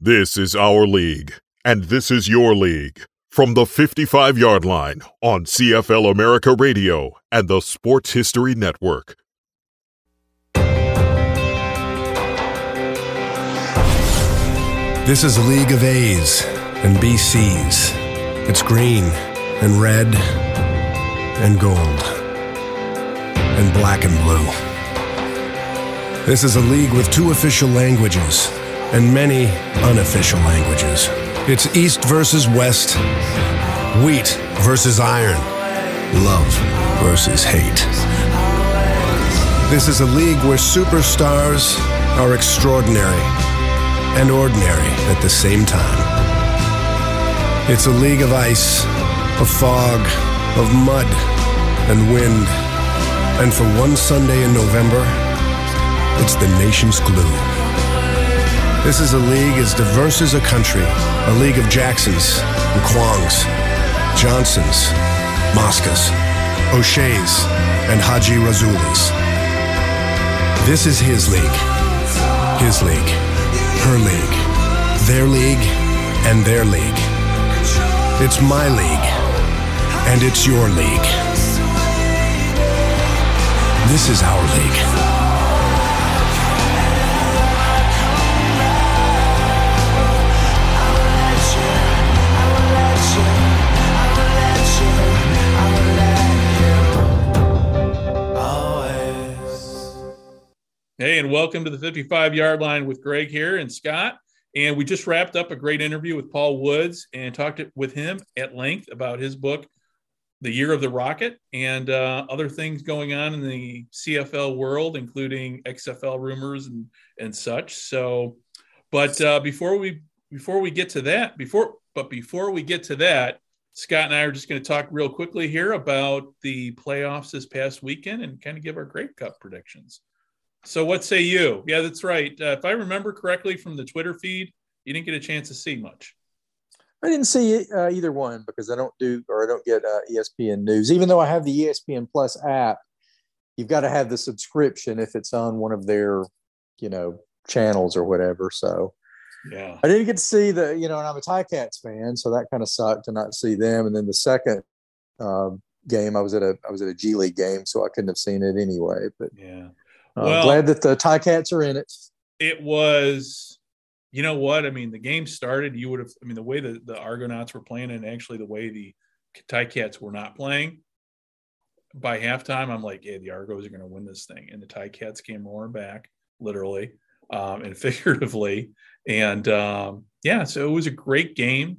This is our league, and this is your league. From the 55 yard line on CFL America Radio and the Sports History Network. This is a league of A's and BCs. It's green and red and gold and black and blue. This is a league with two official languages and many unofficial languages. It's East versus West, wheat versus iron, love versus hate. This is a league where superstars are extraordinary and ordinary at the same time. It's a league of ice, of fog, of mud, and wind. And for one Sunday in November, it's the nation's glue. This is a league as diverse as a country, a league of Jacksons and Kwongs, Johnsons, Moscas, O'Shea's, and Hajrullahus. This is his league, his league, her league, their league, and their league. It's my league, and it's your league. This is our league. Hey, and welcome to the 55 yard line with Greg here and Scott. And we just wrapped up a great interview with Paul Woods and talked with him at length about his book, The Year of the Rocket, and uh, other things going on in the CFL world, including XFL rumors and, and such. So, but uh, before we before we get to that, before but before we get to that, Scott and I are just going to talk real quickly here about the playoffs this past weekend and kind of give our Grey Cup predictions. So what say you? Yeah, that's right. Uh, if I remember correctly from the Twitter feed, you didn't get a chance to see much. I didn't see uh, either one because I don't do or I don't get uh, ESPN news. Even though I have the ESPN Plus app, you've got to have the subscription if it's on one of their, you know, channels or whatever. So yeah, I didn't get to see the, you know, and I'm a Ticats fan, so that kind of sucked to not see them. And then the second um, game, I was at a I was at a G League game, so I couldn't have seen it anyway. But yeah, uh, well, glad that the Ticats are in it. It was, you know what? I mean, the game started. You would have. I mean, the way the the Argonauts were playing, and actually the way the Ticats were not playing. By halftime, I'm like, "Yeah, the Argos are going to win this thing," and the Ticats came roaring back, literally um, and figuratively. And um, yeah, so it was a great game,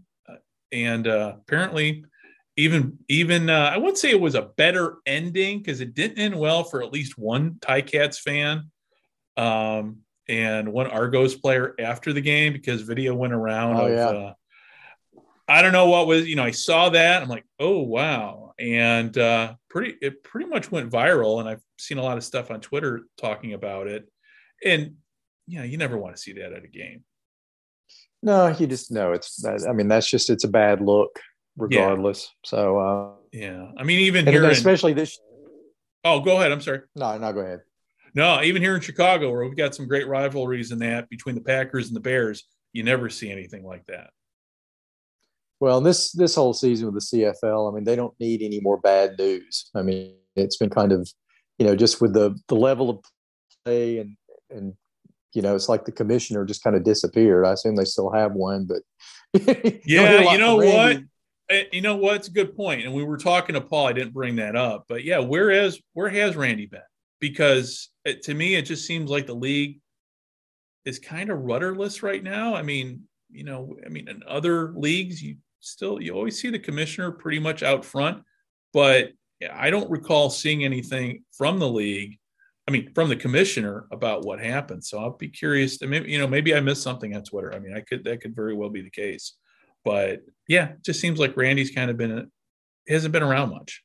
and uh, apparently even even uh, I wouldn't say it was a better ending because it didn't end well for at least one Ticats fan um, and one Argos player after the game because video went around oh, of yeah. uh, I don't know what was you know I saw that I'm like oh wow and uh, pretty it pretty much went viral and I've seen a lot of stuff on Twitter talking about it and you know you never want to see that at a game. No, you just know it's. I mean, that's just it's a bad look regardless. Yeah. So uh, yeah, I mean, even here, especially in, this. Oh, go ahead. I'm sorry. No, no, go ahead. No, even here in Chicago, where we've got some great rivalries in that between the Packers and the Bears, you never see anything like that. Well, this this whole season with the CFL, I mean, they don't need any more bad news. I mean, it's been kind of, you know, just with the the level of play and and you know, it's like the commissioner just kind of disappeared. I assume they still have one, but yeah, you know what? Eh, you know what? It's a good point. And we were talking to Paul. I didn't bring that up, but yeah, where is where has Randy been? Because it, to me, it just seems like the league is kind of rudderless right now. I mean, you know, I mean, in other leagues, you still you always see the commissioner pretty much out front, but I don't recall seeing anything from the league I mean, from the commissioner about what happened. So I'll be curious. To, maybe you know, maybe I missed something on Twitter. I mean, I could that could very well be the case. But yeah, it just seems like Randy's kind of been hasn't been around much.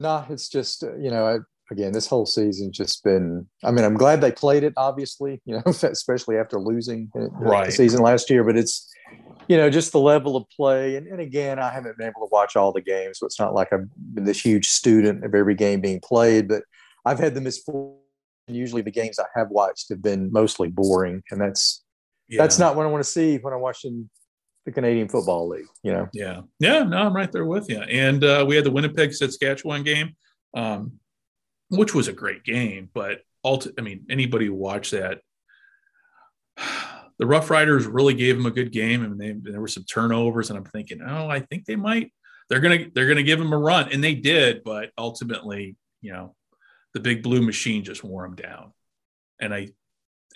No, it's just uh, you know, I, again, this whole season's just been. I mean, I'm glad they played it. Obviously, you know, especially after losing right. the season last year. But it's you know, just the level of play. And, and again, I haven't been able to watch all the games, so it's not like I've been this huge student of every game being played. But I've had the misfortune. Usually, the games I have watched have been mostly boring, and that's yeah. that's not what I want to see when I'm watching the Canadian Football League. You know? Yeah, yeah. No, I'm right there with you. And uh, we had the Winnipeg Saskatchewan game, um, which was a great game. But ulti- I mean, anybody who watched that the Roughriders really gave them a good game, and they, there were some turnovers. And I'm thinking, oh, I think they might. They're gonna they're gonna give them a run, and they did. But ultimately, you know, the big blue machine just wore them down. And I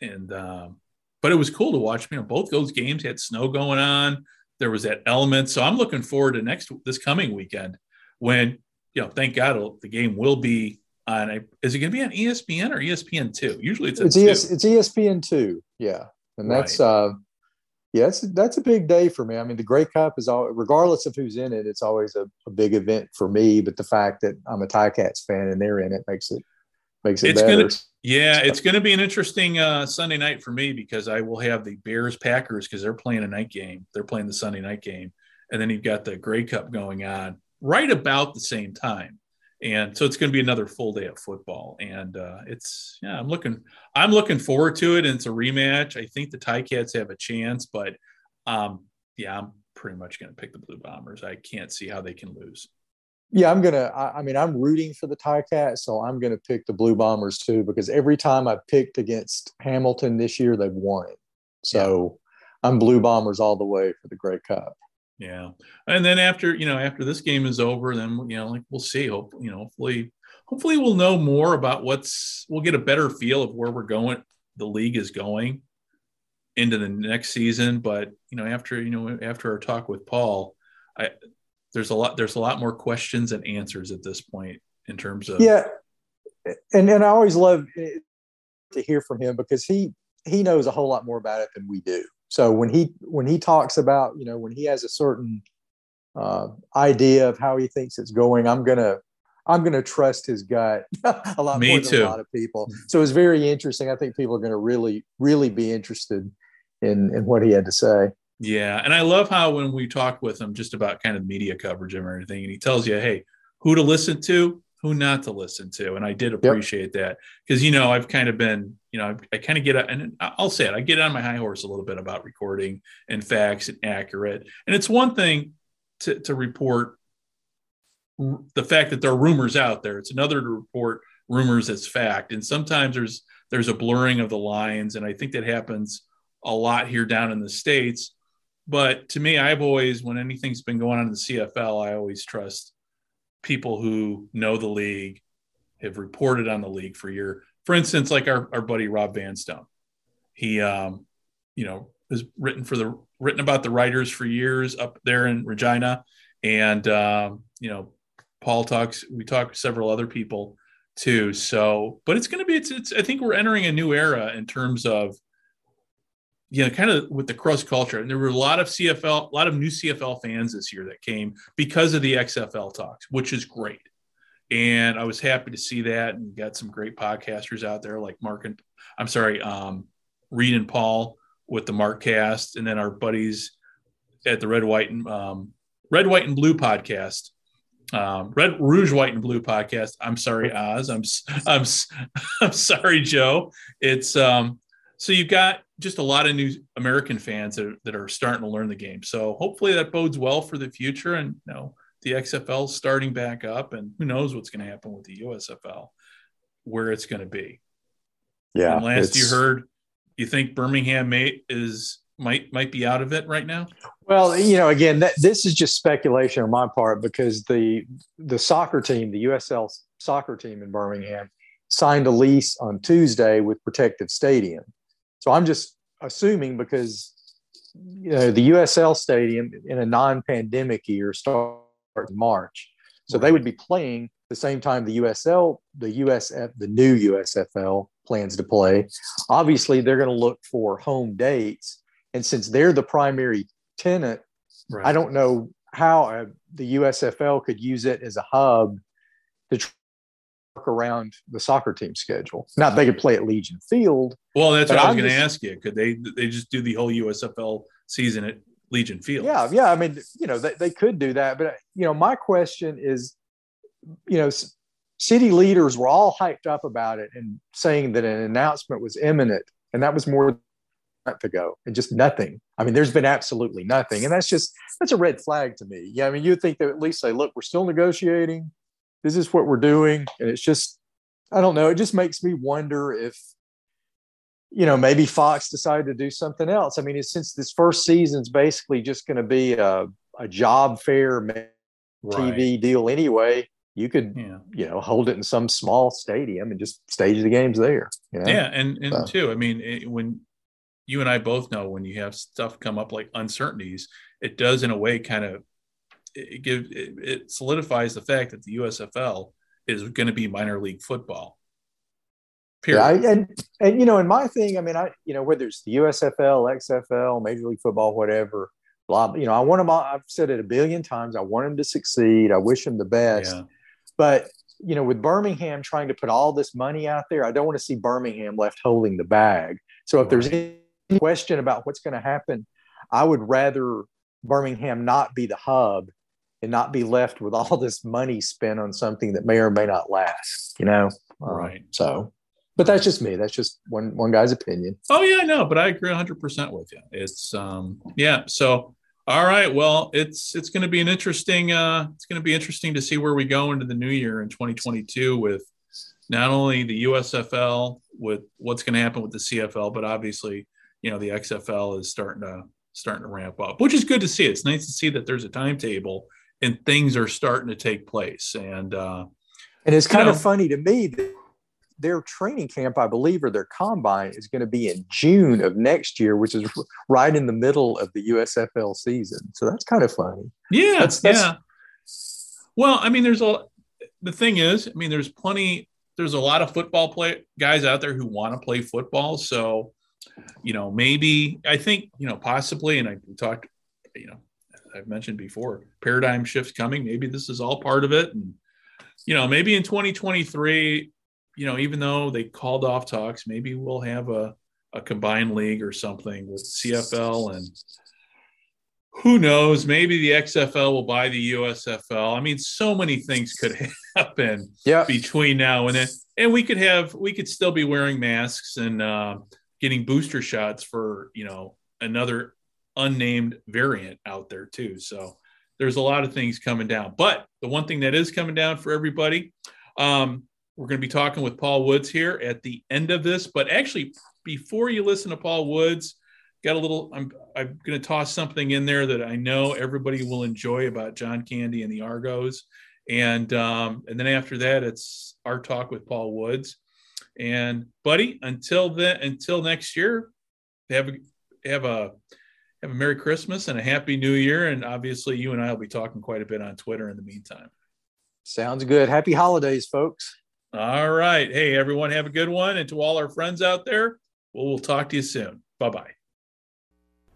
and um, but it was cool to watch. You know, both those games had snow going on. There was that element, so I'm looking forward to next this coming weekend when you know, thank God the game will be on. Is it going to be on ESPN or ESPN two? Usually it's it's, ES, it's ESPN two. Yeah and that's right. uh, yeah, that's that's a big day for me. I mean, the Grey Cup is all, regardless of who's in it, it's always a, a big event for me. But the fact that I'm a Ticats fan and they're in it makes it makes it it's better. Gonna, yeah, it's going to be an interesting uh, Sunday night for me because I will have the Bears Packers because they're playing a night game. They're playing the Sunday night game, and then you've got the Grey Cup going on right about the same time. And so it's going to be another full day of football. And uh, it's yeah i'm looking i'm looking forward to it and it's a rematch. I think the ticats have a chance but um, yeah i'm pretty much going to pick the blue bombers. I can't see how they can lose yeah i'm gonna I, I mean i'm rooting for the ticats so i'm gonna pick the blue bombers too because every time i've picked against hamilton this year they've won it so yeah. i'm blue bombers all the way for the grey cup yeah, and then after you know after this game is over, then you know like we'll see. Hope you know hopefully hopefully we'll know more about what's we'll get a better feel of where we're going. The league is going into the next season, but you know after you know after our talk with Paul, I there's a lot there's a lot more questions and answers at this point in terms of yeah, and and I always love to hear from him because he he knows a whole lot more about it than we do. So when he when he talks about you know when he has a certain uh, idea of how he thinks it's going, I'm gonna I'm gonna trust his gut a lot Me more than too. a lot of people. So it's very interesting. I think people are gonna really really be interested in in what he had to say. Yeah, and I love how when we talk with him just about kind of media coverage and everything, and he tells you, hey, who to listen to, who not to listen to. And I did appreciate yep. that because, you know, I've kind of been, you know, I, I kind of get, and I'll say it, I get on my high horse a little bit about recording and facts and accurate. And it's one thing to, to report the fact that there are rumors out there. It's another to report rumors as fact. And sometimes there's, there's a blurring of the lines. And I think that happens a lot here down in the States. But to me, I've always, when anything's been going on in the CFL, I always trust people who know the league have reported on the league for year. For instance, like our, our buddy Rob Vanstone, he, um, you know, has written for the written about the Riders for years up there in Regina, and um, you know, Paul talks. We talk several other people too. So, but it's going to be. It's, it's. I think we're entering a new era in terms of you know, kind of with the cross culture. And there were a lot of CFL, a lot of new CFL fans this year that came because of the XFL talks, which is great. And I was happy to see that and got some great podcasters out there like Mark and I'm sorry, um, Reed and Paul with the Mark cast, and then our buddies at the Red, White, and um, Red, White, and Blue podcast. Um, Red Rouge, White, and Blue podcast. I'm sorry, Oz. I'm I'm I'm sorry, Joe. It's um. So you've got just a lot of new American fans that are, that are starting to learn the game. So hopefully that bodes well for the future. And you know, the XFL starting back up, and who knows what's going to happen with the USFL, where it's going to be. Yeah. And last you heard, you think Birmingham may, is might might be out of it right now? Well, you know, again, that, this is just speculation on my part because the the soccer team, the USL soccer team in Birmingham, signed a lease on Tuesday with Protective Stadium. So I'm just assuming because you know the USL Stadium in a non-pandemic year starts in March, so they would be playing the same time the USL, the USF, the new USFL plans to play, obviously they're going to look for home dates. And since they're the primary tenant, right. I don't know how uh, the USFL could use it as a hub to around the soccer team schedule. Not they could play at Legion Field. Well, that's what I was going to ask you. Could they they just do the whole USFL season at Legion Field? Yeah, yeah. I mean, you know, they, they could do that, but you know, my question is, you know, city leaders were all hyped up about it and saying that an announcement was imminent, and that was more month ago and just nothing. I mean, there's been absolutely nothing. And that's just, that's a red flag to me. Yeah. I mean, you'd think they at least say, look, we're still negotiating. This is what we're doing. And it's just, I don't know. It just makes me wonder if, you know, maybe Fox decided to do something else. I mean, since this first season's basically just going to be a, a job fair TV right. deal anyway, you could yeah. you know hold it in some small stadium and just stage the games there you know? yeah and and so. too i mean it, when you and I both know when you have stuff come up like uncertainties, it does in a way kind of it give it, it solidifies the fact that the USFL is going to be minor league football. Period. Yeah, and and you know, and my thing, I mean, I you know whether it's the USFL, XFL, Major League Football, whatever, blah. You know, I want them. All, I've said it a billion times. I want them to succeed. I wish them the best. Yeah. But you know, with Birmingham trying to put all this money out there, I don't want to see Birmingham left holding the bag. So if there's any question about what's going to happen, I would rather Birmingham not be the hub and not be left with all this money spent on something that may or may not last, you know? Um, right. so, but that's just me. That's just one, one guy's opinion. Oh yeah, no, but I agree hundred percent with you. It's, um, yeah. So, all right. Well, it's, it's going to be an interesting, uh, it's going to be interesting to see where we go into the new year in 2022 with not only the USFL with what's going to happen with the CFL, but obviously you know the XFL is starting to starting to ramp up, which is good to see. It's nice to see that there's a timetable and things are starting to take place. And uh, and it's kind know, of funny to me that their training camp, I believe, or their combine is going to be in June of next year, which is right in the middle of the USFL season. So that's kind of funny. Yeah, that's, that's, yeah. Well, I mean, there's a the thing is, I mean, there's plenty. There's a lot of football play guys out there who want to play football. So you know, maybe I think, you know, possibly, and I talked, you know, I've mentioned before, paradigm shift coming. Maybe this is all part of it. And, you know, maybe in 2023, you know, even though they called off talks, maybe we'll have a, a combined league or something with CFL and who knows? Maybe the XFL will buy the USFL. I mean, so many things could happen yeah. between now and then, and we could have we could still be wearing masks and uh, getting booster shots for you know another unnamed variant out there too. So there's a lot of things coming down. But the one thing that is coming down for everybody, um, we're going to be talking with Paul Woods here at the end of this. But actually, before you listen to Paul Woods, got a little. I'm I'm going to toss something in there that I know everybody will enjoy about John Candy and the Argos, and um, and then after that, it's our talk with Paul Woods. And buddy, until then, until next year, have a have a have a Merry Christmas and a Happy New Year. And obviously, you and I will be talking quite a bit on Twitter in the meantime. Sounds good. Happy holidays, folks. All right. Hey, everyone, have a good one. And to all our friends out there, well, we'll talk to you soon. Bye bye.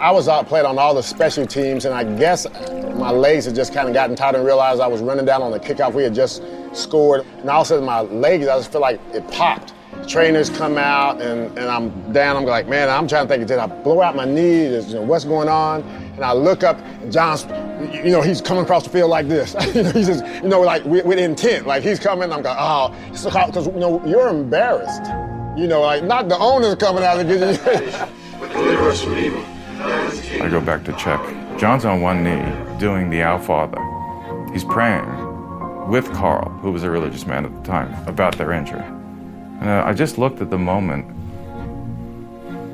I was out playing on all the special teams, and I guess my legs had just kind of gotten tired and realized I was running down on the kickoff. We had just scored, and all of a sudden my legs, I just feel like it popped. Trainers come out, and, and I'm down. I'm like, man, I'm trying to think, did I blow out my knee? Is, you know, what's going on? And I look up, and John's, you know, he's coming across the field like this. he's just, you know, like with, with intent. Like he's coming, I'm going, oh, because, you know, you're embarrassed. You know, like not the owner's coming out and getting you. I go back to check. John's on one knee doing the Our Father. He's praying with Carl, who was a religious man at the time, about their injury. And uh, I just looked at the moment.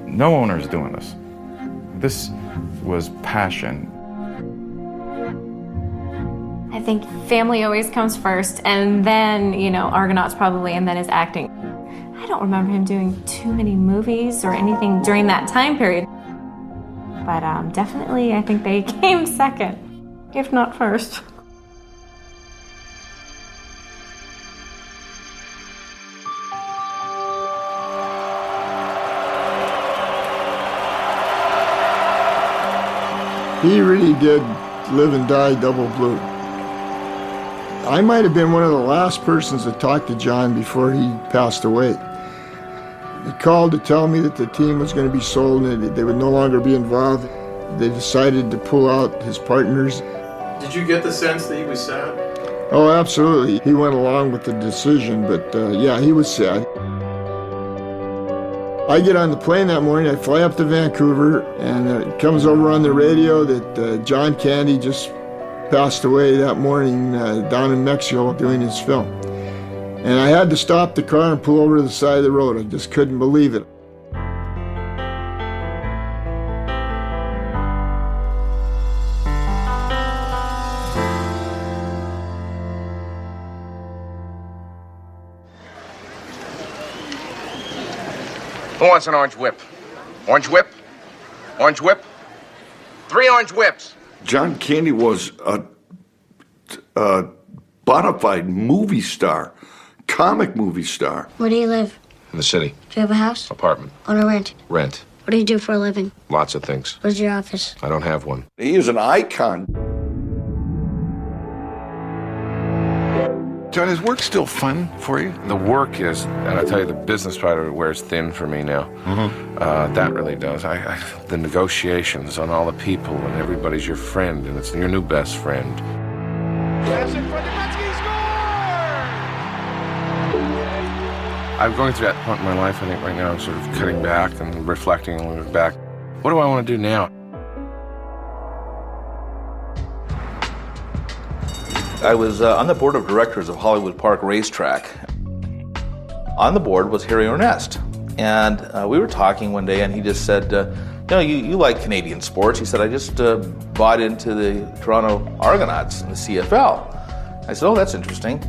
No owner is doing this. This was passion. I think family always comes first, and then, you know, Argonauts probably, and then his acting. I don't remember him doing too many movies or anything during that time period. But um, definitely, I think they came second, if not first. He really did live and die double blue. I might have been one of the last persons to talk to John before he passed away. He called to tell me that the team was going to be sold and they would no longer be involved. They decided to pull out his partners. Did you get the sense that he was sad? Oh, absolutely. He went along with the decision, but uh, yeah, he was sad. I get on the plane that morning, I fly up to Vancouver, and uh, it comes over on the radio that uh, John Candy just passed away that morning uh, down in Mexico doing his film. And I had to stop the car and pull over to the side of the road. I just couldn't believe it. Who wants an orange whip? Orange whip? Orange whip? Three orange whips. John Candy was a, a bona fide movie star comic movie star. Where do you live? In the city. Do you have a house? Apartment. On a rent? Rent. What do you do for a living? Lots of things. Where's your office? I don't have one. He is an icon. John, is work still fun for you? The work is, and I tell you, the business part of it wears thin for me now. Mm-hmm. Uh, that really does. I, I, the negotiations on all the people, and everybody's your friend, and it's your new best friend. I'm going through that point in my life, I think, right now. I'm sort of cutting back and reflecting and looking back. What do I want to do now? I was uh, on the board of directors of Hollywood Park Racetrack. On the board was Harry Ornest. And uh, we were talking one day, and he just said, uh, You know, you, you like Canadian sports. He said, I just uh, bought into the Toronto Argonauts in the CFL. I said, Oh, that's interesting.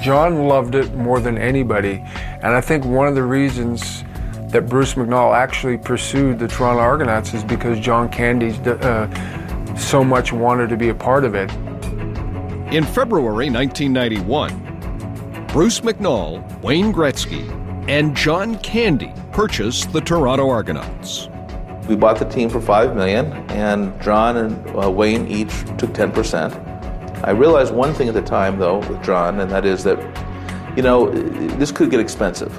John loved it more than anybody. And I think one of the reasons that Bruce McNall actually pursued the Toronto Argonauts is because John Candy uh, so much wanted to be a part of it. In February 1991, Bruce McNall, Wayne Gretzky, and John Candy purchased the Toronto Argonauts. We bought the team for five million, and John and uh, Wayne each took ten percent. I realized one thing at the time, though, with John, and that is that, you know, this could get expensive.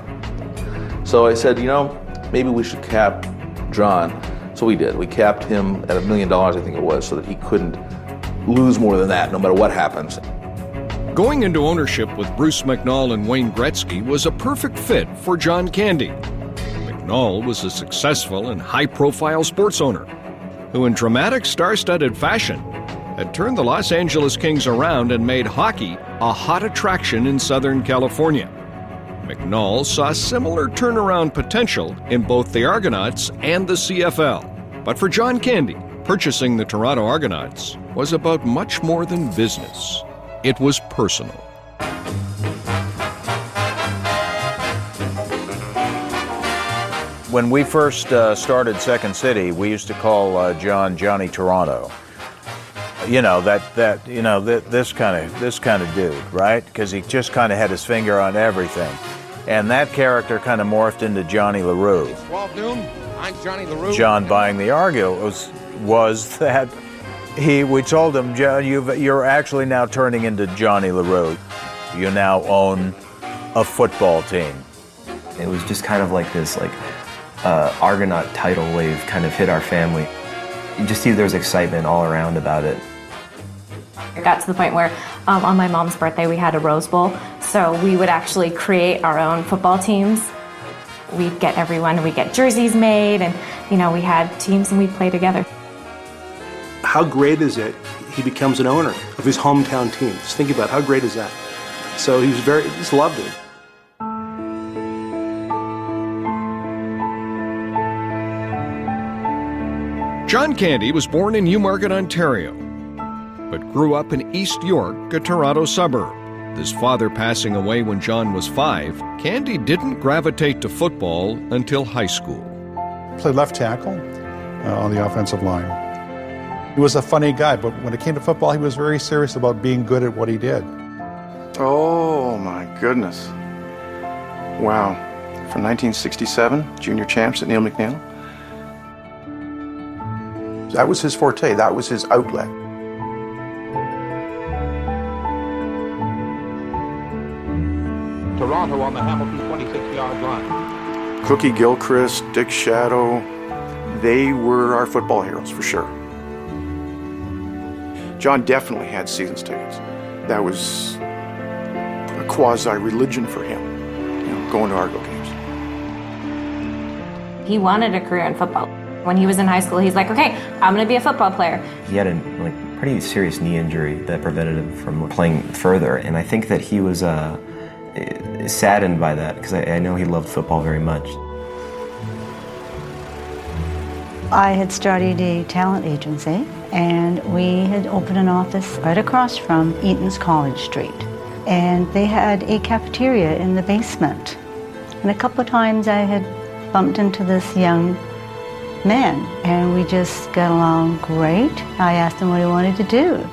So I said, you know, maybe we should cap John. So we did. We capped him at a million dollars, I think it was, so that he couldn't lose more than that no matter what happens. Going into ownership with Bruce McNall and Wayne Gretzky was a perfect fit for John Candy. McNall was a successful and high profile sports owner who, in dramatic star studded fashion, had turned the Los Angeles Kings around and made hockey a hot attraction in Southern California. McNall saw similar turnaround potential in both the Argonauts and the CFL. But for John Candy, purchasing the Toronto Argonauts was about much more than business, it was personal. When we first uh, started Second City, we used to call uh, John Johnny Toronto you know that that you know th- this kind of this kind of dude, right? Because he just kind of had his finger on everything, and that character kind of morphed into Johnny LaRue. 12 noon, I'm Johnny LaRue. John buying the Argo was was that he we told him John you've, you're actually now turning into Johnny LaRue. You now own a football team. It was just kind of like this like uh, Argonaut tidal wave kind of hit our family. You just see there was excitement all around about it. It got to the point where um, on my mom's birthday we had a Rose Bowl, so we would actually create our own football teams. We'd get everyone, we'd get jerseys made, and you know we had teams and we'd play together. How great is it? He becomes an owner of his hometown team. Just think about how great is that. So he was very, just loved it. John Candy was born in Newmarket, Ontario, but grew up in East York, a Toronto suburb. His father passing away when John was five, Candy didn't gravitate to football until high school. Played left tackle uh, on the offensive line. He was a funny guy, but when it came to football, he was very serious about being good at what he did. Oh my goodness. Wow. From 1967, junior champs at Neil McNeil. That was his forte, that was his outlet. Toronto on the Hamilton 26 yard line. Cookie Gilchrist, Dick Shatto, they were our football heroes for sure. John definitely had seasons tickets. That was a quasi religion for him, you know, going to Argo games. He wanted a career in football. When he was in high school, he's like, okay, I'm going to be a football player. He had a like pretty serious knee injury that prevented him from playing further, and I think that he was uh, saddened by that because I, I know he loved football very much. I had started a talent agency, and we had opened an office right across from Eaton's College Street. And they had a cafeteria in the basement. And a couple of times I had bumped into this young man, and we just got along great. I asked him what he wanted to do.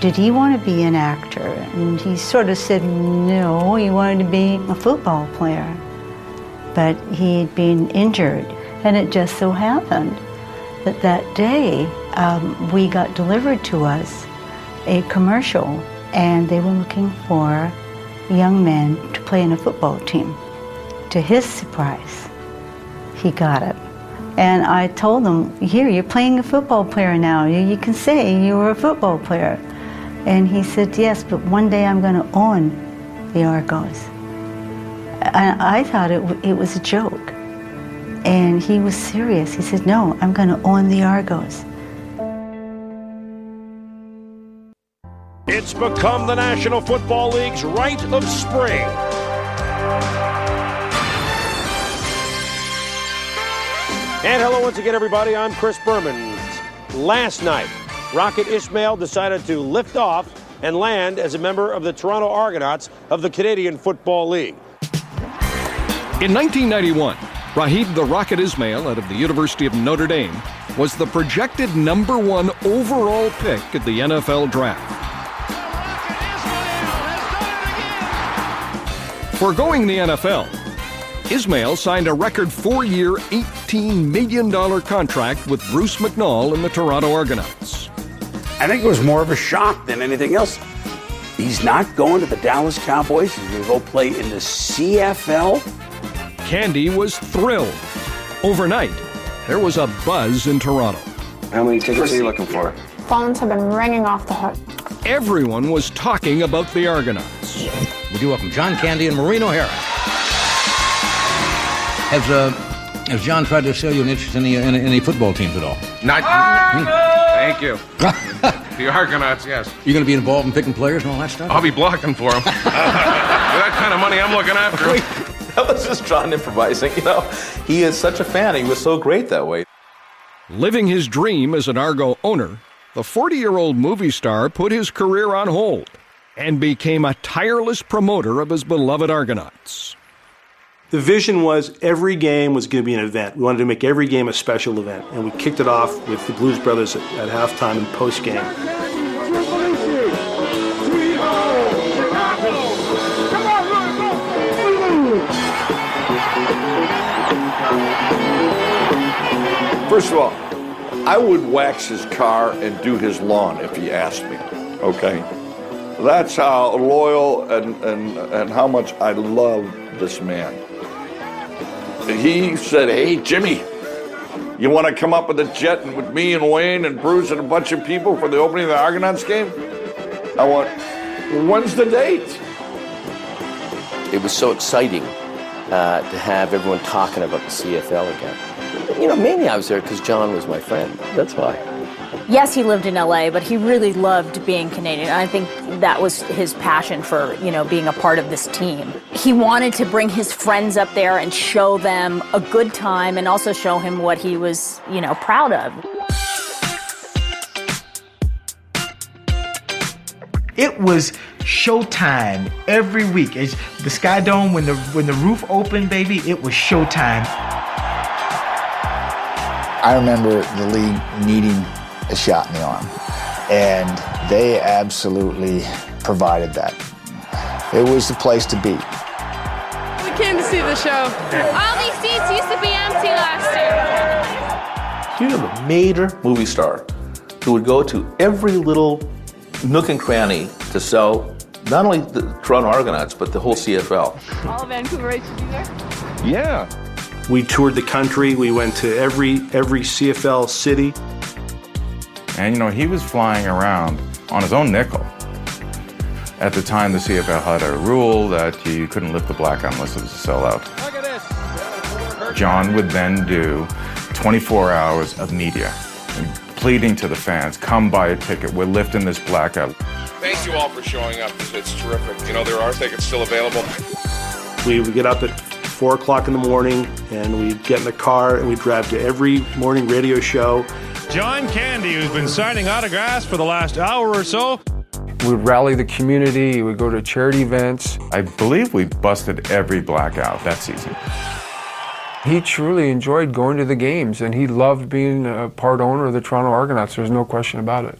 Did he want to be an actor? And he sort of said no, he wanted to be a football player. But he'd been injured, and it just so happened that that day um, we got delivered to us a commercial, and they were looking for young men to play in a football team. To his surprise, he got it. And I told him, Here, you're playing a football player now. You, you can say you were a football player. And he said, Yes, but one day I'm going to own the Argos. And I thought it, it was a joke. And he was serious. He said, No, I'm going to own the Argos. It's become the National Football League's rite of spring. And hello once again, everybody. I'm Chris Berman. Last night, Rocket Ismail decided to lift off and land as a member of the Toronto Argonauts of the Canadian Football League. In 1991, Raghib the Rocket Ismail out of the University of Notre Dame was the projected number one overall pick at the NFL Draft. Foregoing the NFL, Ismail signed a record four year, $18 million contract with Bruce McNall and the Toronto Argonauts. I think it was more of a shock than anything else. He's not going to the Dallas Cowboys. He's going to go play in the CFL. Candy was thrilled. Overnight, there was a buzz in Toronto. How many tickets are you looking for? Phones have been ringing off the hook. Everyone was talking about the Argonauts. Would you welcome John Candy and Maureen O'Hara? Has uh, has John tried to sell you an interest in any, in any football teams at all? Not. Ah! Hmm. Thank you. the Argonauts, yes. You're going to be involved in picking players and all that stuff? I'll be blocking for them. With that kind of money, I'm looking after 'em. That was just John improvising, you know. He is such a fan. He was so great that way. Living his dream as an Argo owner, the 40 year old movie star put his career on hold and became a tireless promoter of his beloved Argonauts. The vision was every game was going to be an event. We wanted to make every game a special event, and we kicked it off with the Blues Brothers at, at halftime and post game. First of all, I would wax his car and do his lawn if he asked me. Okay? That's how loyal and, and, and how much I love this man. He said, Hey, Jimmy, you want to come up with a jet and with me and Wayne and Bruce and a bunch of people for the opening of the Argonauts game? I went, When's the date? It was so exciting uh, to have everyone talking about the CFL again. You know, mainly I was there because John was my friend. That's why. Yes, he lived in LA, but he really loved being Canadian. I think that was his passion for, you know, being a part of this team. He wanted to bring his friends up there and show them a good time and also show him what he was, you know, proud of. It was showtime every week. It's the Sky Dome when the when the roof opened, baby, it was showtime. I remember the league needing a shot in the arm, and they absolutely provided that. It was the place to be. We came to see the show. All these seats used to be empty last year. You have a major movie star who would go to every little nook and cranny to sell not only the Toronto Argonauts, but the whole CFL. All of Vancouver HB there? Yeah. We toured the country. We went to every every CFL city. And you know, he was flying around on his own nickel. At the time, the CFL had a rule that you couldn't lift the blackout unless it was a sellout. John would then do 24 hours of media, pleading to the fans, come buy a ticket, we're lifting this blackout. Thank you all for showing up. It's terrific. You know, there are tickets still available. We would get up at four o'clock in the morning and we'd get in the car and we'd drive to every morning radio show. John Candy, who's been signing autographs for the last hour or so. We would rally the community, we would go to charity events. I believe we busted every blackout that season. He truly enjoyed going to the games and he loved being a part owner of the Toronto Argonauts. There's no question about it.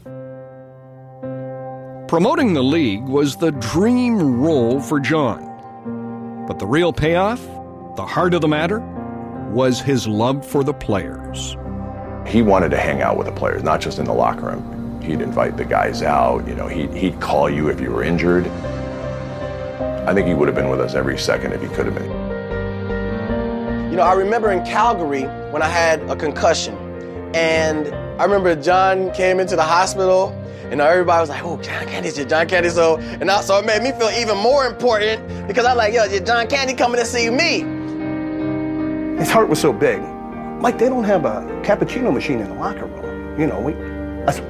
Promoting the league was the dream role for John. But the real payoff, the heart of the matter, was his love for the players. He wanted to hang out with the players, not just in the locker room. He'd invite the guys out, you know, he'd, he'd call you if you were injured. I think he would have been with us every second if he could have been. You know, I remember in Calgary when I had a concussion, and I remember John came into the hospital, and everybody was like, "Oh, John Candy's here, John Candy." So, and also it made me feel even more important because I was like, yo, John Candy coming to see me. His heart was so big. Mike, they don't have a cappuccino machine in the locker room. You know, we. That's,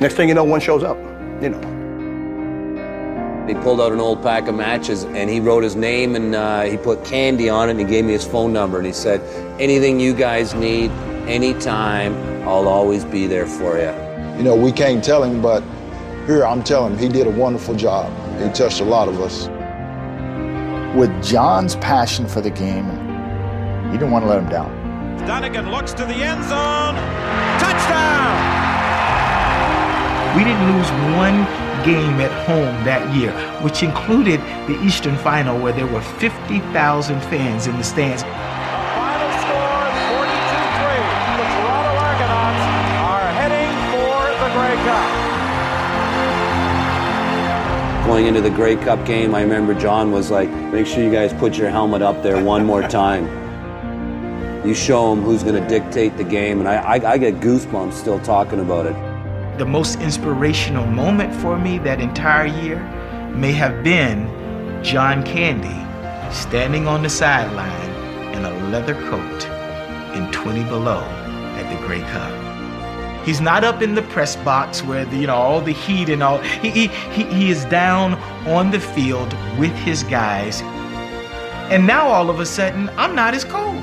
next thing you know, one shows up. You know. He pulled out an old pack of matches and he wrote his name and uh, he put candy on it and he gave me his phone number and he said, anything you guys need, anytime, I'll always be there for you. You know, we can't tell him, but here I'm telling him he did a wonderful job. He touched a lot of us. With John's passion for the game, you didn't want to let him down. Dunigan looks to the end zone. Touchdown! We didn't lose one game at home that year, which included the Eastern Final where there were 50,000 fans in the stands. Final score 42-3. The Toronto Argonauts are heading for the Grey Cup. Going into the Grey Cup game, I remember John was like, make sure you guys put your helmet up there one more time. You show them who's going to dictate the game, and I, I, I get goosebumps still talking about it. The most inspirational moment for me that entire year may have been John Candy standing on the sideline in a leather coat in 20 below at the Grey Cup. He's not up in the press box where the, you know all the heat and all. He, he, he, he is down on the field with his guys. And now all of a sudden, I'm not as cold.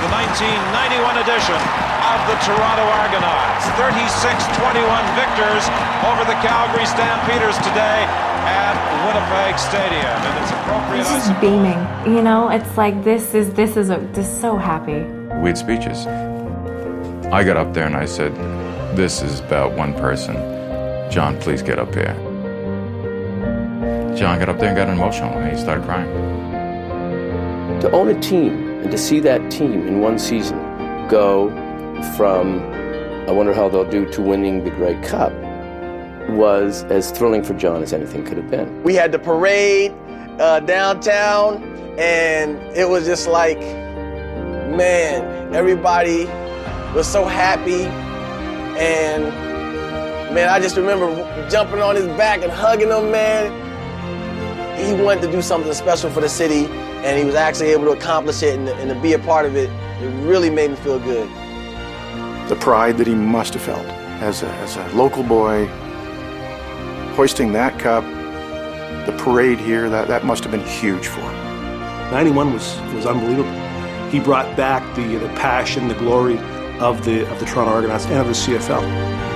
It's the 1991 edition of the Toronto Argonauts. 36-21 victors over the Calgary Stampeders today at Winnipeg Stadium. And it's appropriate. This is beaming. You know, it's like this is this is a this is so happy. We had speeches. I got up there and I said, This is about one person. John, please get up here. John got up there and got emotional and he started crying. To own a team and to see that team in one season go from I wonder how they'll do to winning the Grey Cup was as thrilling for John as anything could have been. We had the parade uh, downtown, and it was just like, man, everybody was so happy. And man, I just remember jumping on his back and hugging him, man. He wanted to do something special for the city, and he was actually able to accomplish it and, and to be a part of it. It really made me feel good. The pride that he must have felt as a, as a local boy, hoisting that cup, the parade here, that, that must have been huge for him. 91 was, was unbelievable. He brought back the, the passion, the glory of the, of the Toronto Argonauts and of the CFL.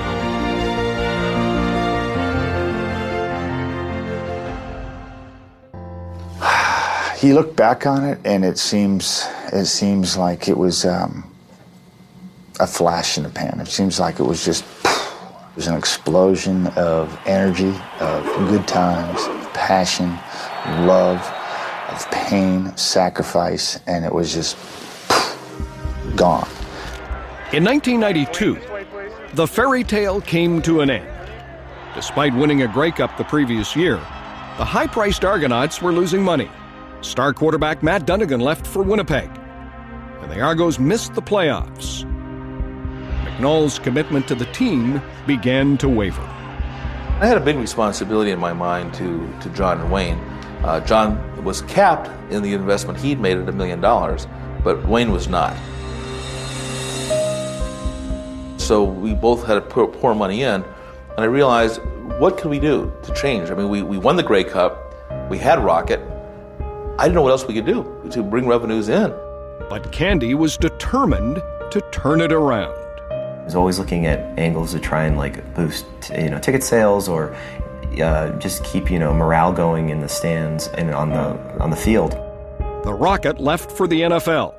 You look back on it, and it seems it seems like it was um, a flash in the pan. It seems like it was just it was an explosion of energy, of good times, passion, love, of pain, sacrifice, and it was just gone. In 1992, the fairy tale came to an end. Despite winning a Grey Cup the previous year, the high priced Argonauts were losing money. Star quarterback Matt Dunigan left for Winnipeg, and the Argos missed the playoffs. McNall's commitment to the team began to waver. I had a big responsibility in my mind to, to John and Wayne. Uh, John was capped in the investment he'd made at a million dollars, but Wayne was not. So we both had to pour, pour money in, and I realized what could we do to change? I mean, we, we won the Grey Cup, we had Rocket. I didn't know what else we could do to bring revenues in. But Candy was determined to turn it around. I was always looking at angles to try and like boost, you know, ticket sales or uh, just keep you know morale going in the stands and on the on the field. The Rocket left for the NFL,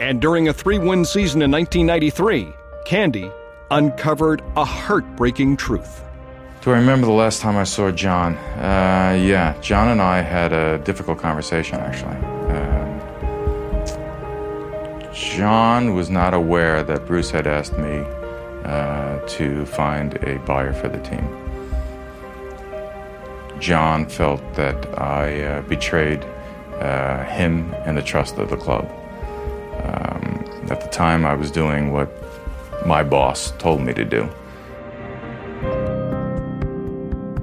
and during a three-win season in 1993, Candy uncovered a heartbreaking truth. Do I remember the last time I saw John? Uh, yeah, John and I had a difficult conversation actually. Uh, John was not aware that Bruce had asked me uh, to find a buyer for the team. John felt that I uh, betrayed uh, him and the trust of the club. Um, at the time, I was doing what my boss told me to do.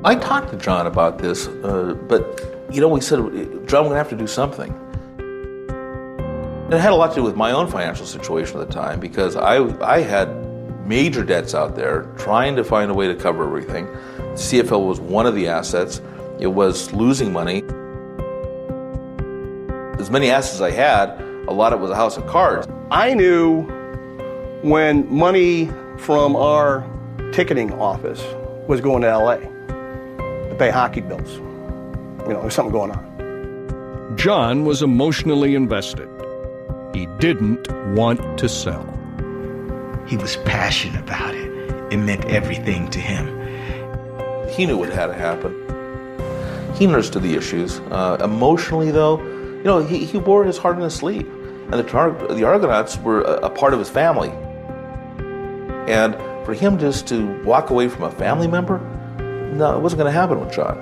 I talked to John about this, uh, but you know, we said, John, we're gonna have to do something. And it had a lot to do with my own financial situation at the time because I, I had major debts out there trying to find a way to cover everything. CFL was one of the assets, it was losing money. As many assets as I had, a lot of it was a house of cards. I knew when money from our ticketing office was going to LA to pay hockey bills. You know, there's something going on. John was emotionally invested. He didn't want to sell. He was passionate about it. It meant everything to him. He knew what had to happen. He understood the issues. Uh, emotionally, though, you know, he, he wore his heart on his sleeve. And the, Tar- the Argonauts were a, a part of his family. And for him just to walk away from a family member, no, it wasn't going to happen with John.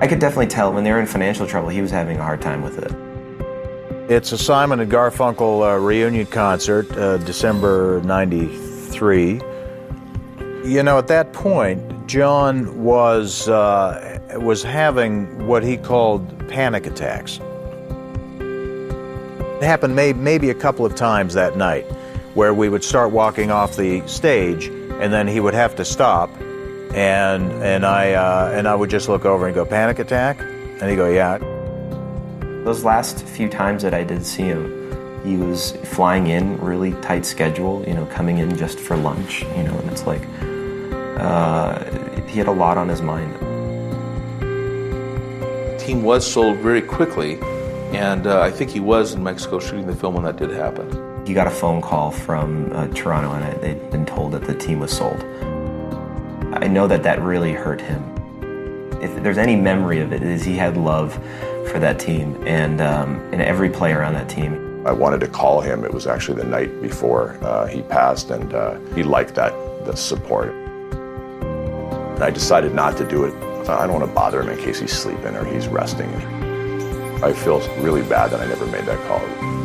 I could definitely tell when they were in financial trouble, he was having a hard time with it. It's a Simon and Garfunkel uh, reunion concert, uh, December 93. You know, at that point, John was, uh, was having what he called panic attacks. It happened may- maybe a couple of times that night where we would start walking off the stage and then he would have to stop and and I uh, and I would just look over and go panic attack and he'd go yeah Those last few times that I did see him, he was flying in really tight schedule, you know, coming in just for lunch, you know, and it's like uh, he had a lot on his mind. The team was sold very quickly, and uh, I think he was in Mexico shooting the film when that did happen. He got a phone call from uh, Toronto, and I, they'd been told that the team was sold. I know that that really hurt him. If there's any memory of it, is he had love for that team and um, and every player on that team. I wanted to call him. It was actually the night before uh, he passed, and uh, he liked that the support. And I decided not to do it. I don't want to bother him in case he's sleeping or he's resting. I feel really bad that I never made that call.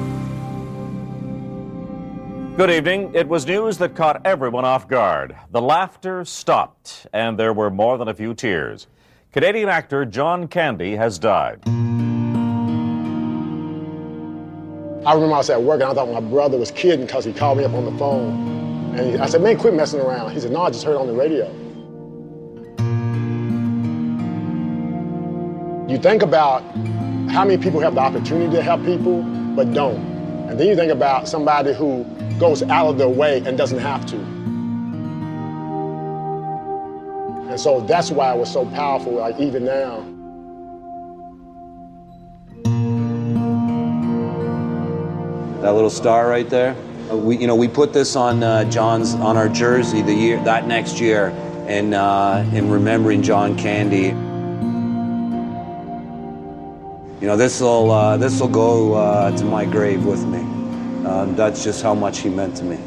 Good evening. It was news that caught everyone off guard. The laughter stopped, and there were more than a few tears. Canadian actor John Candy has died. I remember I was at work and I thought my brother was kidding because he called me up on the phone. And I said, man, quit messing around. He said, no, I just heard on the radio. You think about how many people have the opportunity to help people but don't. And then you think about somebody who goes out of their way and doesn't have to. And so that's why it was so powerful, like even now. That little star right there. Uh, We, you know, we put this on uh, John's on our jersey the year that next year, in uh, in remembering John Candy. You know, this will uh, this will go uh, to my grave with me. Um, that's just how much he meant to me.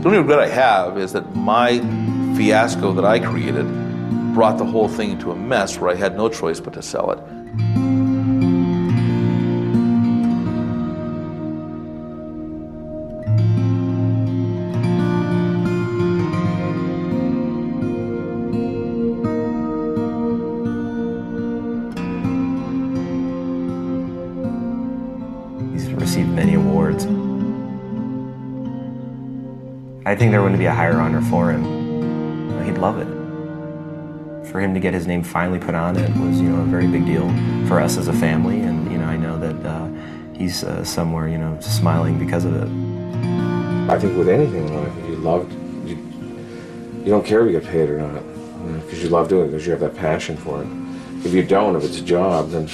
The only regret I have is that my fiasco that I created brought the whole thing into a mess where I had no choice but to sell it. He's received many awards. I think there wouldn't be a higher honor for him. He'd love it. For him to get his name finally put on it was, you know, a very big deal for us as a family, and you know, I know that uh, he's uh, somewhere, you know, smiling because of it. I think with anything in life, if you love, you, you don't care if you get paid or not, because you love doing it, because you have that passion for it. If you don't, if it's a job, then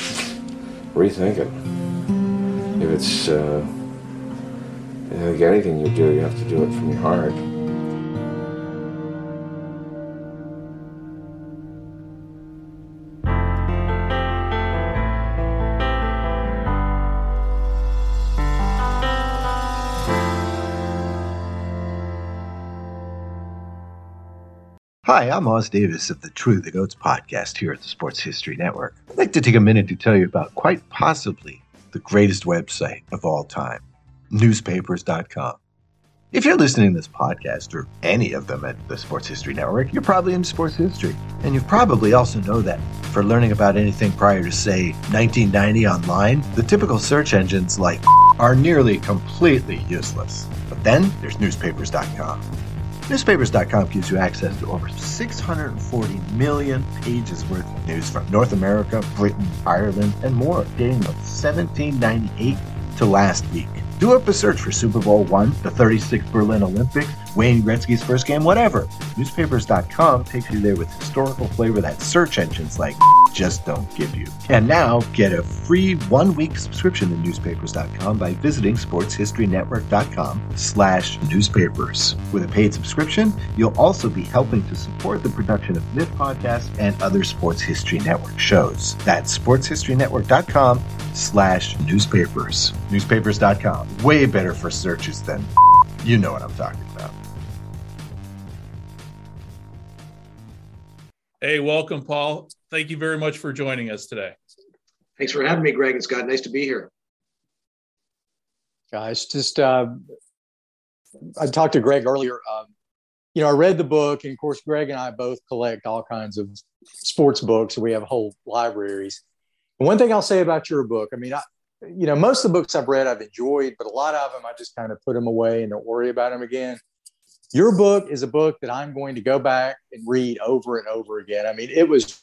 rethink it. If it's uh, think anything you do, you have to do it from your heart. Hi, I'm Oz Davis of the True the Goats podcast here at the Sports History Network. I'd like to take a minute to tell you about quite possibly the greatest website of all time, newspapers.com. If you're listening to this podcast or any of them at the Sports History Network, you're probably into sports history. And you probably also know that for learning about anything prior to, say, 1990 online, the typical search engines like are nearly completely useless. But then there's newspapers.com. Newspapers.com gives you access to over 640 million pages worth of news from North America, Britain, Ireland, and more, dating from 1798 to last week. Do up a search for Super Bowl one, the 36th Berlin Olympics, Wayne Gretzky's first game, whatever. Newspapers.com takes you there with historical flavor that search engines like just don't give you. And now get a free one-week subscription to newspapers.com by visiting sportshistorynetwork.com slash newspapers. With a paid subscription, you'll also be helping to support the production of this podcast and other Sports History Network shows. That's sportshistorynetwork.com slash newspapers. Newspapers.com. Way better for searches than you know what I'm talking about. Hey, welcome, Paul. Thank you very much for joining us today. Thanks for having me, Greg and Scott. Nice to be here. Guys, just uh, I talked to Greg earlier. Um, you know, I read the book, and of course, Greg and I both collect all kinds of sports books. We have whole libraries. And one thing I'll say about your book, I mean, I, you know, most of the books I've read I've enjoyed, but a lot of them I just kind of put them away and don't worry about them again. Your book is a book that I'm going to go back and read over and over again. I mean, it was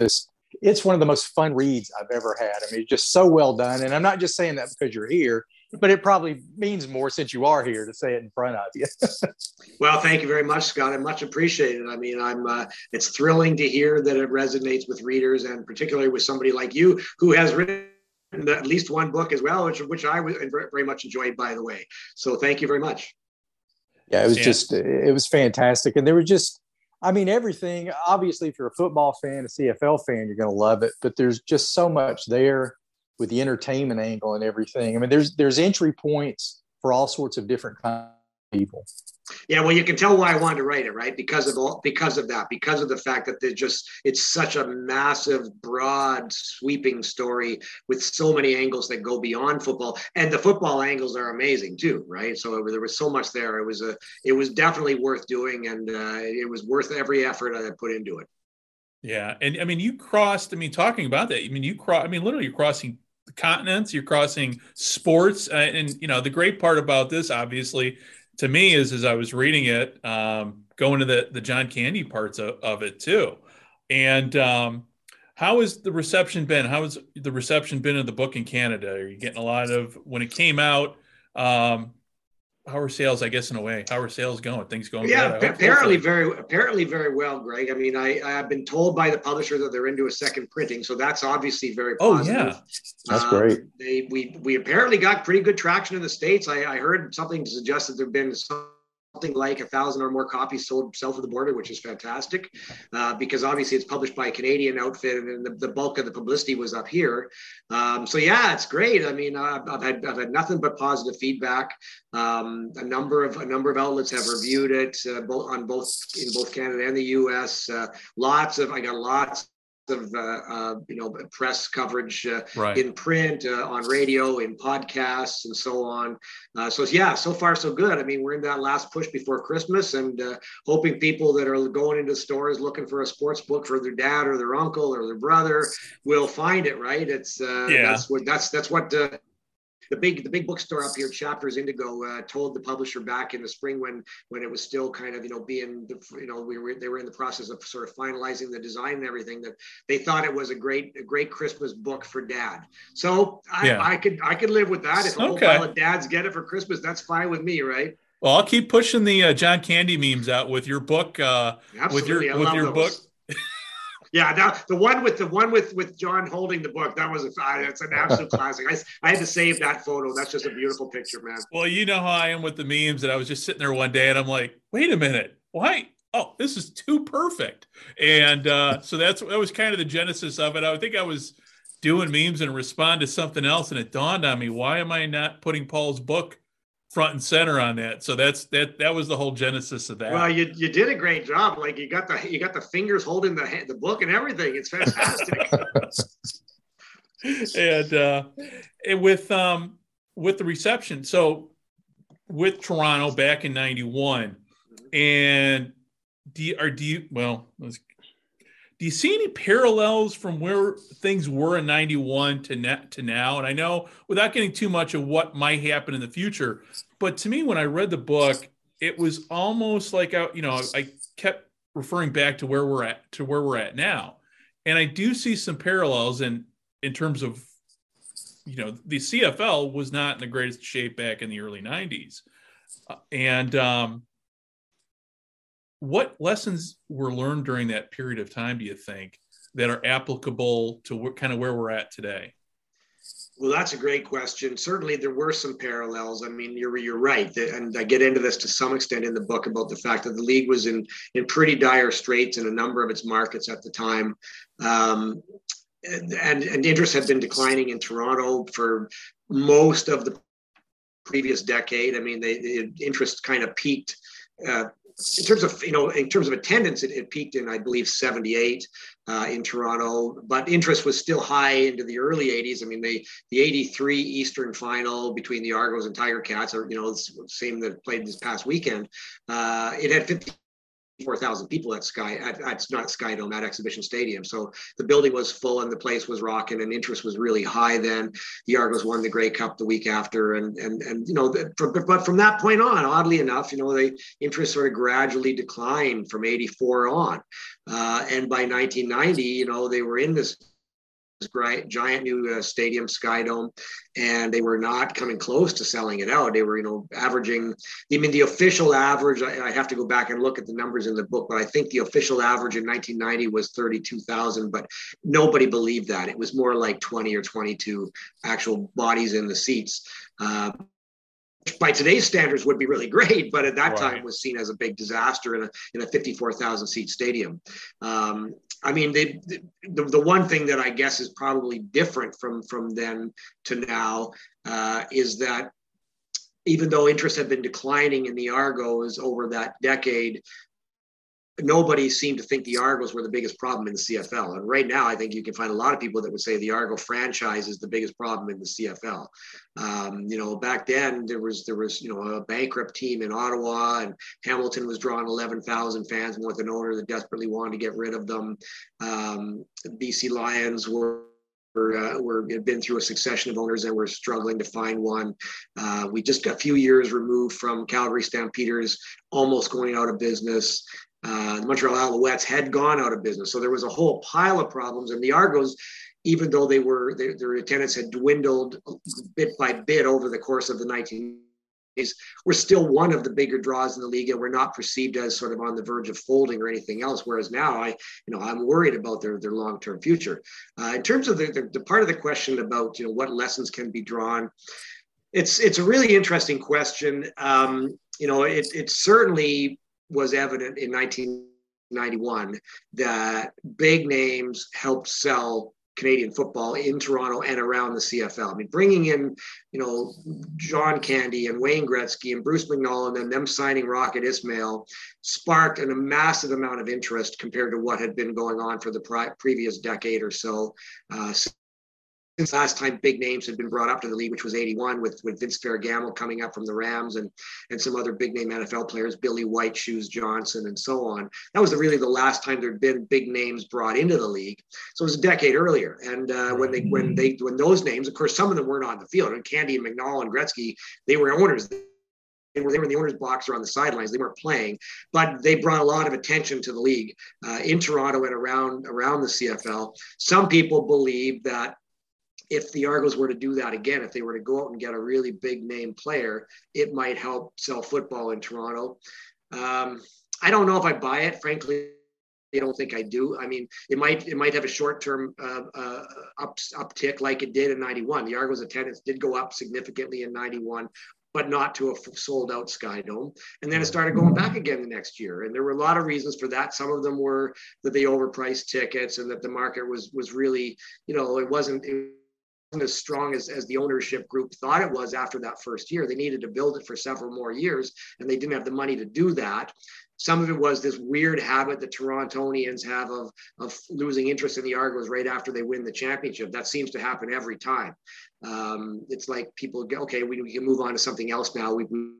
just, it's one of the most fun reads I've ever had. I mean, it's just so well done. And I'm not just saying that because you're here, but it probably means more since you are here to say it in front of you. Well, thank you very much, Scott. I much appreciate it. I mean, I'm. Uh, it's thrilling to hear that it resonates with readers, and particularly with somebody like you who has written at least one book as well, which which I very much enjoyed, by the way. So thank you very much. Yeah, it was yeah. just it was fantastic, and there were just. I mean, everything. Obviously, if you're a football fan, a CFL fan, you're going to love it. But there's just so much there with the entertainment angle and everything. I mean, there's there's entry points for all sorts of different kinds of people. Yeah, well, you can tell why I wanted to write it, right? Because of all, because of that, because of the fact that there's just it's such a massive, broad, sweeping story with so many angles that go beyond football, and the football angles are amazing too, right? So there was so much there. It was a, it was definitely worth doing, and uh, it was worth every effort I put into it. Yeah, and I mean, you crossed. I mean, talking about that, I mean, you cross. I mean, literally, you're crossing continents. You're crossing sports, uh, and you know, the great part about this, obviously to me is as I was reading it, um, going to the the John Candy parts of, of it too. And um, how has the reception been? How has the reception been of the book in Canada? Are you getting a lot of when it came out? Um, how are sales? I guess in a way, how are sales going? Things going? Yeah, good, apparently very, apparently very well, Greg. I mean, I I've been told by the publisher that they're into a second printing, so that's obviously very positive. Oh yeah, that's um, great. They we we apparently got pretty good traction in the states. I, I heard something to suggest that there've been some something like a thousand or more copies sold south of the border, which is fantastic, uh, because obviously it's published by a Canadian outfit, and the, the bulk of the publicity was up here. Um, so yeah, it's great. I mean, uh, I've had I've had nothing but positive feedback. Um, a number of a number of outlets have reviewed it, uh, both on both in both Canada and the U.S. Uh, lots of I got lots of uh, uh, you know press coverage uh, right. in print, uh, on radio, in podcasts, and so on. Uh, so yeah, so far so good. I mean, we're in that last push before Christmas, and uh, hoping people that are going into stores looking for a sports book for their dad or their uncle or their brother will find it. Right? It's yeah. That's what that's that's what the big the big bookstore up here, Chapters Indigo, uh, told the publisher back in the spring when when it was still kind of you know being the, you know we were they were in the process of sort of finalizing the design and everything that they thought it was a great a great Christmas book for dad. So I, yeah. I could I could live with that. If a whole pile of dads get it for Christmas, that's fine with me, right? Well, I'll keep pushing the uh, John Candy memes out with your book. Uh, Absolutely. with your with your those. book. Yeah, that, the one with the one with with John holding the book that was a it's an absolute classic. I, I had to save that photo. That's just a beautiful picture, man. Well, you know how I am with the memes, and I was just sitting there one day, and I'm like, wait a minute, why? Oh, this is too perfect. And uh, so that's that was kind of the genesis of it. I think I was doing memes and respond to something else, and it dawned on me, why am I not putting Paul's book front and center on that. So that's that that was the whole genesis of that. Well, you, you did a great job. Like you got the you got the fingers holding the the book and everything. It's fantastic. and uh and with um with the reception. So with Toronto back in 91 and do you, or do you well let's do you see any parallels from where things were in 91 to net to now? And i know without getting too much of what might happen in the future but to me when i read the book it was almost like I, you know i kept referring back to where we're at to where we're at now. And i do see some parallels in in terms of you know the cfl was not in the greatest shape back in the early 90s uh, and um what lessons were learned during that period of time do you think that are applicable to what, kind of where we're at today well, that's a great question. Certainly, there were some parallels. I mean, you're you're right, and I get into this to some extent in the book about the fact that the league was in in pretty dire straits in a number of its markets at the time, um, and, and and interest had been declining in Toronto for most of the previous decade. I mean, the interest kind of peaked uh, in terms of you know in terms of attendance it, it peaked in i believe 78 uh, in toronto but interest was still high into the early 80s i mean the the 83 eastern final between the argos and tiger cats are you know the same that played this past weekend. Uh, it had 50 4,000 people at Sky, at, at not Sky Dome, at Exhibition Stadium. So the building was full and the place was rocking and interest was really high then. The Argos won the Grey Cup the week after. And, and, and you know, but from that point on, oddly enough, you know, the interest sort of gradually declined from 84 on. Uh, and by 1990, you know, they were in this great, giant new uh, stadium, Sky Dome, and they were not coming close to selling it out. They were, you know, averaging. I mean, the official average. I, I, have to go back and look at the numbers in the book, but I think the official average in 1990 was 32,000. But nobody believed that. It was more like 20 or 22 actual bodies in the seats. Uh, by today's standards would be really great, but at that right. time was seen as a big disaster in a in a 54,000 seat stadium. Um, I mean, the the one thing that I guess is probably different from from then to now uh, is that even though interest had been declining in the Argos over that decade, nobody seemed to think the Argos were the biggest problem in the CFL. And right now, I think you can find a lot of people that would say the Argo franchise is the biggest problem in the CFL. Um, you know, back then there was there was you know a bankrupt team in Ottawa, and Hamilton was drawing 11,000 fans with an owner that desperately wanted to get rid of them. Um, BC Lions were uh, we're had been through a succession of owners and we're struggling to find one. Uh, we just got a few years removed from Calgary Stampeders almost going out of business. Uh, the Montreal Alouettes had gone out of business. So there was a whole pile of problems. And the Argos, even though they were their, their attendance had dwindled bit by bit over the course of the 19 days, were still one of the bigger draws in the league and were not perceived as sort of on the verge of folding or anything else. Whereas now I, you know, I'm worried about their, their long-term future. Uh, in terms of the, the, the part of the question about, you know, what lessons can be drawn, it's, it's a really interesting question. Um, you know, it, it certainly was evident in 1991 that big names helped sell Canadian football in Toronto and around the CFL. I mean, bringing in, you know, John Candy and Wayne Gretzky and Bruce McNall and them signing Rocket Ismail sparked an, a massive amount of interest compared to what had been going on for the pri- previous decade or so. Uh, since last time big names had been brought up to the league, which was 81 with, with Vince Ferragamo coming up from the Rams and, and some other big name NFL players, Billy White, Shoes Johnson, and so on. That was really the last time there'd been big names brought into the league. So it was a decade earlier. And uh, when they when they when those names, of course, some of them weren't on the field. And Candy and McNall and Gretzky, they were owners. They were, they were in the owner's box or on the sidelines. They weren't playing, but they brought a lot of attention to the league uh, in Toronto and around around the CFL. Some people believe that if the Argos were to do that again, if they were to go out and get a really big name player, it might help sell football in Toronto. Um, I don't know if I buy it, frankly. I don't think I do. I mean, it might it might have a short term uh, uh, up, uptick like it did in '91. The Argos attendance did go up significantly in '91, but not to a sold out Sky Dome. And then it started going back again the next year. And there were a lot of reasons for that. Some of them were that they overpriced tickets and that the market was was really, you know, it wasn't. It, as strong as, as the ownership group thought it was after that first year. They needed to build it for several more years, and they didn't have the money to do that. Some of it was this weird habit that Torontonians have of, of losing interest in the Argos right after they win the championship. That seems to happen every time. Um, it's like people go, okay, we, we, can move on to something else now. We, we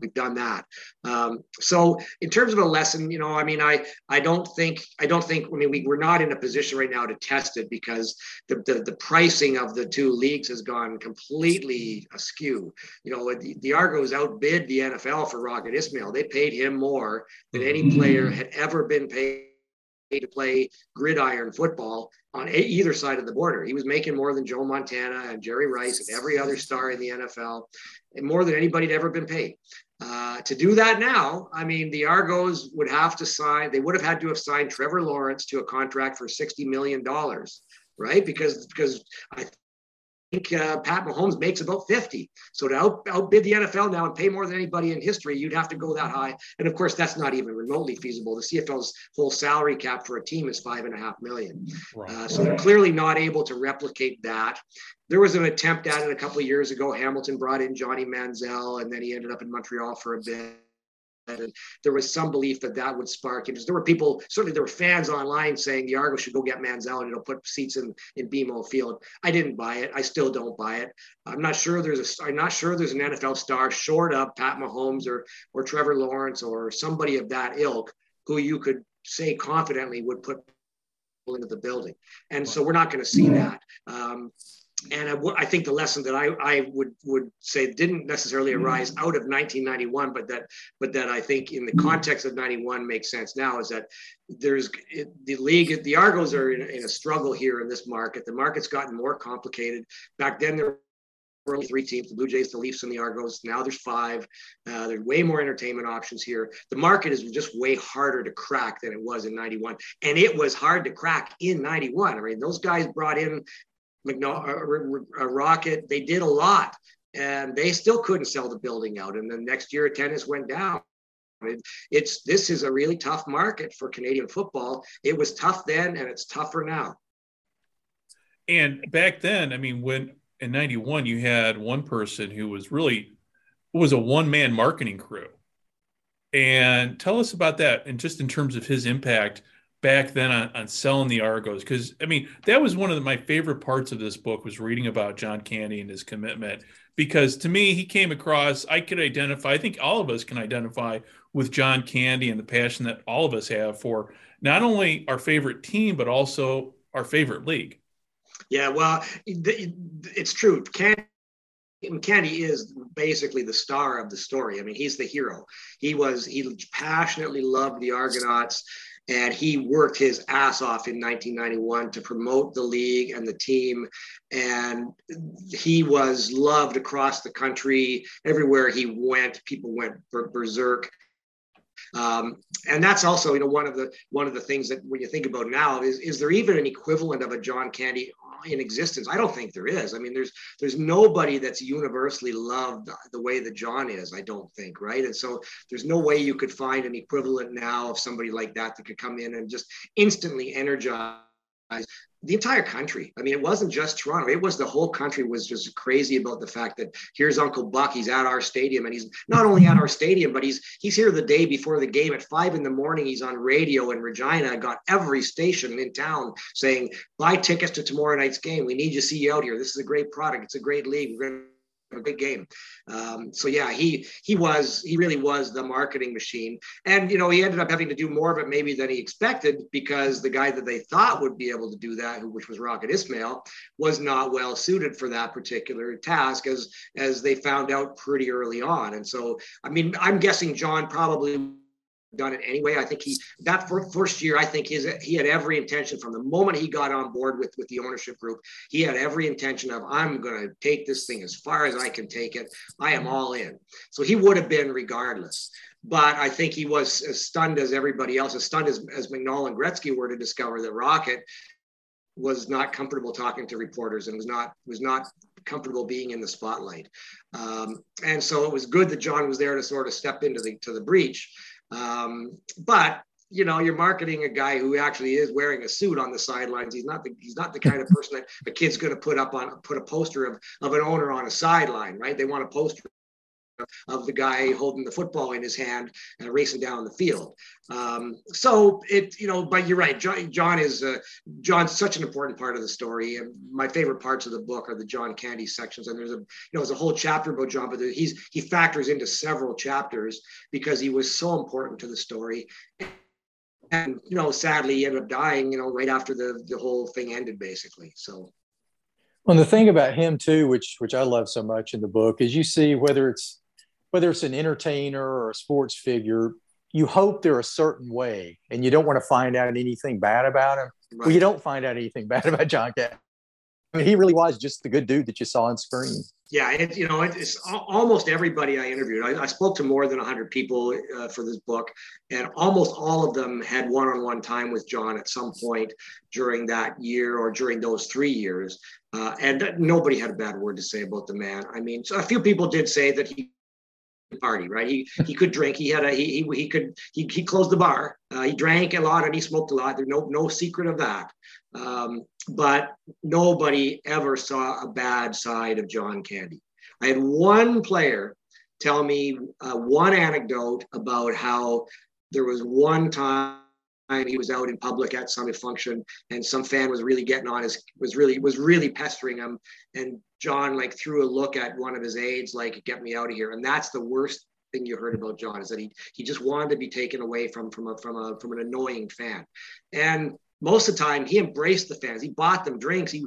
we've done that. Um, so in terms of a lesson, you know, I mean, I I don't think I don't think I mean we, we're not in a position right now to test it because the, the, the pricing of the two leagues has gone completely askew. You know, the, the Argos outbid the NFL for Rocket Ismail. They paid him more than any player had ever been paid to play gridiron football on either side of the border. He was making more than Joe Montana and Jerry Rice and every other star in the NFL, and more than anybody had ever been paid. Uh, to do that now, I mean, the Argos would have to sign, they would have had to have signed Trevor Lawrence to a contract for $60 million, right? Because, because I think uh, Pat Mahomes makes about 50. So to out, outbid the NFL now and pay more than anybody in history, you'd have to go that high. And of course, that's not even remotely feasible. The CFL's full salary cap for a team is five and a half million. Right. Uh, so they're clearly not able to replicate that. There was an attempt at it a couple of years ago. Hamilton brought in Johnny Manziel, and then he ended up in Montreal for a bit and there was some belief that that would spark interest. There were people, certainly there were fans online saying the Argos should go get Manziel and it'll put seats in in BMO Field. I didn't buy it. I still don't buy it. I'm not sure there's a. I'm not sure there's an NFL star short of Pat Mahomes or or Trevor Lawrence or somebody of that ilk who you could say confidently would put into the building. And so we're not going to see that. Um, and I, w- I think the lesson that I, I would would say didn't necessarily arise out of 1991, but that but that I think in the context of 91 makes sense now is that there's it, the league the Argos are in, in a struggle here in this market. The market's gotten more complicated. Back then there were only three teams: the Blue Jays, the Leafs, and the Argos. Now there's five. Uh, there's way more entertainment options here. The market is just way harder to crack than it was in '91, and it was hard to crack in '91. I mean, those guys brought in McNall, uh, Rocket. They did a lot, and they still couldn't sell the building out. And the next year, attendance went down. It, it's this is a really tough market for Canadian football. It was tough then, and it's tougher now. And back then, I mean, when in '91 you had one person who was really was a one man marketing crew. And tell us about that, and just in terms of his impact back then on, on selling the Argos because I mean that was one of the, my favorite parts of this book was reading about John Candy and his commitment because to me he came across I could identify I think all of us can identify with John Candy and the passion that all of us have for not only our favorite team but also our favorite league. Yeah, well, it's true. Candy Candy is basically the star of the story. I mean, he's the hero. He was he passionately loved the Argonauts and he worked his ass off in 1991 to promote the league and the team. And he was loved across the country. Everywhere he went people went berserk. Um, and that's also you know one of the one of the things that when you think about now is is there even an equivalent of a john candy in existence. I don't think there is. I mean, there's there's nobody that's universally loved the way that John is. I don't think, right? And so there's no way you could find an equivalent now of somebody like that that could come in and just instantly energize the entire country. I mean, it wasn't just Toronto. It was the whole country was just crazy about the fact that here's Uncle Buck. He's at our stadium, and he's not only at our stadium, but he's he's here the day before the game at five in the morning. He's on radio in Regina. Got every station in town saying, "Buy tickets to tomorrow night's game. We need you to see you out here. This is a great product. It's a great league. We're going a good game. Um, so yeah, he he was he really was the marketing machine, and you know he ended up having to do more of it maybe than he expected because the guy that they thought would be able to do that, which was Rocket Ismail, was not well suited for that particular task, as as they found out pretty early on. And so I mean, I'm guessing John probably done it anyway. I think he that first year, I think his he had every intention from the moment he got on board with with the ownership group. He had every intention of I'm going to take this thing as far as I can take it. I am all in. So he would have been regardless. But I think he was as stunned as everybody else, as stunned as, as McNall and Gretzky were to discover that Rocket was not comfortable talking to reporters and was not was not comfortable being in the spotlight. Um, and so it was good that John was there to sort of step into the to the breach. Um, but you know, you're marketing a guy who actually is wearing a suit on the sidelines. He's not the he's not the kind of person that a kid's going to put up on put a poster of of an owner on a sideline, right? They want a poster of the guy holding the football in his hand and racing down the field. Um, so it, you know, but you're right. John, John is uh, John's such an important part of the story. And my favorite parts of the book are the John Candy sections. And there's a, you know, there's a whole chapter about John, but he's he factors into several chapters because he was so important to the story. And you know, sadly, he ended up dying. You know, right after the the whole thing ended, basically. So. Well, the thing about him too, which which I love so much in the book, is you see whether it's whether it's an entertainer or a sports figure, you hope they're a certain way and you don't want to find out anything bad about him. Right. Well, you don't find out anything bad about John Cat. I mean, he really was just the good dude that you saw on screen. Yeah, it, you know, it's almost everybody I interviewed. I, I spoke to more than 100 people uh, for this book, and almost all of them had one-on-one time with John at some point during that year or during those three years. Uh, and nobody had a bad word to say about the man. I mean, so a few people did say that he party, right? He he could drink. He had a he he, he could he, he closed the bar. Uh, he drank a lot and he smoked a lot. There's no no secret of that. Um, but nobody ever saw a bad side of John Candy. I had one player tell me uh, one anecdote about how there was one time he was out in public at some function and some fan was really getting on his was really was really pestering him and john like threw a look at one of his aides like get me out of here. And that's the worst thing you heard about john is that he he just wanted to be taken away from from a from a from an annoying fan. And most of the time he embraced the fans. He bought them drinks. He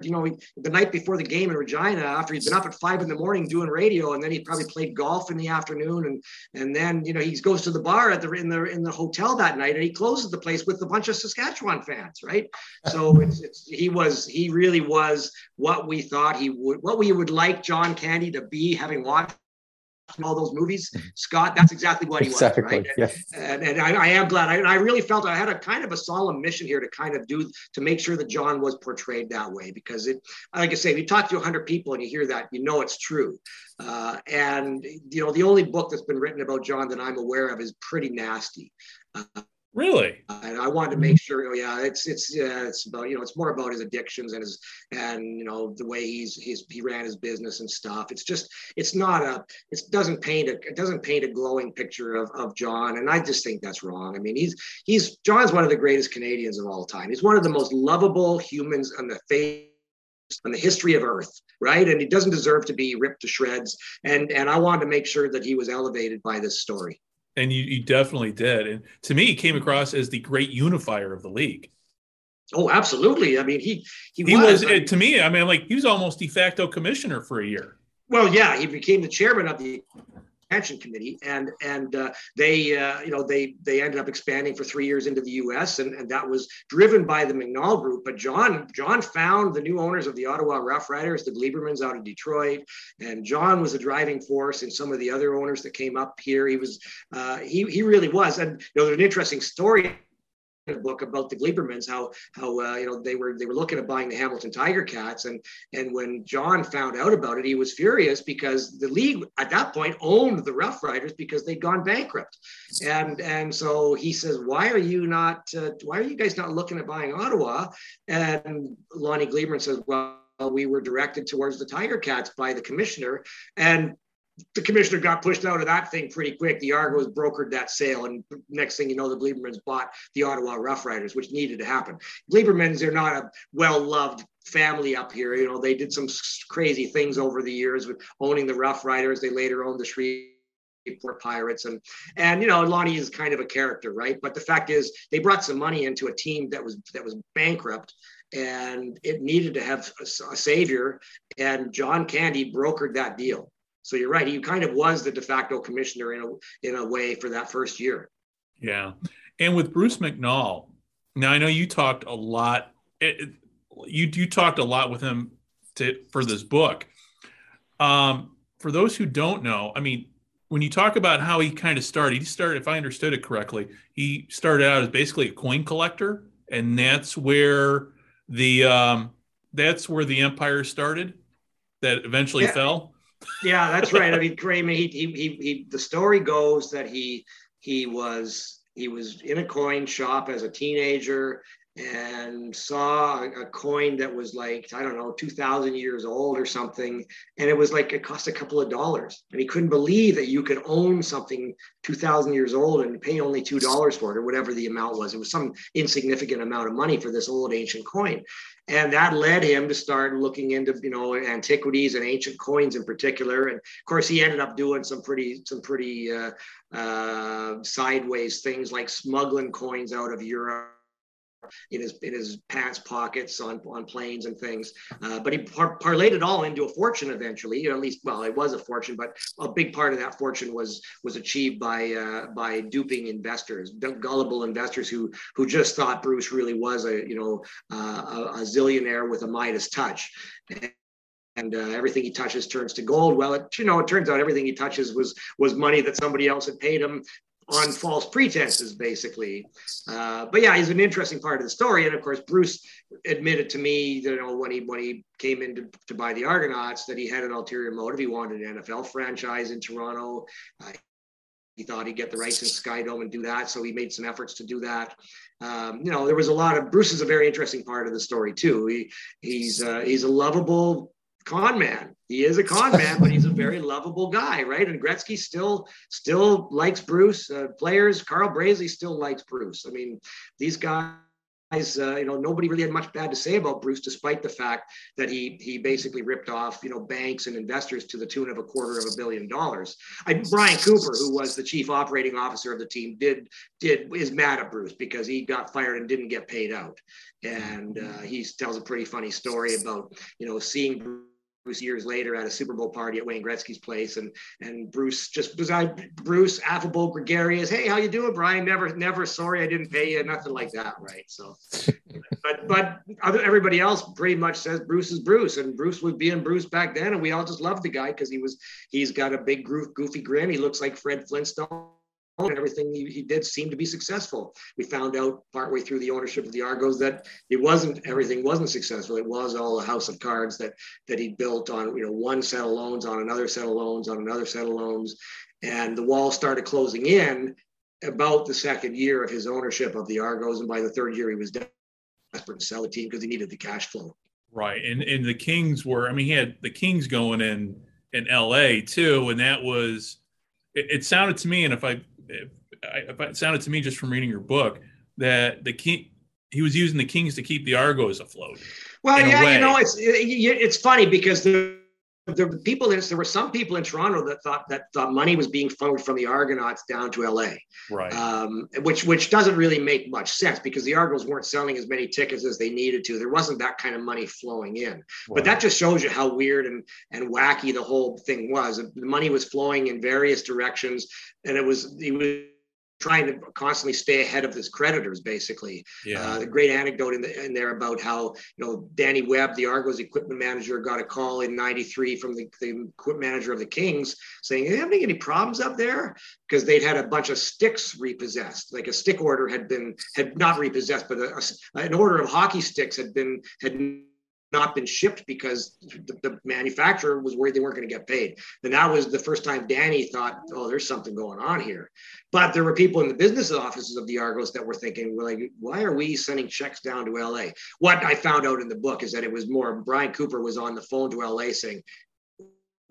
you know, the night before the game in Regina, after he'd been up at five in the morning doing radio, and then he probably played golf in the afternoon, and and then you know he goes to the bar at the in the in the hotel that night, and he closes the place with a bunch of Saskatchewan fans, right? So it's, it's he was he really was what we thought he would, what we would like John Candy to be, having watched all those movies. Scott, that's exactly what he Exactly, was, right? yes. And, and I, I am glad. I, I really felt I had a kind of a solemn mission here to kind of do to make sure that John was portrayed that way because it, like I say, if you talk to 100 people and you hear that, you know it's true. Uh, and you know, the only book that's been written about John that I'm aware of is pretty nasty. Uh, Really? and I wanted to make sure. Oh yeah, it's it's yeah, it's about you know it's more about his addictions and his and you know the way he's he's he ran his business and stuff. It's just it's not a it doesn't paint a it doesn't paint a glowing picture of of John, and I just think that's wrong. I mean he's he's John's one of the greatest Canadians of all time. He's one of the most lovable humans on the face on the history of earth right and he doesn't deserve to be ripped to shreds and and i wanted to make sure that he was elevated by this story And you, you definitely did. And to me, he came across as the great unifier of the league. oh absolutely i mean he he, He was, I mean, uh, to me, I mean, like he was almost de facto commissioner for a year. Well, yeah, he became the chairman of the expansion committee, and and uh, they, uh, you know, they they ended up expanding for three years into the U.S. and, and that was driven by the McNall Group. But John John found the new owners of the Ottawa Rough Riders, the Gleibermans out of Detroit, and John was a driving force in some of the other owners that came up here. He was uh, he he really was, and you know, there's an interesting story book about the Gleibermans, how how uh, you know they were they were looking at buying the Hamilton Tiger Cats, and and when John found out about it, he was furious because the league at that point owned the Rough Riders because they'd gone bankrupt, and and so he says, why are you not uh, why are you guys not looking at buying Ottawa? And Lonnie Gleiberman says, well. We were directed towards the Tiger Cats by the commissioner, and the commissioner got pushed out of that thing pretty quick. The Argos brokered that sale, and next thing you know, the Gleibermans bought the Ottawa Rough Riders, which needed to happen. Gleibermans are not a well-loved family up here. You know, they did some crazy things over the years with owning the Rough Riders. They later owned the Shreveport Pirates, and and you know, Lonnie is kind of a character, right? But the fact is, they brought some money into a team that was that was bankrupt. And it needed to have a savior, and John Candy brokered that deal. So you're right. He kind of was the de facto commissioner in a in a way for that first year. Yeah. And with Bruce McNall, now I know you talked a lot. It, you you talked a lot with him to for this book. Um, for those who don't know, I mean, when you talk about how he kind of started, he started, if I understood it correctly, he started out as basically a coin collector, and that's where the um, that's where the empire started. That eventually Yeah. fell. Yeah, that's right. I mean, Kramer, he, he, he, he, the story goes that he, he was, he was in a coin shop as a teenager and saw a, coin that was like, I don't know, 2000 years old or something. And it was like, it cost a couple of dollars. And he couldn't believe that you could own something 2000 years old and pay only $2 for it or whatever the amount was. It was some insignificant amount of money for this old ancient coin and that led him to start looking into you know antiquities and ancient coins in particular and of course he ended up doing some pretty some pretty uh, uh, sideways things like smuggling coins out of europe in his in his pants pockets on on planes and things uh, but he par- parlayed it all into a fortune eventually at least well it was a fortune but a big part of that fortune was was achieved by uh, by duping investors gullible investors who who just thought bruce really was a you know uh, a, a zillionaire with a midas touch and uh, everything he touches turns to gold. Well, it you know it turns out everything he touches was was money that somebody else had paid him on false pretenses, basically. Uh, but yeah, he's an interesting part of the story. And of course, Bruce admitted to me, you know, when he when he came in to, to buy the Argonauts, that he had an ulterior motive. He wanted an NFL franchise in Toronto. Uh, he thought he'd get the rights in Skydome and do that, so he made some efforts to do that. Um, you know, there was a lot of Bruce is a very interesting part of the story too. He he's uh, he's a lovable con man. He is a con man, but he's a very lovable guy, right? And Gretzky still still likes Bruce. Uh, players, Carl Brazley still likes Bruce. I mean, these guys uh, you know, nobody really had much bad to say about Bruce, despite the fact that he he basically ripped off, you know, banks and investors to the tune of a quarter of a billion dollars. I, Brian Cooper, who was the chief operating officer of the team, did did is mad at Bruce because he got fired and didn't get paid out, and uh, he tells a pretty funny story about you know seeing. Bruce Bruce years later at a Super Bowl party at Wayne Gretzky's place, and and Bruce just beside Bruce, affable, gregarious. Hey, how you doing, Brian? Never, never sorry I didn't pay you, nothing like that, right? So, but but other, everybody else pretty much says Bruce is Bruce, and Bruce was being Bruce back then, and we all just loved the guy because he was he's got a big goofy grin. He looks like Fred Flintstone and everything he, he, did seemed to be successful. We found out partway through the ownership of the Argos that it wasn't everything wasn't successful. It was all a house of cards that that he built on you know one set of loans on another set of loans on another set of loans, and the wall started closing in about the second year of his ownership of the Argos, and by the third year he was desperate to sell the team because he needed the cash flow. Right, and and the Kings were I mean he had the Kings going in in L.A. too, and that was it, it sounded to me, and if I if, if it sounded to me just from reading your book that the king he was using the Kings to keep the Argos afloat. Well, yeah, you know, it's it's funny because the the people in there were some people in Toronto that thought that thought money was being funneled from the Argonauts down to LA, right? Um, which which doesn't really make much sense because the Argos weren't selling as many tickets as they needed to. There wasn't that kind of money flowing in. Right. But that just shows you how weird and and wacky the whole thing was. The money was flowing in various directions, and it was it was trying to constantly stay ahead of his creditors, basically. Yeah. Uh, the great anecdote in, the, in, there about how, you know, Danny Webb, the Argos equipment manager, got a call in 93 from the, the equipment manager of the Kings saying, Are you having any problems up there? Because they'd had a bunch of sticks repossessed. Like a stick order had been, had not repossessed, but a, a, an order of hockey sticks had been, had not been shipped because the, the, manufacturer was worried they weren't going to get paid. And that was the first time Danny thought, oh, there's something going on here. But there were people in the business offices of the Argos that were thinking, like, why are we sending checks down to LA? What I found out in the book is that it was more Brian Cooper was on the phone to LA saying,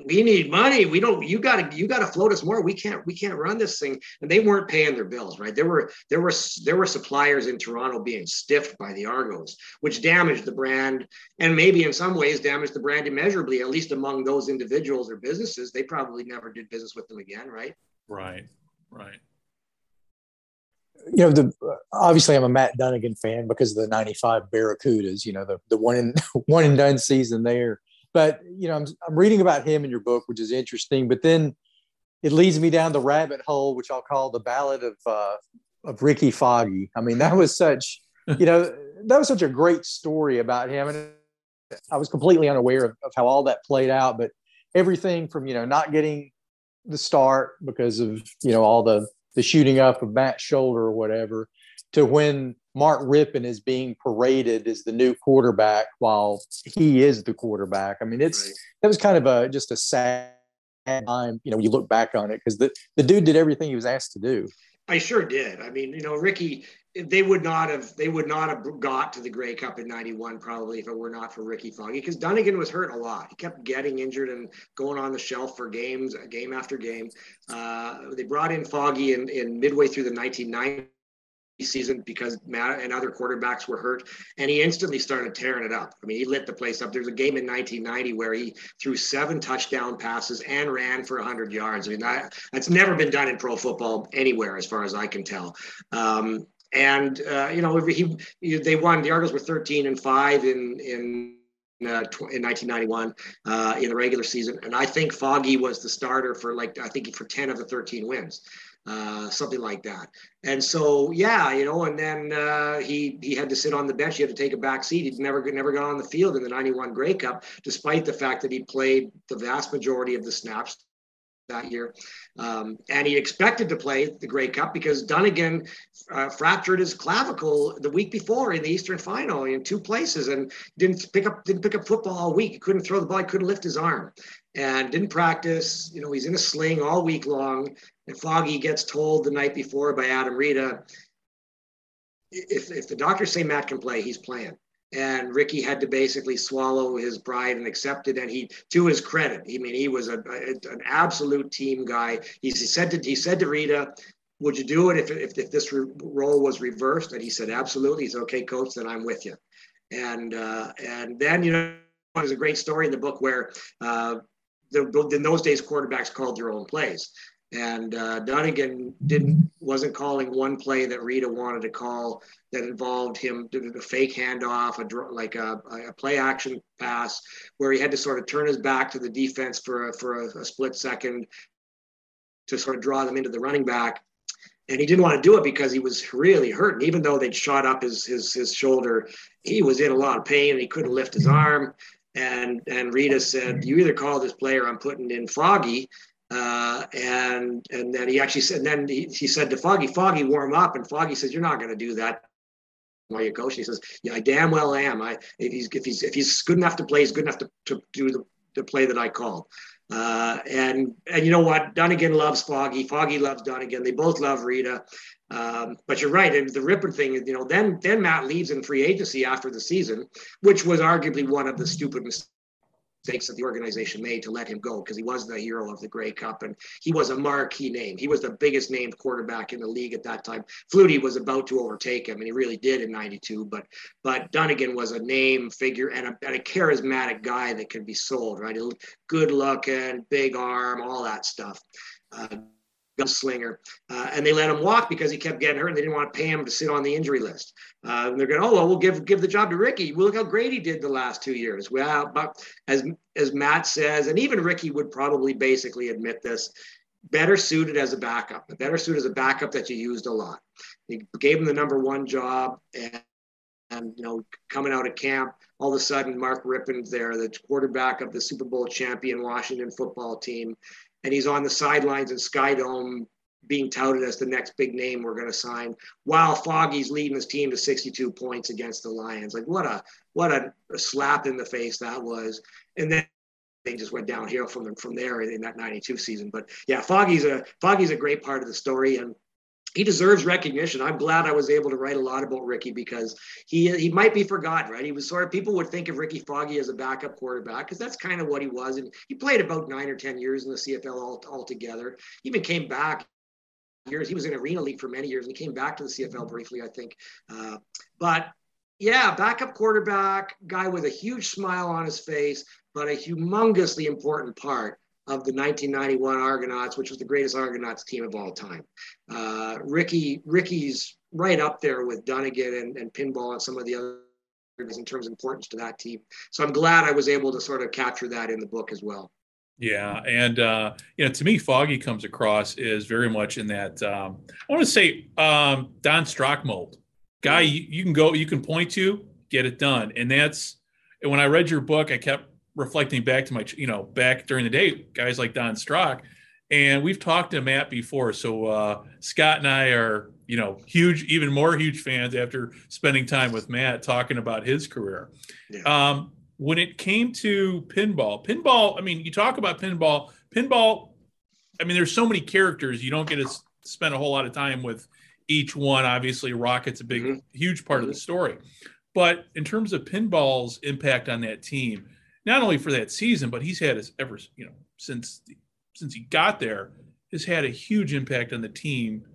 we need money. We don't. You got to. You got to float us more. We can't. We can't run this thing. And they weren't paying their bills. Right. There were. There were. There were suppliers in Toronto being stiffed by the Argos, which damaged the brand, and maybe in some ways damaged the brand immeasurably. At least among those individuals or businesses, they probably never did business with them again. Right. Right. Right. You know, the obviously I'm a Matt Dunigan fan because of the '95 Barracudas. You know, the the one and one and done season there but you know, I'm, I'm reading about him in your book, which is interesting. But then it leads me down the rabbit hole, which I'll call the Ballad of uh, of Ricky Foggie I mean, that was such, you know, that was such a great story about him, and I was completely unaware of, of how all that played out. But everything from you know not getting the start because of you know all the the shooting up of Matt's shoulder or whatever, to when Mark Rypien is being paraded as the new quarterback while he is the quarterback. I mean, it's that was kind of a just a sad time, you know, you look back on it because the, the dude did everything he was asked to do. I sure did. I mean, you know, Ricky, they would not have they would not have got to the Grey Cup in '91 probably if it were not for Ricky Foggie because Dunigan was hurt a lot. He kept getting injured and going on the shelf for games, game after game. Uh, they brought in Foggie in, in midway through the 1990s season because Matt and other quarterbacks were hurt, and he instantly started tearing it up. I mean, he lit the place up. There's a game in 1990 where he threw seven touchdown passes and ran for 100 yards. I mean, that, that's never been done in pro football anywhere, as far as I can tell. Um, and uh, you know, he, he, they won. The Argos were 13 and five in in uh, in 1991 uh, in the regular season, and I think Foggie was the starter for like I think for 10 of the 13 wins uh, something like that. And so, yeah, you know, and then uh, he he had to sit on the bench. He had to take a back seat. He'd never never got on the field in the '91 Grey Cup, despite the fact that he played the vast majority of the snaps that year. Um, and he expected to play the Grey Cup because Dunigan uh, fractured his clavicle the week before in the Eastern Final in two places and didn't pick up didn't pick up football all week. He couldn't throw the ball. He couldn't lift his arm and didn't practice. You know, he's in a sling all week long. And Foggie gets told the night before by Adam Rita, if, if the doctors say Matt can play, he's playing. And Ricky had to basically swallow his pride and accept it. And he, to his credit, I mean, he was a, a an absolute team guy. He, he said to he said to Rita, would you do it if, if, if this re- role was reversed? And he said, absolutely. He said, okay, coach, then I'm with you. And, uh, and then, you know, there's a great story in the book where uh, the, in those days, quarterbacks called their own plays. And uh, Dunigan didn't wasn't calling one play that Rita wanted to call that involved him a fake handoff, a like a, a, play action pass, where he had to sort of turn his back to the defense for a, for a, a split second to sort of draw them into the running back and he didn't want to do it because he was really hurt. And even though they'd shot up his his his shoulder, he was in a lot of pain and he couldn't lift his arm. And and Rita said, "You either call this player, I'm putting in Foggie." Uh, and and then he actually said, and then he, he said to Foggie, "Foggie, warm up." And Foggie says, "You're not going to do that." Why you coach? And he says, "Yeah, I damn well am. I if he's if he's if he's good enough to play, he's good enough to, to do the, the play that I called." Uh, and and you know what? Dunigan loves Foggie. Foggie loves Dunigan. They both love Rita. Um, but you're right. And the Ripper thing, you know, then then Matt leaves in free agency after the season, which was arguably one of the stupid mistakes mistakes that the organization made to let him go because he was the hero of the Grey Cup and he was a marquee name. He was the biggest named quarterback in the league at that time. Flutie was about to overtake him, and he really did in '92. But but Dunigan was a name figure and a, and a charismatic guy that could be sold. Right, good looking, big arm, all that stuff. Uh, gunslinger, uh, and they let him walk because he kept getting hurt, and they didn't want to pay him to sit on the injury list. Uh, and they're going, oh well, we'll give give the job to Ricky. Well, look how great he did the last two years. Well, but as as Matt says, and even Ricky would probably basically admit this, better suited as a backup. The better suited as a backup that you used a lot. He gave him the number one job, and and you know coming out of camp all of a sudden Mark Rypien's there the quarterback of the super bowl champion washington football team and he's on the sidelines in Skydome being touted as the next big name we're going to sign while Foggie's leading his team to 62 points against the Lions. Like what a what a, a slap in the face that was. And then they just went downhill from them from there in that 92 season. But yeah, Foggie's a Foggie's a great part of the story and he deserves recognition. I'm glad I was able to write a lot about Ricky because he he might be forgotten, right? He was sort of people would think of Ricky Foggie as a backup quarterback because that's kind of what he was, and he played about nine or ten years in the CFL all, altogether. He even came back years. He was in Arena League for many years, and he came back to the CFL briefly, I think. Uh, but yeah, backup quarterback, guy with a huge smile on his face, but a humongously important part of the 1991 Argonauts, which was the greatest Argonauts team of all time. Uh, Ricky, Ricky's right up there with Dunigan and, and Pinball and some of the others in terms of importance to that team. So I'm glad I was able to sort of capture that in the book as well. Yeah, and uh, you know, to me, Foggie comes across is very much in that. Um, I want to say um, Don Strock mold guy. You, you can go, you can point to, get it done, and that's. And when I read your book, I kept reflecting back to my, you know, back during the day, guys like Don Strock, and we've talked to Matt before. So uh, Scott and I are, you know, huge, even more huge fans after spending time with Matt talking about his career. Yeah. Um, when it came to pinball, pinball, I mean, you talk about pinball, pinball. I mean, there's so many characters you don't get to spend a whole lot of time with each one. Obviously, Rocket's a big, mm-hmm. huge part mm-hmm. of the mm-hmm. story. But in terms of pinball's impact on that team, not only for that season, but he's had his ever, you know, since since he got there, has had a huge impact on the team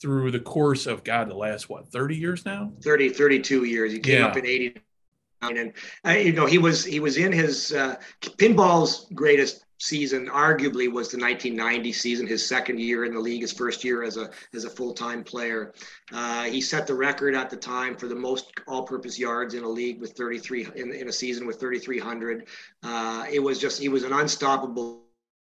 through the course of God, the last what, 30 years now? 30, 32 years. He came yeah. up in 89 and uh, you know he was he was in his uh, pinball's greatest season arguably was the 1990 season his second year in the league his first year as a as a full-time player. Uh, he set the record at the time for the most all-purpose yards in a league with 33 in, in a season with 3300 uh, it was just he was an unstoppable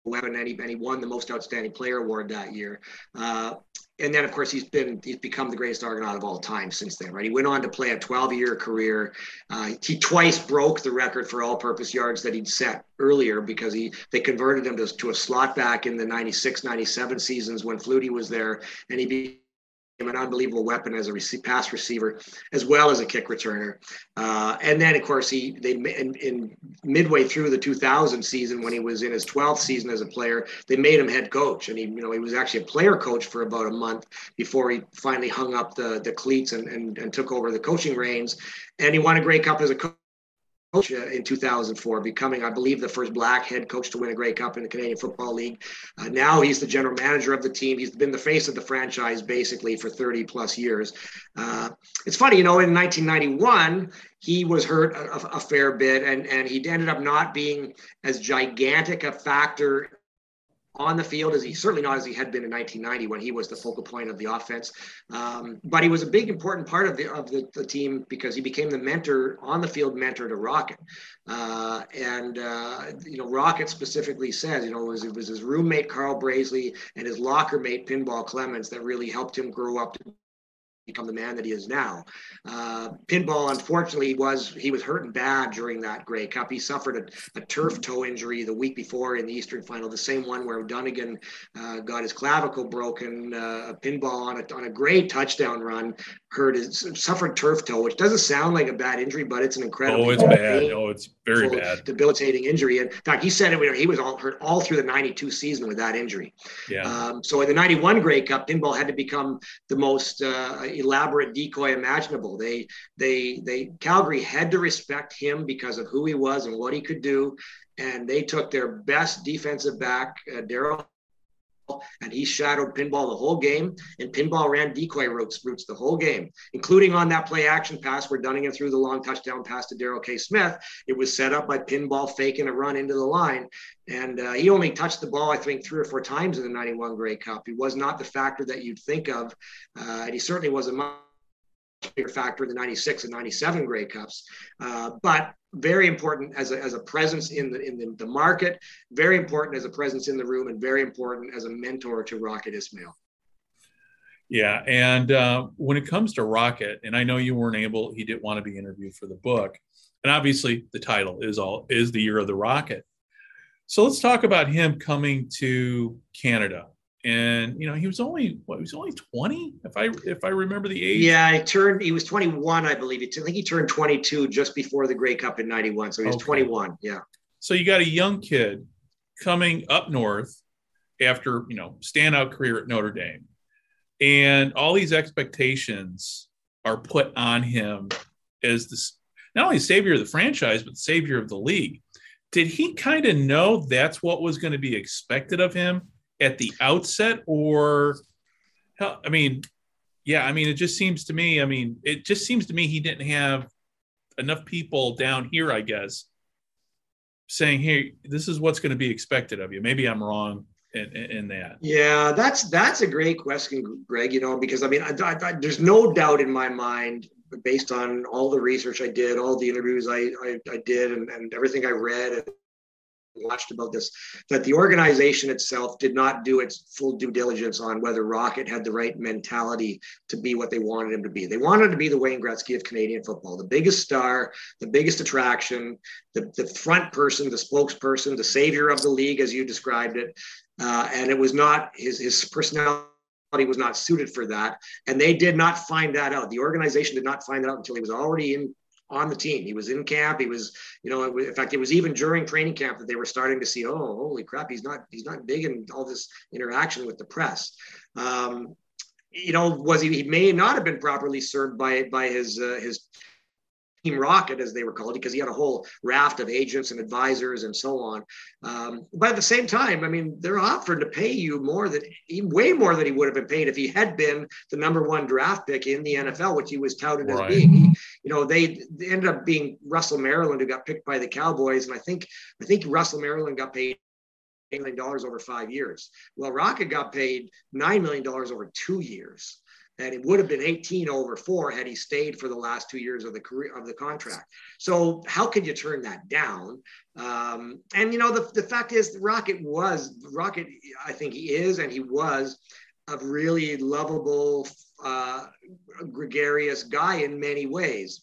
weapon and he, and he won the most outstanding player award that year. Uh, and then of course he's been he's become the greatest Argonaut of all time since then, right? He went on to play a 12-year career. Uh, he twice broke the record for all-purpose yards that he'd set earlier because he they converted him to, to a slot back in the 96, 97 seasons when Flutie was there, and he an unbelievable weapon as a pass receiver as well as a kick returner. Uh, and then, of course, he they in, in, midway through the 2000 season when he was in his 12th season as a player, they made him head coach, and he you know he was actually a player coach for about a month before he finally hung up the the cleats and and, and took over the coaching reins. And he won a Grey Cup as a coach coach uh, in 2004, becoming, I believe, the first black head coach to win a Grey Cup in the Canadian Football League. Uh, now he's the general manager of the team. He's been the face of the franchise basically for 30 plus years. Uh, it's funny, you know, in 1991, he was hurt a, a, fair bit, and and he ended up not being as gigantic a factor on the field as he certainly not as he had been in 1990 when he was the focal point of the offense. Um, but he was a big important part of the of the, the, team because he became the mentor on the field mentor to Rocket. Uh, and uh, you know Rocket specifically says you know it was, it was his roommate Carl Brazley and his locker mate Pinball Clemens that really helped him grow up to become the man that he is now. Uh, pinball, unfortunately, was he was hurting bad during that Grey Cup. He suffered a, a, turf toe injury the week before in the Eastern Final, the same one where Dunigan uh, got his clavicle broken. Uh, pinball on a, on a great touchdown run hurt his suffered turf toe, which doesn't sound like a bad injury, but it's an incredible. Oh, it's bad. Oh, it's very bad. Debilitating injury. And in fact, he said it. He was all hurt all through the '92 season with that injury. Yeah. Um, so in the '91 Grey Cup, pinball had to become the most uh, elaborate decoy imaginable. They they they Calgary had to respect him because of who he was and what he could do, and they took their best defensive back, uh, Daryl and he shadowed Pinball the whole game. And Pinball ran decoy routes, routes the whole game, including on that play action pass where Dunigan threw the long touchdown pass to Darrell K. Smith. It was set up by Pinball faking a run into the line. And uh, he only touched the ball, I think, three or four times in the 91 Grey Cup. He was not the factor that you'd think of. Uh, and he certainly was a much bigger factor in the 96 and 97 Grey Cups. Uh, but very important as a, as a presence in the in the, the, market, very important as a presence in the room, and very important as a mentor to Rocket Ismail. Yeah, and uh, when it comes to Rocket, and I know you weren't able, he didn't want to be interviewed for the book, and obviously the title is all is the year of the Rocket. So let's talk about him coming to Canada and you know he was only what he was only 20 if i if i remember the age? Yeah he turned he was 21 i believe. I think he turned 22 just before the grey cup in 91 so he was okay. 21 yeah. So you got a young kid coming up north after you know standout career at notre dame and all these expectations are put on him as this not only savior of the franchise but savior of the league. Did he kind of know that's what was going to be expected of him at the outset or i mean yeah i mean it just seems to me i mean it just seems to me he didn't have enough people down here i guess saying hey this is what's going to be expected of you. Maybe i'm wrong in, in, that. Yeah that's that's a great question greg you know because i mean I, I, there's no doubt in my mind based on all the research i did all the interviews i i, I did and, and everything i read and watched about this that the organization itself did not do its full due diligence on whether Rocket had the right mentality to be what they wanted him to be. They wanted to be the Wayne Gretzky of Canadian football, the biggest star, the biggest attraction, the, the front person, the spokesperson, the savior of the league, as you described it. Uh, and it was not his, his personality was not suited for that. And they did not find that out. The organization did not find that out until he was already in on the team. He was in camp. He was, you know, in fact, it was even during training camp that they were starting to see, oh, holy crap, he's not, he's not big in all this interaction with the press. Um, you know, was he? He may not have been properly served by by his uh, his Team Rocket, as they were called, because he had a whole raft of agents and advisors and so on. Um, but at the same time, I mean, they're offering to pay you more than way more than he would have been paid if he had been the number one draft pick in the NFL, which he was touted right. as being. He, you know, they, ended up being Russell Maryland, who got picked by the Cowboys, and I think I think Russell Maryland got paid $8 million over five years. Well, Rocket got paid $9 million over two years and it would have been 18 over four had he stayed for the last two years of the career of the contract. So how could you turn that down? Um, and you know the, the fact is Rocket was Rocket I think he is and he was a really lovable uh, gregarious guy in many ways.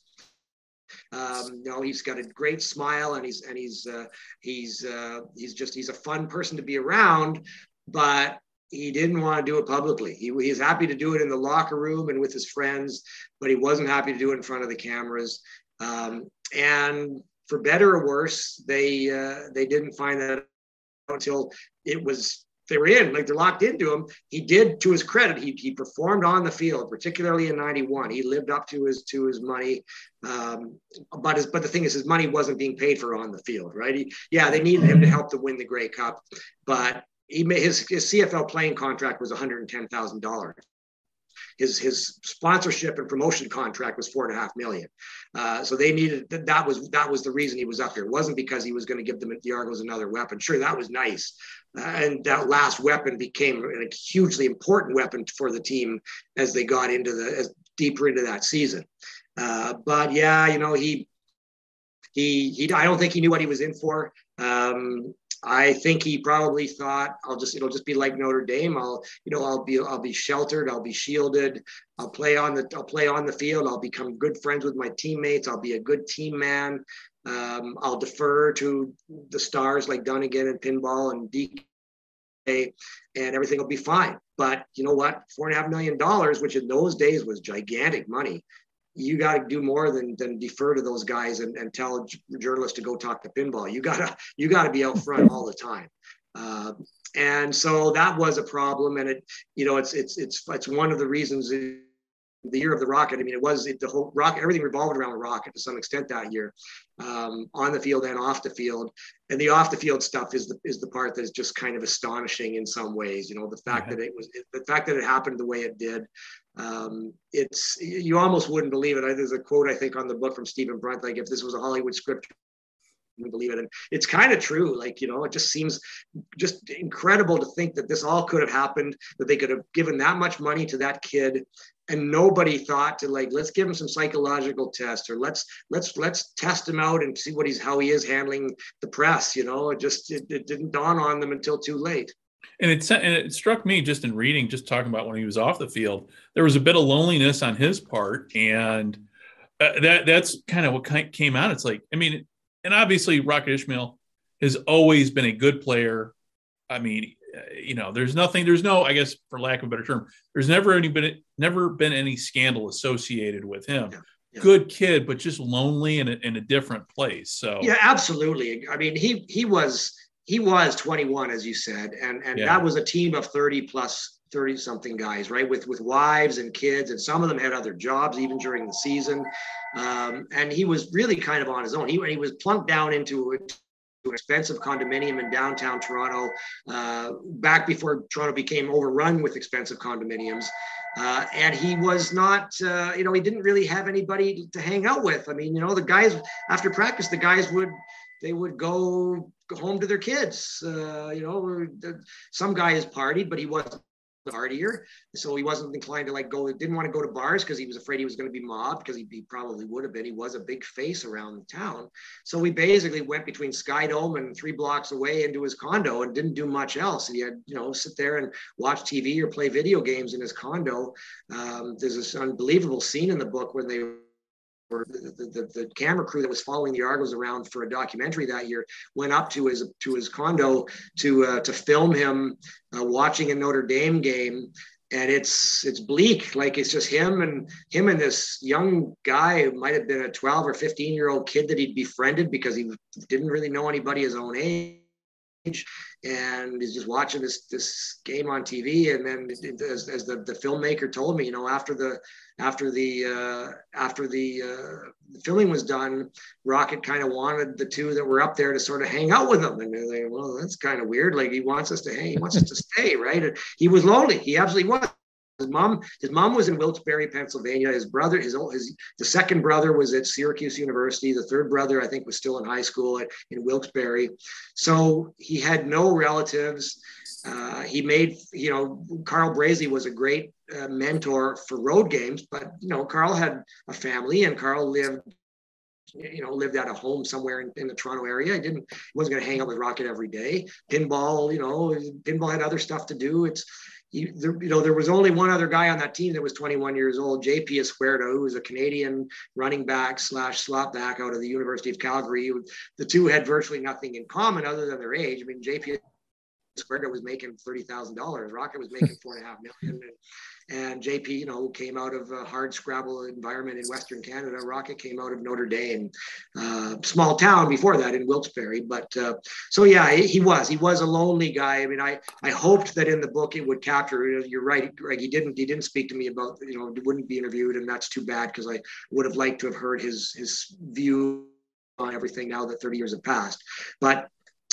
Um, you know, he's got a great smile and he's and he's uh, he's uh, he's just he's a fun person to be around. But he didn't want to do it publicly. He, he's happy to do it in the locker room and with his friends, but he wasn't happy to do it in front of the cameras. Um, and for better or worse, they uh, they didn't find that until it was they were in, like they're locked into him. He did, to his credit, he, he performed on the field, particularly in '91. He lived up to his to his money. Um, but his, but the thing is, his money wasn't being paid for on the field, right? He, yeah, they needed him to help to win the Grey Cup, but he made his, his CFL playing contract was one hundred and ten thousand dollars his his sponsorship and promotion contract was four and a half million. Uh, so they needed that that was that was the reason he was up here. It wasn't because he was going to give them the Argos another weapon. Sure, that was nice, uh, and that last weapon became a hugely important weapon for the team as they got into the as deeper into that season. Uh, but yeah, you know he he he. I don't think he knew what he was in for. Um, I think he probably thought I'll just it'll just be like Notre Dame. I'll you know I'll be I'll be sheltered. I'll be shielded. I'll play on the I'll play on the field. I'll become good friends with my teammates. I'll be a good team man. Um, I'll defer to the stars like Dunigan and Pinball and DK, and everything will be fine. But you know what? Four and a half million dollars, which in those days was gigantic money you got to do more than than defer to those guys and, and tell journalists to go talk to pinball. You gotta you gotta be out front all the time. Uh, and so that was a problem, and it you know it's it's it's it's one of the reasons. It, the year of the rocket. I mean, it was it, the whole rocket. Everything revolved around the rocket to some extent that year, um, on the field and off the field. And the off the field stuff is the is the part that is just kind of astonishing in some ways. You know, the fact that it was the fact that it happened the way it did, um, it's you almost wouldn't believe it. There's a quote I think on the book from Stephen Brunt, like if this was a Hollywood script, you believe it. And it's kind of true. Like, you know, it just seems just incredible to think that this all could have happened, that they could have given that much money to that kid and nobody thought to like, let's give him some psychological tests or let's, let's, let's test him out and see what he's, how he is handling the press. You know, it just, it, it didn't dawn on them until too late. And it and it struck me just in reading, just talking about when he was off the field, there was a bit of loneliness on his part, and uh, that that's kind of what came out. It's like, I mean, and obviously Rocket Ismail has always been a good player. I mean, you know, there's nothing, there's no, I guess, for lack of a better term, there's never any been never been any scandal associated with him. Yeah, yeah. Good kid, but just lonely in a, in a different place. So yeah, absolutely. I mean, he he was he was 21 as you said and and yeah. that was a team of 30 plus 30 something guys right with with wives and kids and some of them had other jobs even during the season um, and he was really kind of on his own he, he was plunked down into an expensive condominium in downtown toronto uh, back before toronto became overrun with expensive condominiums uh, and he was not, uh, you know, he didn't really have anybody to hang out with. I mean, you know, the guys after practice, the guys would they would go home to their kids. Uh, you know, some guys partied, but he wasn't a partier, so he wasn't inclined to like go. Didn't want to go to bars because he was afraid he was going to be mobbed because he, he, probably would have been. He was a big face around the town, so we basically went between Sky Dome and three blocks away into his condo and didn't do much else. And he had you know sit there and watch TV or play video games in his condo. Um, there's this unbelievable scene in the book when they or the, the, the, camera crew that was following the Argos around for a documentary that year went up to his to his condo to uh, to film him uh, watching a Notre Dame game, and it's it's bleak. Like it's just him and him and this young guy who might have been a 12 or 15 year old kid that he'd befriended because he didn't really know anybody his own age and he's just watching this this game on TV. And then, as, as the, the filmmaker told me, you know, after the after the uh, after the, uh, the filming was done, Rocket kind of wanted the two that were up there to sort of hang out with him. And they're like, well, that's kind of weird. Like he wants us to hang, he wants us to stay, right? And he was lonely. He absolutely was. His mom, his mom was in Wilkes-Barre, Pennsylvania. His brother, his, his the second brother was at Syracuse University. The third brother, I think, was still in high school at, in Wilkes-Barre. So he had no relatives. Uh, he made, you know, Carl Brazley was a great uh, mentor for road games, but you know, Carl had a family, and Carl lived you know, lived at a home somewhere in, in the Toronto area. He didn't, wasn't going to hang out with Rocket every day. Pinball, you know, pinball had other stuff to do. It's, you, you know, there was only one other guy on that team that was 21 years old, JP Izquierdo, who was a Canadian running back slash slot back out of the University of Calgary. The two had virtually nothing in common other than their age. I mean, JP Izquierdo was making thirty thousand dollars. Rocket was making four and a half million. And, and JP, you know, came out of a hard scrabble environment in Western Canada. Rocket came out of Notre Dame, uh, small town before that in Wilkes-Barre. But uh, so yeah, he was he was a lonely guy. I mean, I I hoped that in the book it would capture. You're right, Greg. He didn't he didn't speak to me about you know wouldn't be interviewed, and that's too bad because I would have liked to have heard his his view on everything now that 30 years have passed. But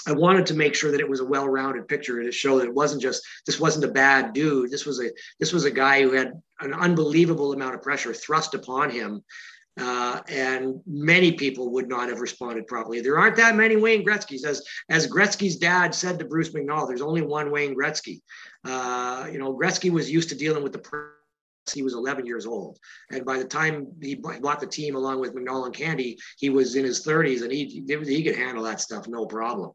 I wanted to make sure that it was a well-rounded picture to show that it wasn't just this wasn't a bad dude. This was a this was a guy who had an unbelievable amount of pressure thrust upon him, uh, and many people would not have responded properly. There aren't that many Wayne Gretzky's, as as Gretzky's dad said to Bruce McNall. There's only one Wayne Gretzky. Uh, you know, Gretzky was used to dealing with the he was 11 years old. And by the time he bought the team along with McNall and Candy, he was in his 30s and he, he could handle that stuff no problem.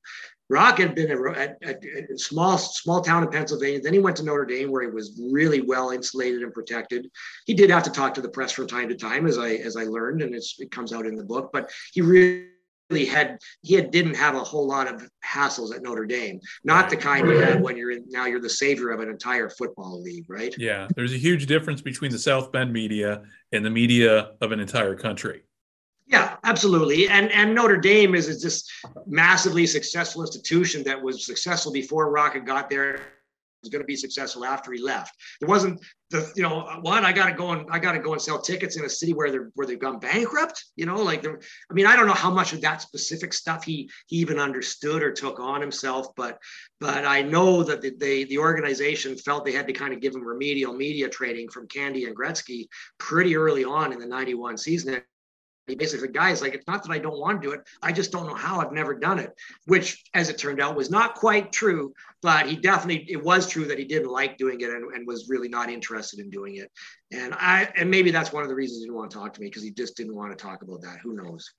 Rock had been a small small town in Pennsylvania. Then he went to Notre Dame, where he was really well insulated and protected. He did have to talk to the press from time to time, as I as I learned, and it comes out in the book. But he really had he had, didn't have a whole lot of hassles at Notre Dame. Not the kind you had when you're in, now you're the savior of an entire football league, right? Yeah, there's a huge difference between the South Bend media and the media of an entire country. Yeah, absolutely. And and Notre Dame is, is this massively successful institution that was successful before Rocket got there was going to be successful after he left. It wasn't the you know what I got to go and I got to go and sell tickets in a city where they're where they've gone bankrupt. You know, like. I mean, I don't know how much of that specific stuff he he even understood or took on himself, but but I know that the they, the organization felt they had to kind of give him remedial media training from Candy and Gretzky pretty early on in the '91 season he basically, guys, like, it's not that I don't want to do it. I just don't know how. I've never done it, which, as it turned out, was not quite true. But he definitely, it was true that he didn't like doing it and, and was really not interested in doing it. And I, and maybe that's one of the reasons he didn't want to talk to me because he just didn't want to talk about that. Who knows?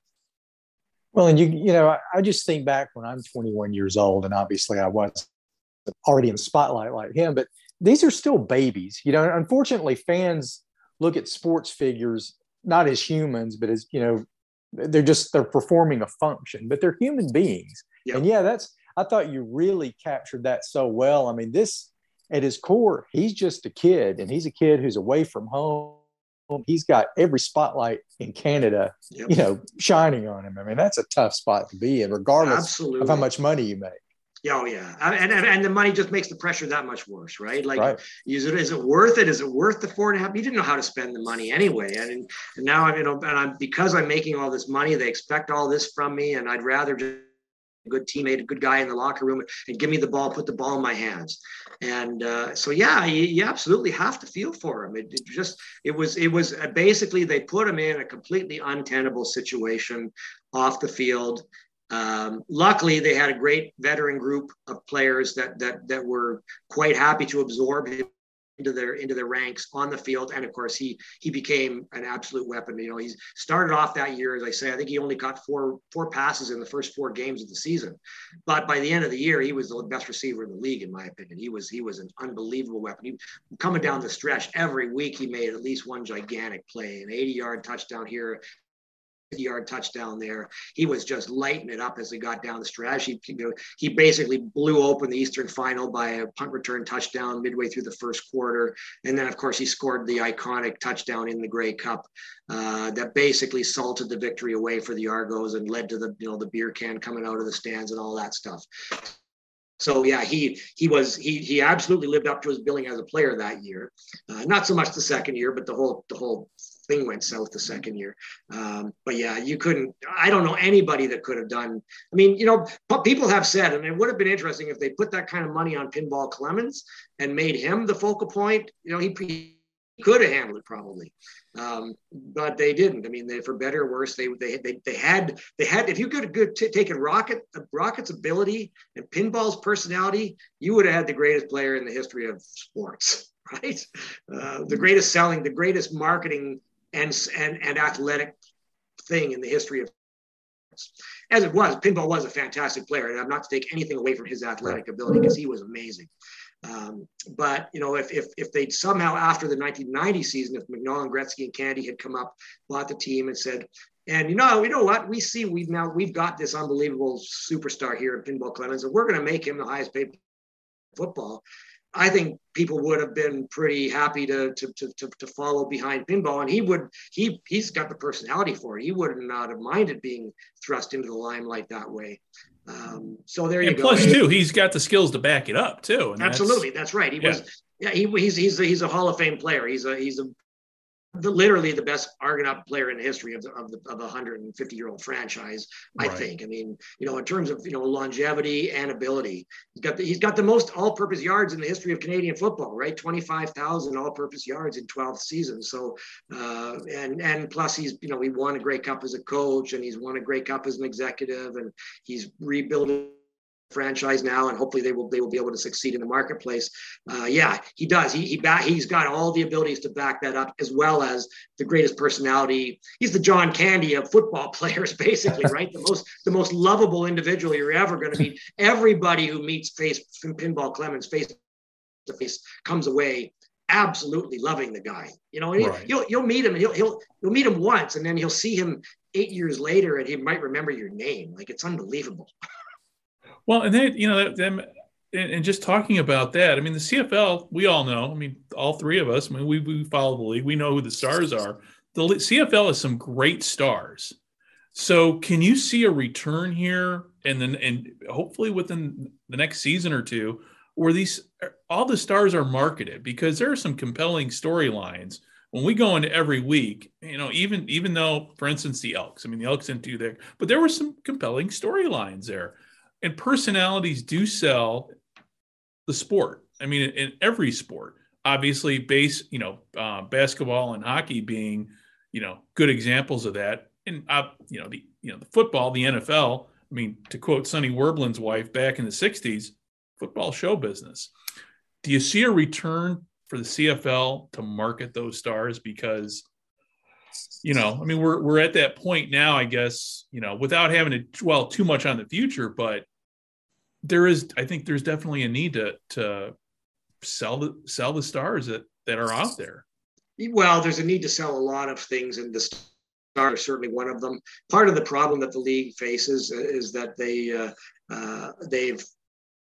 Well, and you, you know, I just think back when I'm 21 years old, and obviously I was already in the spotlight like him, but these are still babies. You know, unfortunately, fans look at sports figures not as humans, but as you know, they're just they're performing a function, but they're human beings. Yep. And yeah, that's I thought you really captured that so well. I mean, this at his core, he's just a kid, and he's a kid who's away from home. He's got every spotlight in Canada, yep. you know, shining on him. I mean, that's a tough spot to be in, regardless Absolutely. of how much money you make. Yeah, oh yeah, and, and and the money just makes the pressure that much worse, right? Like, right. is it is it worth it? Is it worth the four and a half? You didn't know how to spend the money anyway, and, and now I'm you know, and I'm because I'm making all this money, they expect all this from me, and I'd rather just a good teammate, a good guy in the locker room, and give me the ball, put the ball in my hands. And uh, so, yeah, you, you, absolutely have to feel for him. It, it, just, it was, it was uh, basically they put him in a completely untenable situation off the field. Um, luckily, they had a great veteran group of players that that that were quite happy to absorb him into their into their ranks on the field, and of course, he he became an absolute weapon. You know, he started off that year, as I say, I think he only got four four passes in the first four games of the season, but by the end of the year, he was the best receiver in the league, in my opinion. He was he was an unbelievable weapon. He coming down the stretch every week, he made at least one gigantic play, an 80 yard touchdown here, yard touchdown there. He was just lighting it up as he got down the stretch. He, you know, he basically blew open the Eastern final by a punt return touchdown midway through the first quarter. And then, of course, he scored the iconic touchdown in the Grey Cup uh, that basically salted the victory away for the Argos and led to the, you know, the beer can coming out of the stands and all that stuff. So yeah, he he was he he absolutely lived up to his billing as a player that year. Uh, not so much the second year, but the whole the whole thing went south the second year. Um, but yeah, you couldn't. I don't know anybody that could have done. I mean, you know, people have said, and it would have been interesting if they put that kind of money on Pinball Clemens and made him the focal point. You know, he, he could have handled it probably, um, but they didn't. I mean, they, for better or worse, they they they, they had they had. If you could have t- taken Rocket Rocket's ability and Pinball's personality, you would have had the greatest player in the history of sports. Right, uh, the greatest selling, the greatest marketing and, and, and athletic thing in the history of as it was, Pinball was a fantastic player, and I'm not to take anything away from his athletic ability because he was amazing. Um, but you know, if if if they'd somehow after the 1990 season, if McNall and Gretzky and Candy had come up, bought the team, and said, and you know, you know what, we see we've now we've got this unbelievable superstar here in Pinball Clemens, and we're going to make him the highest paid football I think people would have been pretty happy to, to, to, to, to follow behind pinball. And he would, he, he's got the personality for it. He would not have minded being thrust into the limelight that way. Um, so there and you go. plus, too, he's got the skills to back it up too. And Absolutely, that's, that's right. He yeah. was, yeah, he, he's he's a, he's a Hall of Fame player. He's a he's a the, literally the best Argonaut player in the history of the, of, the, of a 150 year old franchise. I right. think. I mean, you know, in terms of you know longevity and ability, he's got the, he's got the most all purpose yards in the history of Canadian football. Right, 25,000 all purpose yards in 12 seasons. So, uh, and and plus he's you know he won a Grey Cup as a coach and he's won a Grey Cup as an executive and he's rebuilding franchise now, and hopefully they will they will be able to succeed in the marketplace. Uh, yeah, he does. He he back, he's got all the abilities to back that up, as well as the greatest personality. He's the John Candy of football players, basically, right? the most the most lovable individual you're ever going to meet. Everybody who meets face Pinball Clemens face to face comes away absolutely loving the guy. You know, right. you'll you'll meet him and he'll he'll you'll meet him once, and then he'll see him eight years later, and he might remember your name. Like it's unbelievable. Well, and then you know them, and just talking about that. I mean, the CFL, we all know. I mean, all three of us. I mean, we we follow the league. We know who the stars are. The CFL has some great stars. So, can you see a return here, and then and hopefully within the next season or two, where these all the stars are marketed because there are some compelling storylines when we go into every week, you know, even even though, for instance, the Elks, I mean, the Elks didn't do that, but there were some compelling storylines there and personalities do sell the sport. I mean, in every sport, obviously, base, you know, uh, basketball and hockey being, you know, good examples of that. And uh, you know, the you know, the football, the NFL. I mean, to quote Sonny Werblin's wife back in the '60s, football show business. Do you see a return for the CFL to market those stars because? You know, I mean, we're we're at that point now, I guess, you know, without having to dwell too much on the future, but there is I think there's definitely a need to to sell the sell the stars that that are out there. Well, there's a need to sell a lot of things, and the star is certainly one of them. Part of the problem that the league faces is that they uh, uh, they've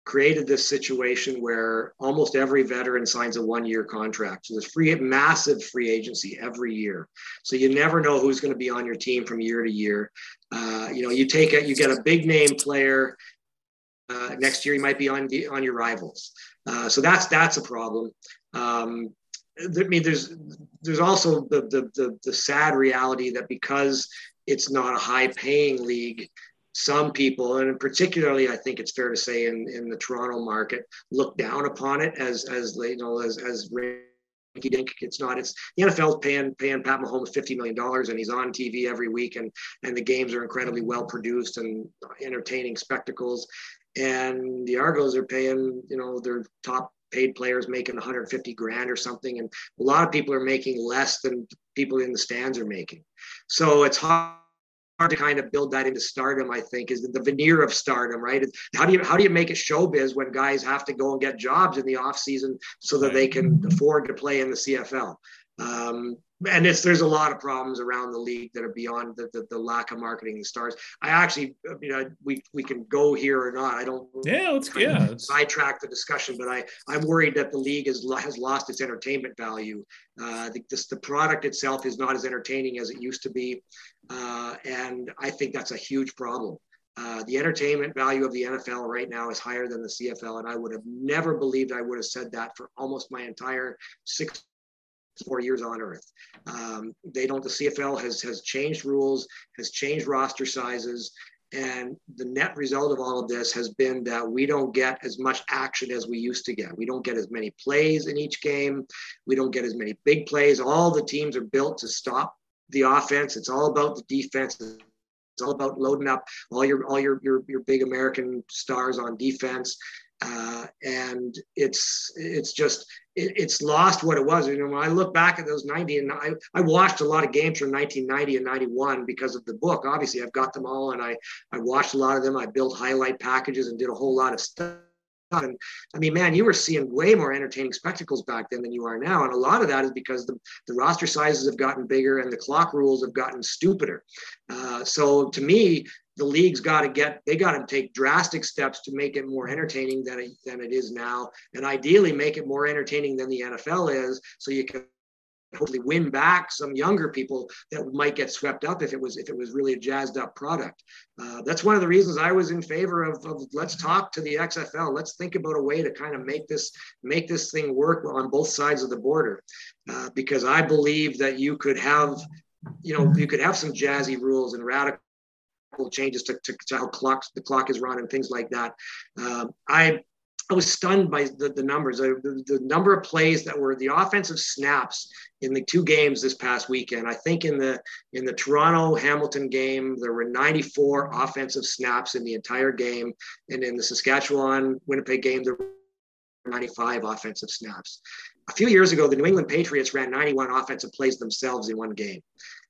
created this situation where almost every veteran signs a one-year contract. So there's free, massive free agency every year. So you never know who's going to be on your team from year to year. Uh, you know, you take it, you get a big name player, uh, next year, you might be on the, on your rivals. Uh, so that's that's a problem. Um, I mean, there's there's also the, the, the the sad reality that because it's not a high paying league, some people, and particularly I think it's fair to say in, in the Toronto market, look down upon it as as you know as as rinky dink. It's not. It's the NFL's paying paying Pat Mahomes fifty million dollars, and he's on TV every week, and and the games are incredibly mm-hmm. well produced and entertaining spectacles and the Argos are paying, you know, their top paid players making 150 grand or something, and a lot of people are making less than people in the stands are making. So it's hard to kind of build that into stardom. I think is the veneer of stardom, right? How do you how do you make it showbiz when guys have to go and get jobs in the off season so that they can afford to play in the CFL? Um, and it's there's a lot of problems around the league that are beyond the, the, the lack of marketing the stars. I actually, you know, we we can go here or not. I don't. Yeah, let's yeah. Sidetrack the discussion, but I I'm worried that the league has has lost its entertainment value. Uh, the, this, the product itself is not as entertaining as it used to be, uh, and I think that's a huge problem. Uh, the entertainment value of the NFL right now is higher than the CFL, and I would have never believed I would have said that for almost my entire six four years on earth. Um, they don't, the CFL has, has changed rules, has changed roster sizes. And the net result of all of this has been that we don't get as much action as we used to get. We don't get as many plays in each game. We don't get as many big plays. All the teams are built to stop the offense. It's all about the defense. It's all about loading up all your all your your, your big American stars on defense. Uh, and it's it's just it, it's lost what it was. You know, when I look back at those 90 and I, I watched a lot of games from 1990 and 91 because of the book. Obviously, I've got them all and I, I watched a lot of them. I built highlight packages and did a whole lot of stuff. And I mean, man, you were seeing way more entertaining spectacles back then than you are now. And a lot of that is because the, the roster sizes have gotten bigger and the clock rules have gotten stupider. Uh, so to me, the league's got to get they got to take drastic steps to make it more entertaining than it, than it is now and ideally make it more entertaining than the NFL is so you can hopefully win back some younger people that might get swept up if it was if it was really a jazzed up product. Uh, that's one of the reasons I was in favor of, of, let's talk to the XFL. Let's think about a way to kind of make this make this thing work on both sides of the border, uh, because I believe that you could have, you know, you could have some jazzy rules and radical changes to, to, to how clocks the clock is run and things like that. Um, I I was stunned by the, the numbers. The, the, number of plays that were the offensive snaps in the two games this past weekend. I think in the in the Toronto Hamilton game there were 94 offensive snaps in the entire game, and in the Saskatchewan Winnipeg game there were 95 offensive snaps. A few years ago, the New England Patriots ran 91 offensive plays themselves in one game.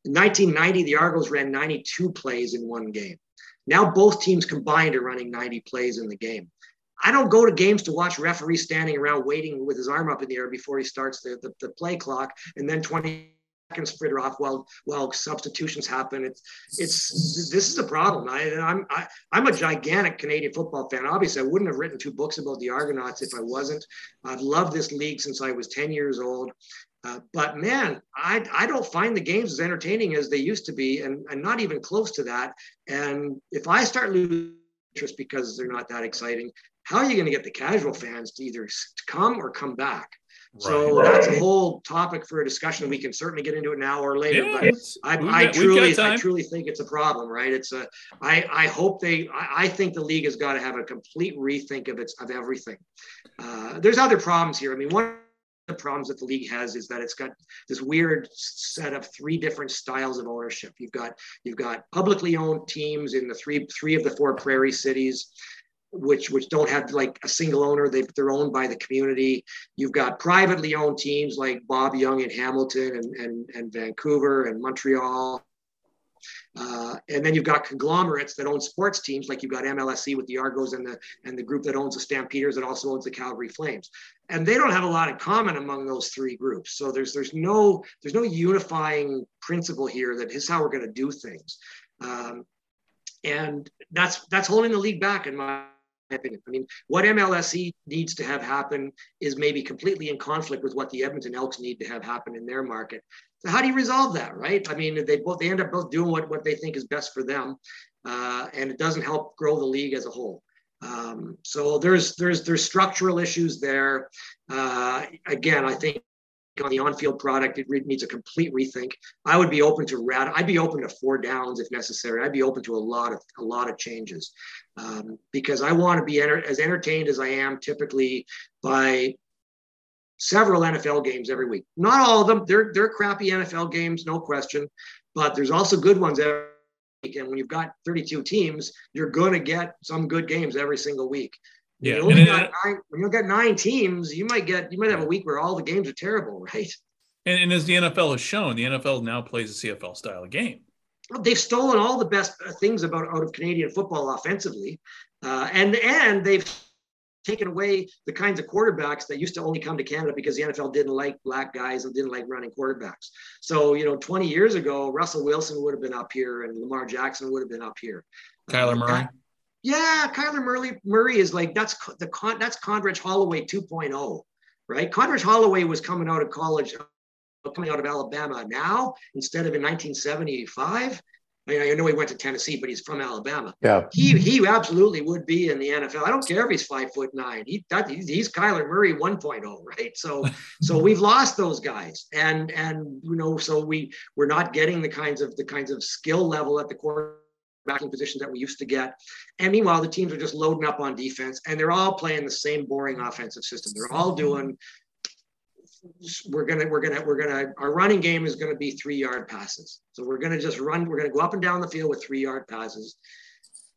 In 1990, the Argos ran 92 plays in one game. Now both teams combined are running 90 plays in the game. I don't go to games to watch referee standing around waiting with his arm up in the air before he starts the, the, the play clock and then 20 seconds fritter off while while substitutions happen. It's it's this is a problem. I, I'm I, I'm a gigantic Canadian football fan. Obviously, I wouldn't have written two books about the Argonauts if I wasn't. I've loved this league since I was 10 years old. Uh, but man, I, I don't find the games as entertaining as they used to be, and, and not even close to that. And if I start losing interest because they're not that exciting, how are you going to get the casual fans to either come or come back? So right. that's a whole topic for a discussion. We can certainly get into it now or later. Yeah, but I, I truly, I truly think it's a problem, right? It's a. I, I hope they. I, I think the league has got to have a complete rethink of its of everything. Uh, there's other problems here. I mean, one the problems that the league has is that it's got this weird set of three different styles of ownership. You've got you've got publicly owned teams in the three three of the four prairie cities which which don't have like a single owner. They they're owned by the community. You've got privately owned teams like Bob Young in Hamilton and and, and Vancouver and Montreal. Uh, and then you've got conglomerates that own sports teams, like you've got MLSE with the Argos and the and the group that owns the Stampeders that also owns the Calgary Flames. And they don't have a lot in common among those three groups. So there's there's no there's no unifying principle here that is how we're going to do things. Um, and that's that's holding the league back in my opinion. I mean, what MLSE needs to have happen is maybe completely in conflict with what the Edmonton Elks need to have happen in their market. So how do you resolve that, right? I mean, they both they end up both doing what, what they think is best for them, uh, and it doesn't help grow the league as a whole. Um, so there's there's there's structural issues there. Uh, again, I think on the on-field product, it needs a complete rethink. I would be open to rad. I'd be open to four downs if necessary. I'd be open to a lot of a lot of changes um, because I want to be enter- as entertained as I am typically by several NFL games every week. Not all of them. They're they're crappy NFL games, no question, but there's also good ones every week. And when you've got 32 teams, you're going to get some good games every single week. Yeah. You and got nine, when you get nine teams, you might get you might have a week where all the games are terrible, right? And, and as the NFL has shown, the NFL now plays a CFL style of game. Well, They've stolen all the best things about out of Canadian football offensively, uh, and and they've taken away the kinds of quarterbacks that used to only come to Canada because the NFL didn't like black guys and didn't like running quarterbacks. So, you know, 20 years ago, Russell Wilson would have been up here and Lamar Jackson would have been up here. Kyler Murray. Yeah, Kyler Murray Murray is like that's the con that's Condredge Holloway 2.0, right? Condredge Holloway was coming out of college, uh, coming out of Alabama now instead of in 1975. I, mean, I know he went to Tennessee, but he's from Alabama. Yeah, he he absolutely would be in the NFL. I don't care if he's five foot nine. He that, he's, he's Kyler Murray 1.0, right? So so we've lost those guys, and and you know so we we're not getting the kinds of the kinds of skill level at the core backing positions that we used to get. And meanwhile, the teams are just loading up on defense and they're all playing the same boring offensive system. They're all mm-hmm. doing we're gonna we're gonna we're gonna our running game is gonna be three yard passes. So we're gonna just run, we're gonna go up and down the field with three yard passes.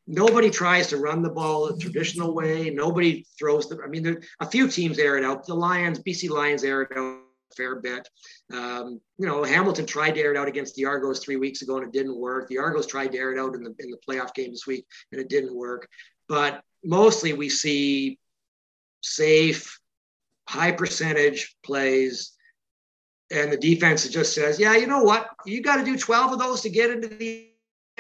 Nobody tries to run the ball the traditional way. Nobody throws the. I mean, there, a few teams air it out. The Lions, BC Lions, air it out fair bit. Um, you know, Hamilton tried to air it out against the Argos three weeks ago and it didn't work. The Argos tried to air it out in the in the playoff game this week and it didn't work. But mostly we see safe, high percentage plays. And the defense just says, yeah, you know what? You got to do 12 of those to get into the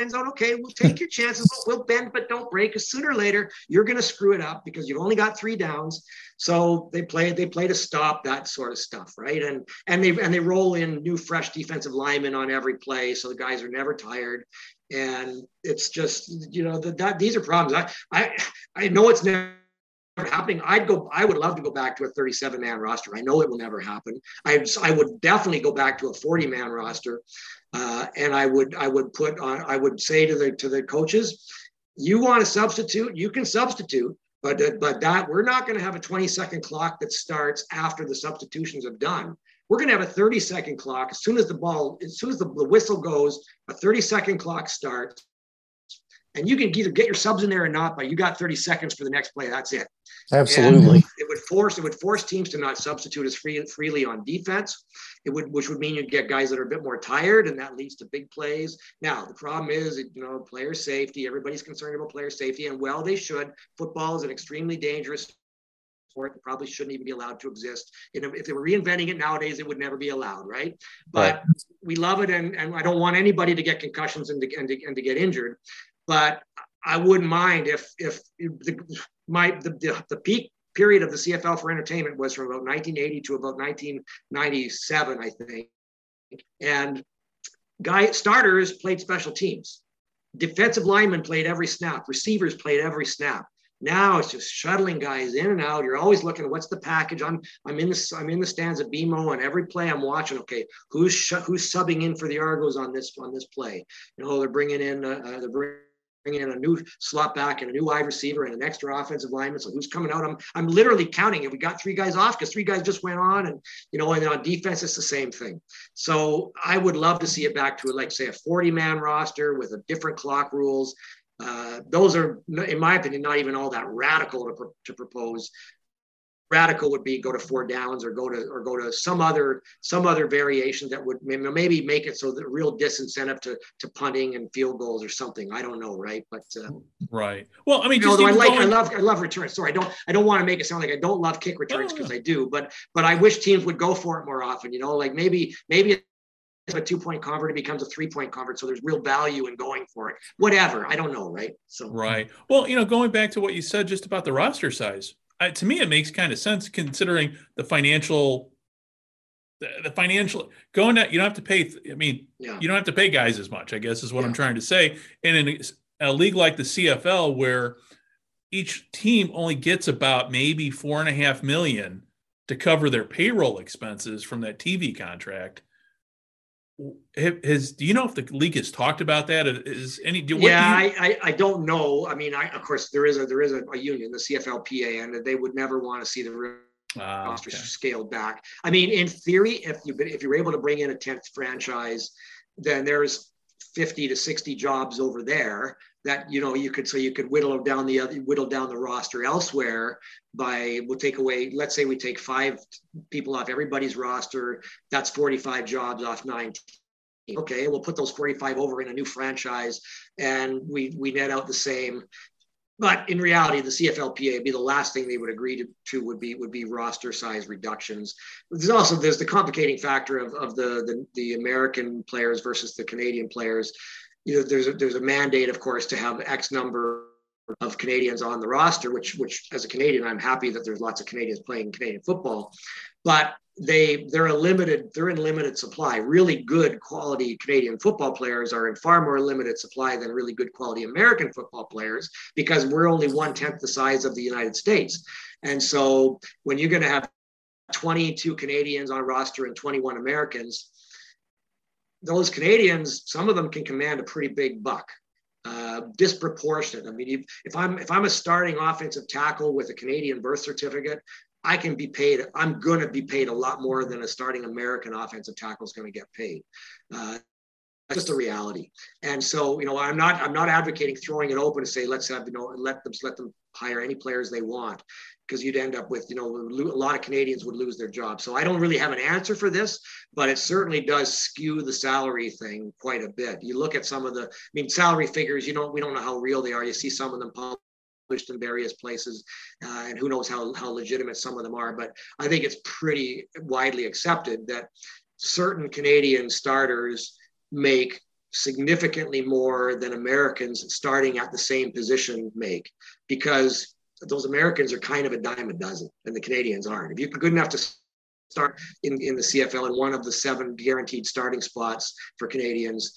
zone. Okay, we'll take your chances. We'll, bend, but don't break. Because sooner or later, you're going to screw it up because you've only got three downs. So they play. They play to stop that sort of stuff, right? And and they and they roll in new, fresh defensive linemen on every play, so the guys are never tired. And it's just you know that, that these are problems. I I I know it's never happening. I'd go. I would love to go back to a 37 man roster. I know it will never happen. I I would definitely go back to a 40 man roster, uh, and I would I would put on. I would say to the to the coaches, you want to substitute, you can substitute. But, but that we're not going to have a 20 second clock that starts after the substitutions have done. We're going to have a 30 second clock as soon as the ball, as soon as the, the whistle goes, a 30 second clock starts and you can either get your subs in there or not, but you got 30 seconds for the next play. That's it. Absolutely. And it would force it would force teams to not substitute as free, freely on defense. It would, which would mean you'd get guys that are a bit more tired, and that leads to big plays. Now the problem is, you know, player safety. Everybody's concerned about player safety, and well, they should. Football is an extremely dangerous sport that probably shouldn't even be allowed to exist. You know, if they were reinventing it nowadays, it would never be allowed, right? But right. we love it, and, and I don't want anybody to get concussions and to, and to, and to get injured but I wouldn't mind if if the, my the, the, peak period of the CFL for entertainment was from about 1980 to about 1997, I think. And guy starters played special teams. Defensive linemen played every snap. Receivers played every snap. Now it's just shuttling guys in and out. You're always looking at what's the package. I'm I'm in the I'm in the stands at BMO and every play I'm watching. Okay, who's sh- who's subbing in for the Argos on this on this play? You know they're bringing in uh, uh they're bringing bringing in a new slot back and a new wide receiver and an extra offensive lineman. So who's coming out? I'm I'm literally counting. If we got three guys off because three guys just went on, and you know, and on defense it's the same thing. So I would love to see it back to like say a 40 man roster with a different clock rules. Uh, those are, in my opinion, not even all that radical to, to propose radical would be go to four downs or go to or go to some other some other variation that would maybe make it so that real disincentive to to punting and field goals or something i don't know right but uh, right well i mean although i like going... i love i love returns sorry i don't i don't want to make it sound like i don't love kick returns because oh, i do but but i wish teams would go for it more often you know like maybe maybe a two point convert, it becomes a three point convert. So there's real value in going for it. Whatever. I don't know. Right. So, right. Well, you know, going back to what you said just about the roster size, uh, to me, it makes kind of sense considering the financial, the, the financial going that you don't have to pay. I mean, yeah. you don't have to pay guys as much. I guess is what yeah. I'm trying to say. And in a, a league like the CFL, where each team only gets about maybe four and a half million to cover their payroll expenses from that TV contract has do you know if the league has talked about that? Is any? Do, yeah, do you... I, I, I don't know. I mean, I, of course there is a there is a, a union, the CFLPA, and they would never want to see the uh, roster okay. scaled back. I mean, in theory, if you if you're able to bring in a tenth franchise, then there's 50 to 60 jobs over there that you know you could so you could whittle down the other whittle down the roster elsewhere by we'll take away let's say we take five people off everybody's roster that's 45 jobs off 19 okay we'll put those 45 over in a new franchise and we we net out the same but in reality, the CFLPA would be the last thing they would agree to, to would be would be roster size reductions. There's also there's the complicating factor of, of the, the, the American players versus the Canadian players. You know, there's a, there's a mandate, of course, to have X number of Canadians on the roster, which which as a Canadian, I'm happy that there's lots of Canadians playing Canadian football. But they they're a limited they're in limited supply really good quality canadian football players are in far more limited supply than really good quality american football players because we're only one tenth the size of the united states and so when you're going to have 22 canadians on roster and 21 americans those canadians some of them can command a pretty big buck uh, disproportionate. I mean, if, if, I'm if I'm a starting offensive tackle with a Canadian birth certificate, I can be paid. I'm going to be paid a lot more than a starting American offensive tackle is going to get paid. Uh, that's just a reality. And so, you know, I'm not I'm not advocating throwing it open to say let's have you know let them let them hire any players they want because you'd end up with you know a lot of Canadians would lose their job. So I don't really have an answer for this, but it certainly does skew the salary thing quite a bit. You look at some of the I mean salary figures. You know we don't know how real they are. You see some of them published in various places, uh, and who knows how, how legitimate some of them are. But I think it's pretty widely accepted that certain Canadian starters make significantly more than Americans starting at the same position make because those Americans are kind of a dime a dozen and the Canadians aren't. If you're good enough to start in, in the CFL in one of the seven guaranteed starting spots for Canadians,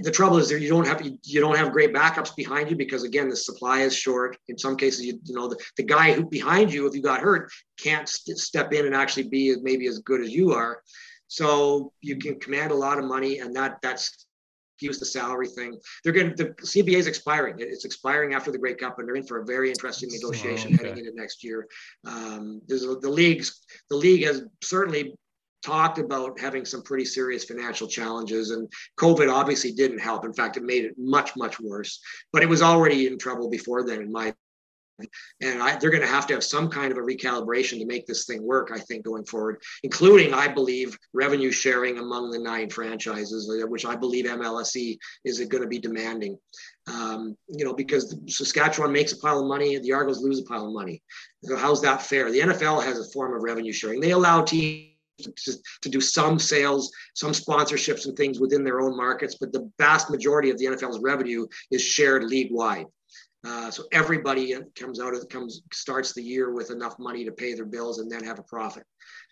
the trouble is there you don't have you, you don't have great backups behind you because again the supply is short in some cases you, you know the, the guy who behind you if you got hurt can't st- step in and actually be maybe as good as you are so you can command a lot of money and that that's use the salary thing. They're going to, the CBA is expiring. It's expiring after the Grey Cup, and they're in for a very interesting negotiation oh, okay. heading into next year. Um, there's a, the leagues, the league has certainly talked about having some pretty serious financial challenges, and COVID obviously didn't help. In fact, it made it much, much worse. But it was already in trouble before then, in my and I, they're going to have to have some kind of a recalibration to make this thing work, I think, going forward, including, I believe, revenue sharing among the nine franchises, uh, which I believe MLSE is going to be demanding. Um, you know, because Saskatchewan makes a pile of money, the Argos lose a pile of money. So how's that fair? The NFL has a form of revenue sharing. They allow teams to, to, do some sales, some sponsorships and things within their own markets, but the vast majority of the NFL's revenue is shared league wide. Uh, so everybody comes out of comes starts the year with enough money to pay their bills and then have a profit.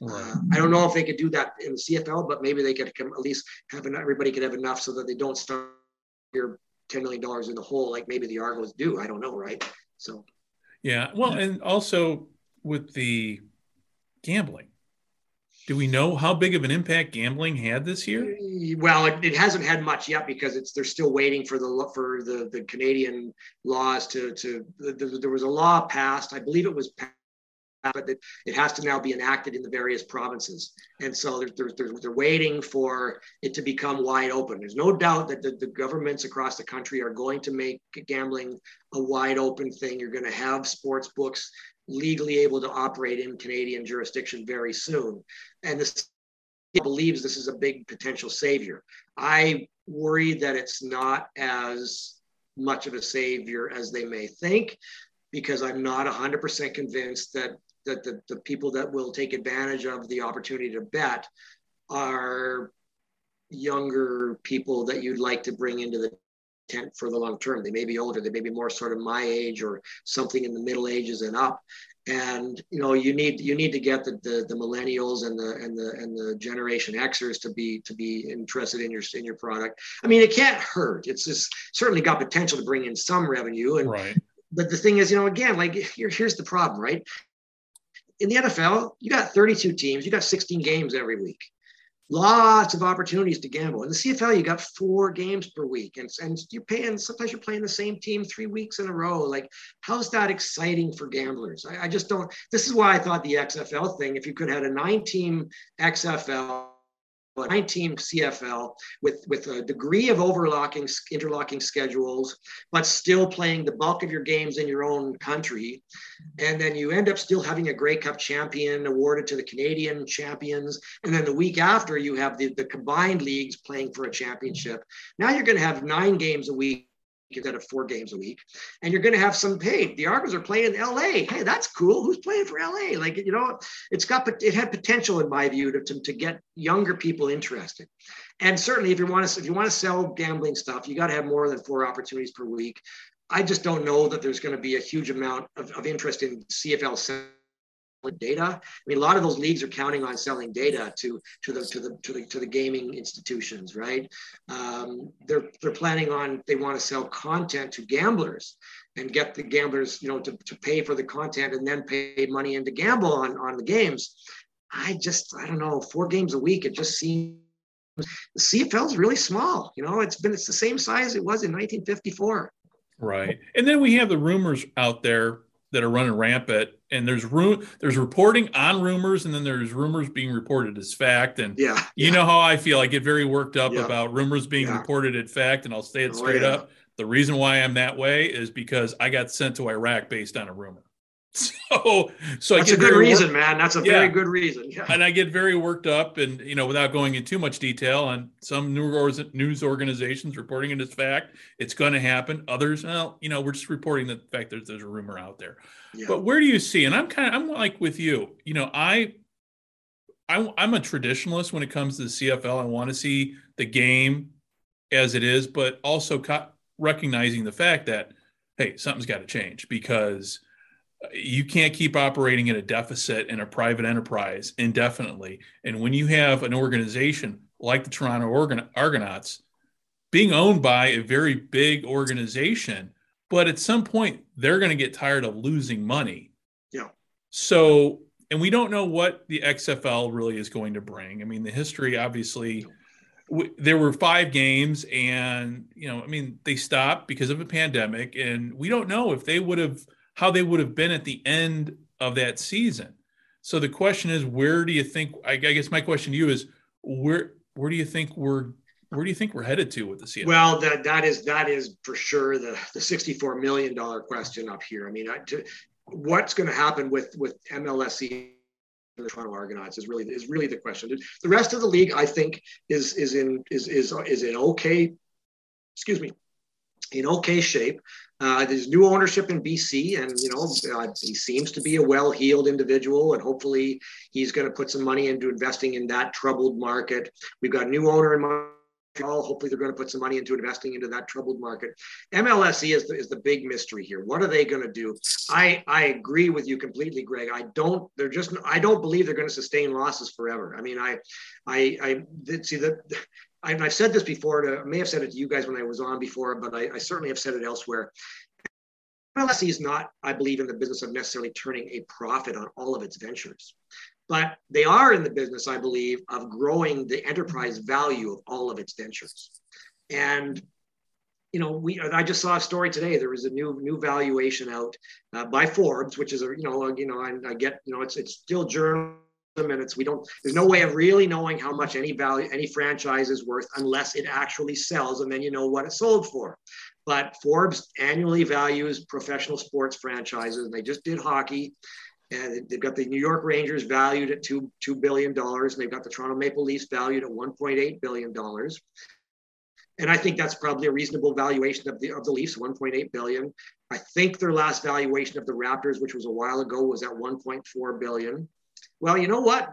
Uh, I don't know if they could do that in the CFL, but maybe they could come, at least have enough, everybody could have enough so that they don't start your ten million dollars in the hole like maybe the Argos do. I don't know, right? So yeah, well, and also with the gambling, do we know how big of an impact gambling had this year? Well, it, it, hasn't had much yet because it's they're still waiting for the for the, the Canadian laws to to the, there was a law passed. I believe it was passed, but it, it has to now be enacted in the various provinces, and so they're, they're, they're, they're waiting for it to become wide open. There's no doubt that the, the governments across the country are going to make gambling a wide open thing. You're going to have sports books legally able to operate in Canadian jurisdiction very soon. And this believes this is a big potential savior. I worry that it's not as much of a savior as they may think, because I'm not 100% convinced that that the, the people that will take advantage of the opportunity to bet are younger people that you'd like to bring into the tent for the long term. They may be older, they may be more sort of my age or something in the middle ages and up. And you know, you need you need to get the, the, the millennials and the and the and the Generation Xers to be to be interested in your in your product. I mean, it can't hurt. It's just certainly got potential to bring in some revenue. And right. but the thing is, you know, again, like here, here's the problem, right? In the NFL, you got 32 teams, you got 16 games every week lots of opportunities to gamble. In the CFL, you got four games per week, and, and you're paying. Sometimes you're playing the same team three weeks in a row. Like, how's that exciting for gamblers? I, I just don't. This is why I thought the XFL thing. If you could have a nine-team XFL nine team CFL with, with a degree of overlocking, interlocking schedules, but still playing the bulk of your games in your own country. And then you end up still having a Grey Cup champion awarded to the Canadian champions. And then the week after, you have the, the combined leagues playing for a championship. Now you're going to have nine games a week instead of four games a week. And you're going to have some, hey, the Argos are playing LA. Hey, that's cool. Who's playing for LA? Like, you know, it's got, it had potential in my view to, to, to get younger people interested. And certainly if you want to, if you want to sell gambling stuff, you got to have more than four opportunities per week. I just don't know that there's going to be a huge amount of, of interest in CFL data. I mean, a lot of those leagues are counting on selling data to to the to the to the, to the gaming institutions, right? Um, they're they're planning on they want to sell content to gamblers and get the gamblers, you know, to, to pay for the content and then pay money in to gamble on on the games. I just I don't know, four games a week. It just seems the CFL is really small. You know, it's been it's the same size it was in 1954. Right, and then we have the rumors out there that are running rampant and there's room there's reporting on rumors and then there's rumors being reported as fact and yeah you yeah. know how i feel i get very worked up yeah. about rumors being yeah. reported at fact and i'll say it oh, straight up the reason why i'm that way is because i got sent to iraq based on a rumor so so that's a good reason work- man that's a very good reason yeah. and i get very worked up and you know without going into too much detail on some news organizations reporting it as fact it's going to happen others well you know we're just reporting the fact that there's a rumor out there yeah. but where do you see and i'm kind of i'm like with you you know i I, I'm a traditionalist when it comes to the CFL. I want to see the game as it is, but also co- recognizing the fact that hey, something's got to change because you can't keep operating at a deficit in a private enterprise indefinitely. And when you have an organization like the Toronto Argonauts being owned by a very big organization, but at some point they're going to get tired of losing money. Yeah. So, and we don't know what the XFL really is going to bring. I mean, the history obviously w- there were five games and you know, I mean, they stopped because of a pandemic and we don't know if they would have how they would have been at the end of that season. So the question is, where do you think? I guess my question to you is, where where do you think we're where do you think we're headed to with the CFL? Well, that that is that is for sure the the sixty four million dollar question up here. I mean, I, to, what's going to happen with with MLSE? The Toronto Argonauts is really is really the question. The rest of the league, I think, is is in is is is in okay. Excuse me, in okay shape. Uh, there's new ownership in BC, and you know uh, he seems to be a well-heeled individual, and hopefully he's going to put some money into investing in that troubled market. We've got a new owner in Montreal. Hopefully they're going to put some money into investing into that troubled market. MLSE is the, is the big mystery here. What are they going to do? I I agree with you completely, Greg. I don't. They're just. I don't believe they're going to sustain losses forever. I mean, I I I see that I, have said this before. To, I may have said it to you guys when I was on before, but I, I certainly have said it elsewhere. MLSE is not, I believe, in the business of necessarily turning a profit on all of its ventures, but they are in the business, I believe, of growing the enterprise value of all of its ventures. And you know, we I just saw a story today. There was a new new valuation out uh, by Forbes, which is a you know you know I, I get you know it's it's still journal minutes. We don't, there's no way of really knowing how much any value, any franchise is worth unless it actually sells and then you know what it sold for. But Forbes annually values professional sports franchises. And they just did hockey. And they've got the New York Rangers valued at two, $2 billion. And they've got the Toronto Maple Leafs valued at $1.8 billion. And I think that's probably a reasonable valuation of the, of the Leafs, 1.8 billion. I think their last valuation of the Raptors, which was a while ago, was at 1.4 billion. Well, you know what?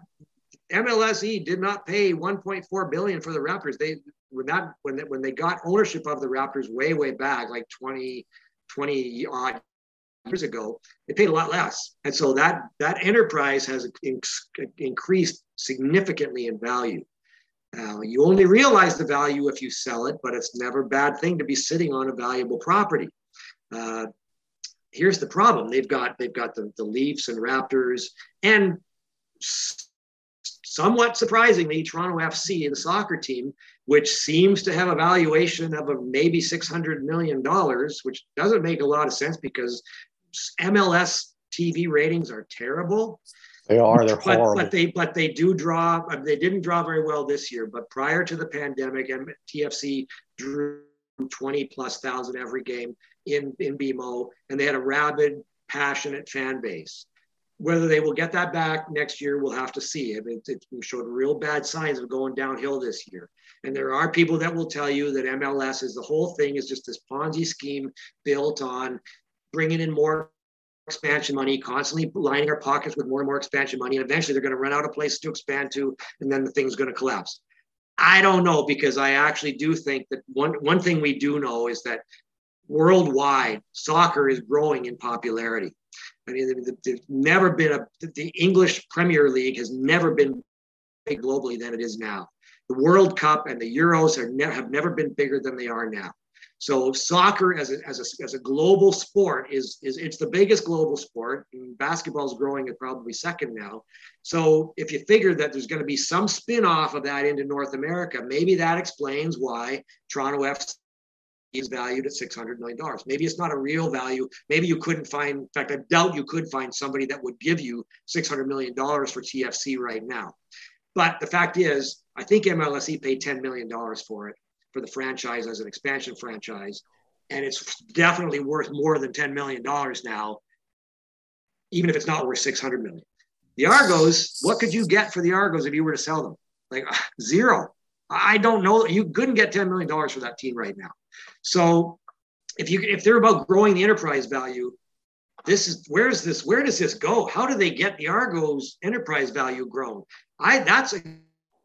MLSE did not pay 1.4 billion for the Raptors. They when that when they, when they got ownership of the Raptors way way back, like 20 20 odd years ago, they paid a lot less. And so that that enterprise has in, increased significantly in value. You only realize the value if you sell it, but it's never a bad thing to be sitting on a valuable property. Uh, here's the problem: they've got they've got the, the Leafs and Raptors and somewhat surprisingly, Toronto FC, the soccer team, which seems to have a valuation of a maybe $600 million, which doesn't make a lot of sense because MLS TV ratings are terrible. They are. They're but, horrible. But they but they do draw. They didn't draw very well this year. But prior to the pandemic, TFC drew 20 plus thousand every game in in BMO, and they had a rabid, passionate fan base. Whether they will get that back next year, we'll have to see. I mean, it, showed real bad signs of going downhill this year. And there are people that will tell you that MLS is the whole thing is just this Ponzi scheme built on bringing in more expansion money, constantly lining our pockets with more and more expansion money. And eventually they're going to run out of places to expand to, and then the thing's going to collapse. I don't know because I actually do think that one, one thing we do know is that worldwide soccer is growing in popularity. I mean, there's never been a, the English Premier League has never been big globally than it is now. The World Cup and the Euros are ne- have never been bigger than they are now. So soccer as a, as a, as a global sport is, is it's the biggest global sport. And basketball is growing at probably second now. So if you figure that there's going to be some spin off of that into North America, maybe that explains why Toronto FC is valued at $600 million. Maybe it's not a real value. Maybe you couldn't find, in fact, I doubt you could find somebody that would give you $600 million for TFC right now. But the fact is, I think MLSE paid $10 million for it, for the franchise as an expansion franchise. And it's definitely worth more than $10 million now, even if it's not worth 600 million. The Argos, what could you get for the Argos if you were to sell them? Like zero. I don't know. You couldn't get $10 million for that team right now. So if you if they're about growing the enterprise value, this is where is this? Where does this go? How do they get the Argos enterprise value grown? I that's a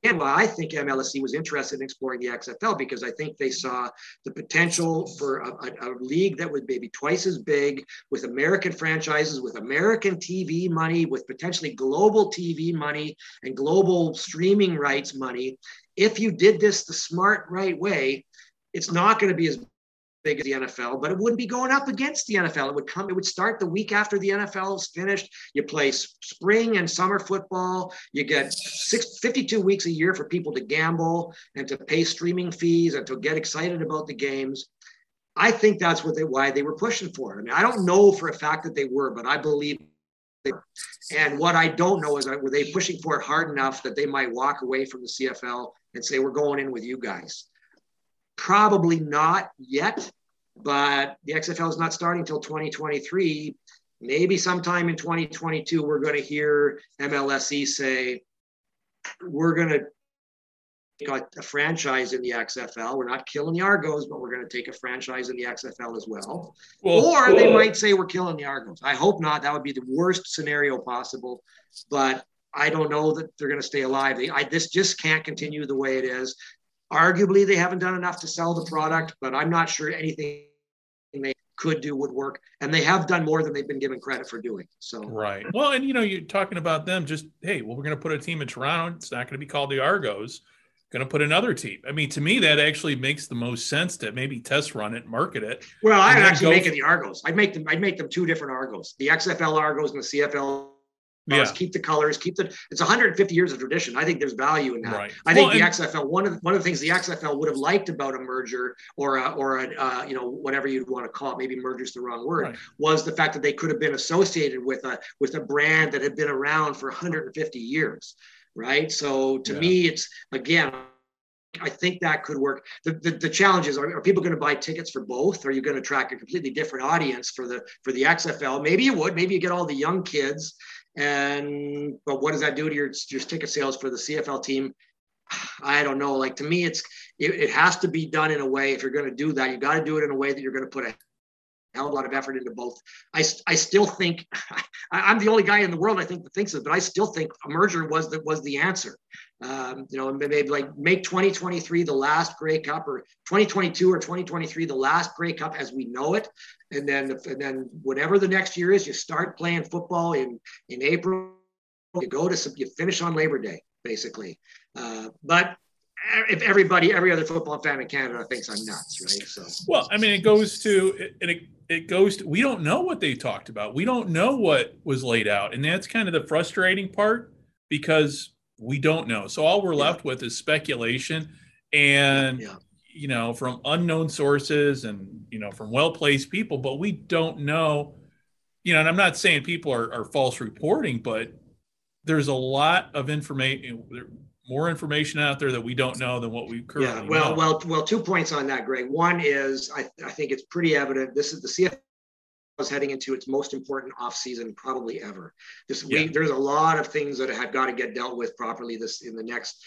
and why I think MLSE was interested in exploring the XFL because I think they saw the potential for a, a, a, league that would maybe twice as big with American franchises, with American TV money, with potentially global TV money and global streaming rights money. If you did this the smart, right way, it's not going to be as big as the NFL, but it wouldn't be going up against the NFL. It would come, it would start the week after the NFL is finished. You play spring and summer football. You get six, 52 weeks a year for people to gamble and to pay streaming fees and to get excited about the games. I think that's what they why they were pushing for it. I mean, I don't know for a fact that they were, but I believe they were. And what I don't know is uh, were they pushing for it hard enough that they might walk away from the CFL and say, we're going in with you guys. Probably not yet, but the XFL is not starting until 2023. Maybe sometime in 2022, we're going to hear MLSE say, we're going to take a franchise in the XFL. We're not killing the Argos, but we're going to take a franchise in the XFL as well. well or they might say we're killing the Argos. I hope not. That would be the worst scenario possible. But I don't know that they're going to stay alive. They, I, this just can't continue the way it is. Arguably, they haven't done enough to sell the product, but I'm not sure anything they could do would work. And they have done more than they've been given credit for doing. So right. Well, and you know, you're talking about them just hey, well, we're going to put a team in Toronto. It's not going to be called the Argos. Going to put another team. I mean, to me, that actually makes the most sense to maybe test run it, market it. Well, I'd actually make it the Argos. I'd make them. I'd make them two different Argos: the XFL Argos and the CFL yeah. keep the colors, keep the. It's 150 years of tradition. I think there's value in that. Right. I think well, the and, XFL. One of the, one of the things the XFL would have liked about a merger or a, or a uh, you know whatever you'd want to call it, maybe merger's the wrong word, right. was the fact that they could have been associated with a with a brand that had been around for 150 years, right? So to yeah. me, it's again. I think that could work. The, the, the challenge is: are, are people going to buy tickets for both? Are you going to attract a completely different audience for the for the XFL? Maybe you would. Maybe you get all the young kids and but what does that do to your, your ticket sales for the CFL team? I don't know. Like to me, it's it, it has to be done in a way. If you're going to do that, you got to do it in a way that you're going to put a hell of a lot of effort into both. I, I still think I, am the only guy in the world I think that thinks it, but I still think a merger was the was the answer. Um, you know, maybe like make 2023 the last Grey Cup, or 2022 or 2023 the last Grey Cup as we know it, and then and then whatever the next year is, you start playing football in in April. You go to you finish on Labor Day basically, uh, but if everybody, every other football fan in Canada thinks I'm nuts, right? So, well, I mean, it goes to and it, it goes to we don't know what they talked about. We don't know what was laid out, and that's kind of the frustrating part because we don't know. So all we're left with is speculation, and yeah. You know, from unknown sources and you know from well placed people, but we don't know. You know, and I'm not saying people are, are false reporting, but there's a lot of information more information out there that we don't know than what we currently yeah well know. well well two points on that greg one is I, I think it's pretty evident this is the cfl is heading into its most important off season probably ever this yeah. week there's a lot of things that have got to get dealt with properly this in the next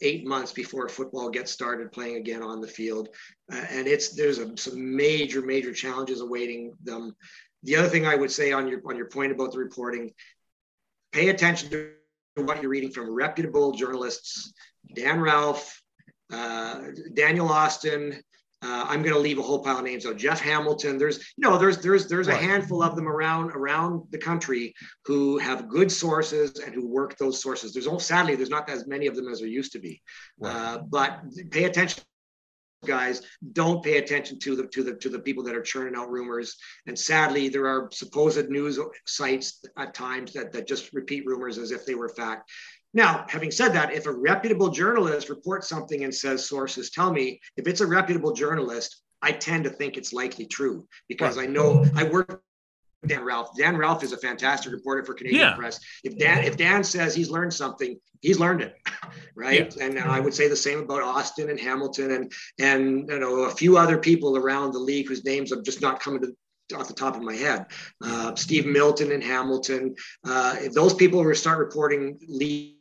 eight months before football gets started playing again on the field uh, and it's there's a, some major major challenges awaiting them the other thing i would say on your on your point about the reporting pay attention to what you're reading from reputable journalists, Dan Ralph, uh, Daniel Austin. Uh, I'm going to leave a whole pile of names. So Jeff Hamilton. There's, you know, there's there's there's a handful of them around around the country who have good sources and who work those sources. There's all sadly there's not as many of them as there used to be. Uh, but pay attention guys don't pay attention to the to the to the people that are churning out rumors and sadly there are supposed news sites at times that that just repeat rumors as if they were fact now having said that if a reputable journalist reports something and says sources tell me if it's a reputable journalist i tend to think it's likely true because i know i work Dan Ralph. Dan Ralph is a fantastic reporter for Canadian yeah. Press. If Dan if Dan says he's learned something, he's learned it, right? Yeah. And I would say the same about Austin and Hamilton and and you know a few other people around the league whose names have just not coming to off the top of my head. Uh, Steve Milton and Hamilton. Uh, if those people were start reporting league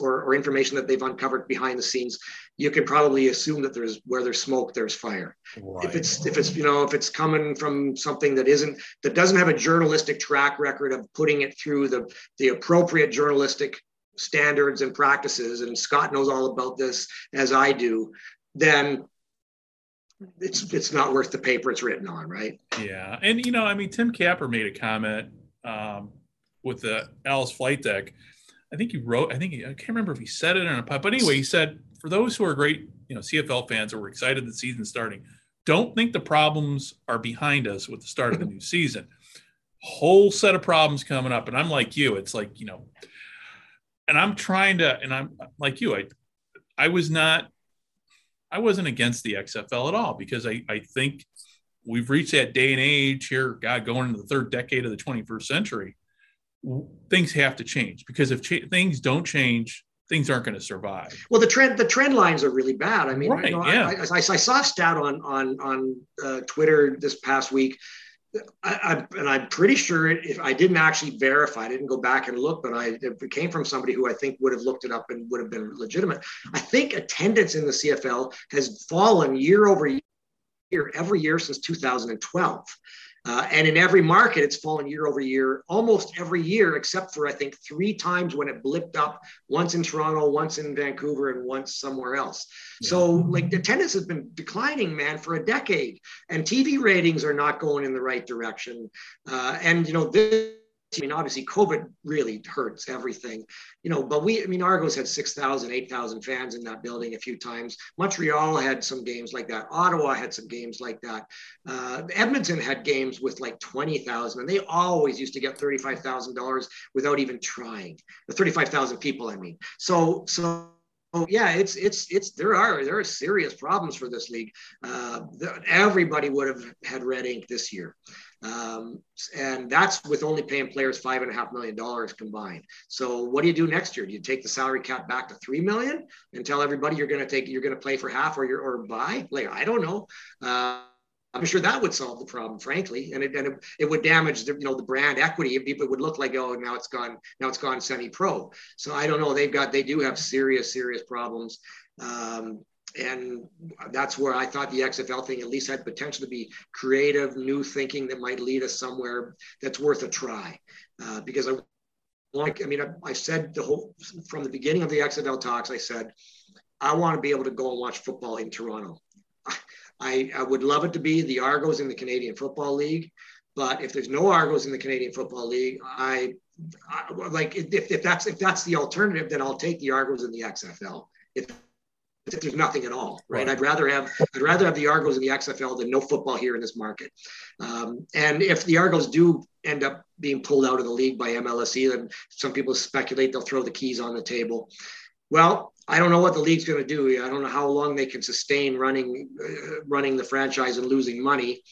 or, or information that they've uncovered behind the scenes, you can probably assume that there's where there's smoke, there's fire. Right. If it's if it's you know if it's coming from something that isn't that doesn't have a journalistic track record of putting it through the the appropriate journalistic standards and practices, and Scott knows all about this as I do, then it's it's not worth the paper it's written on, right? Yeah, and you know, I mean, Tim Capper made a comment um, with the Alice flight deck. I think he wrote. I think he, I can't remember if he said it a pod, but anyway, he said for those who are great, you know, CFL fans who were excited the season starting, don't think the problems are behind us with the start of the new season. Whole set of problems coming up, and I'm like you. It's like you know, and I'm trying to, and I'm like you. I I was not I wasn't against the XFL at all because I, I think we've reached that day and age here, God, going into the third decade of the 21st century. Things have to change because if cha- things don't change, things aren't going to survive. Well, the trend the trend lines are really bad. I mean, Right, you know, yeah. I, I, I saw a stat on on on uh, Twitter this past week. I, I, and I'm pretty sure it, if I didn't actually verify, I didn't go back and look, but I it came from somebody who I think would have looked it up and would have been legitimate. I think attendance in the CFL has fallen year over year, every year since 2012. Uh, and in every market, it's fallen year over year, almost every year, except for I think three times when it blipped up once in Toronto, once in Vancouver, and once somewhere else. So, like, the attendance has been declining, man, for a decade, and TV ratings are not going in the right direction. Uh, and, you know, this. I mean, obviously, COVID really hurts everything, you know. But we, I mean, Argos had 6,000, 8,000 fans in that building a few times. Montreal had some games like that. Ottawa had some games like that. Uh, Edmonton had games with like 20,000, and they always used to get $35,000 without even trying. The 35,000 people, I mean. So, so. Oh, yeah, it's it's it's there are there are serious problems for this league. Uh, the, everybody would have had red ink this year, um, and that's with only paying players five and a half million dollars combined. So what do you do next year? Do you take the salary cap back to three million and tell everybody you're going to take you're going to play for half or you're or buy? Like I don't know. Uh, I'm sure that would solve the problem, frankly, and it and it, it would damage the you know the brand equity. It would look like oh now it's gone now it's gone semi-pro. So I don't know. They've got they do have serious serious problems. Um, and that's where I thought the XFL thing at least had potential to be creative, new thinking that might lead us somewhere that's worth a try. Uh, because I like, I mean, I, I said the whole from the beginning of the XFL talks, I said I want to be able to go and watch football in Toronto. I, I would love it to be the Argos in the Canadian Football League, but if there's no Argos in the Canadian Football League, I, I like if, if that's if that's the alternative, then I'll take the Argos in the XFL. If if there's nothing at all, right? I'd rather have I'd rather have the Argos in the XFL than no football here in this market. Um, and if the Argos do end up being pulled out of the league by MLSE, then some people speculate they'll throw the keys on the table. Well, I don't know what the league's going to do. I don't know how long they can sustain running uh, running the franchise and losing money.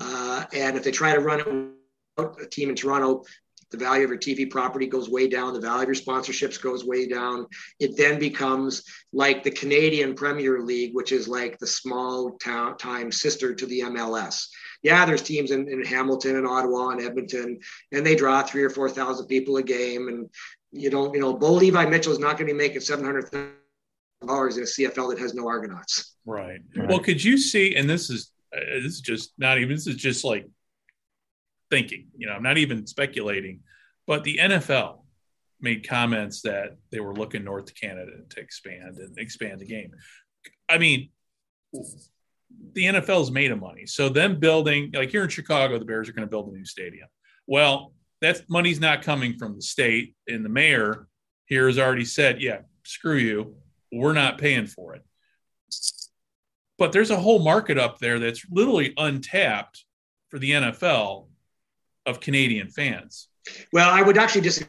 Uh, and if they try to run it a team in Toronto, the value of your TV property goes way down. The value of your sponsorships goes way down. It then becomes like the Canadian Premier League, which is like the small town time sister to the MLS. Yeah, there's teams in, in Hamilton and Ottawa and Edmonton, and they draw three or four thousand people a game. And you don't, you know, Bo Levi Mitchell is not going to be making seven hundred dollars in a CFL that has no Argonauts. Right. Well, could you see? And this is uh, this is just not even. This is just like thinking. You know, I'm not even speculating. But the NFL made comments that they were looking north to Canada to expand and expand the game. I mean, the NFL's made of money. So them building, like here in Chicago, the Bears are going to build a new stadium. Well, that money's not coming from the state, and the mayor here has already said, "Yeah, screw you, we're not paying for it." But there's a whole market up there that's literally untapped for the NFL of Canadian fans. Well, I would actually disagree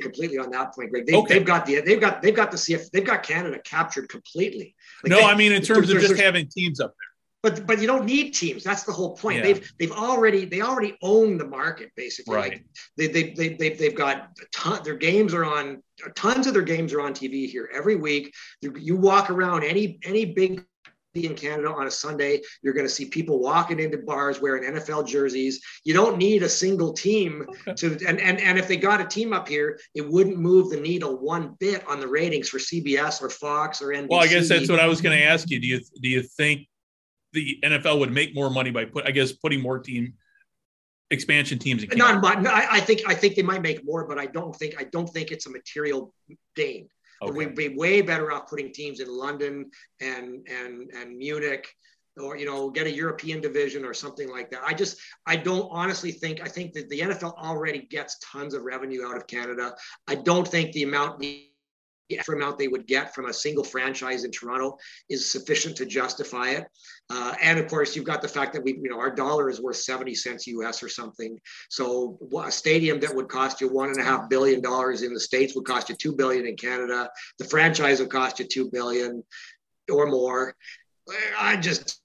completely on that point, Greg. They, Okay. They've got the they've got they've got the CF they've got Canada captured completely. Like no, they- I mean in terms of just having teams up there. But but you don't need teams. That's the whole point. Yeah. They've they've already they already own the market basically. Right. Like they they they they've, they've got a ton, their games are on tons of their games are on TV here every week. You, walk around any any big in Canada on a Sunday, you're going to see people walking into bars wearing NFL jerseys. You don't need a single team to and, and and if they got a team up here, it wouldn't move the needle one bit on the ratings for CBS or Fox or NBC. Well, I guess that's what I was going to ask you. Do you do you think the NFL would make more money by put I guess putting more team expansion teams in Not, I, I think I think they might make more, but I don't think I don't think it's a material gain. Okay. We'd be way better off putting teams in London and and and Munich, or you know, get a European division or something like that. I just I don't honestly think I think that the NFL already gets tons of revenue out of Canada. I don't think the amount the amount they would get from a single franchise in Toronto is sufficient to justify it. Uh, and of course, you've got the fact that we, you know, our dollar is worth 70 cents US or something. So a stadium that would cost you one and a half billion dollars in the States would cost you two billion in Canada. The franchise would cost you two billion or more. I just,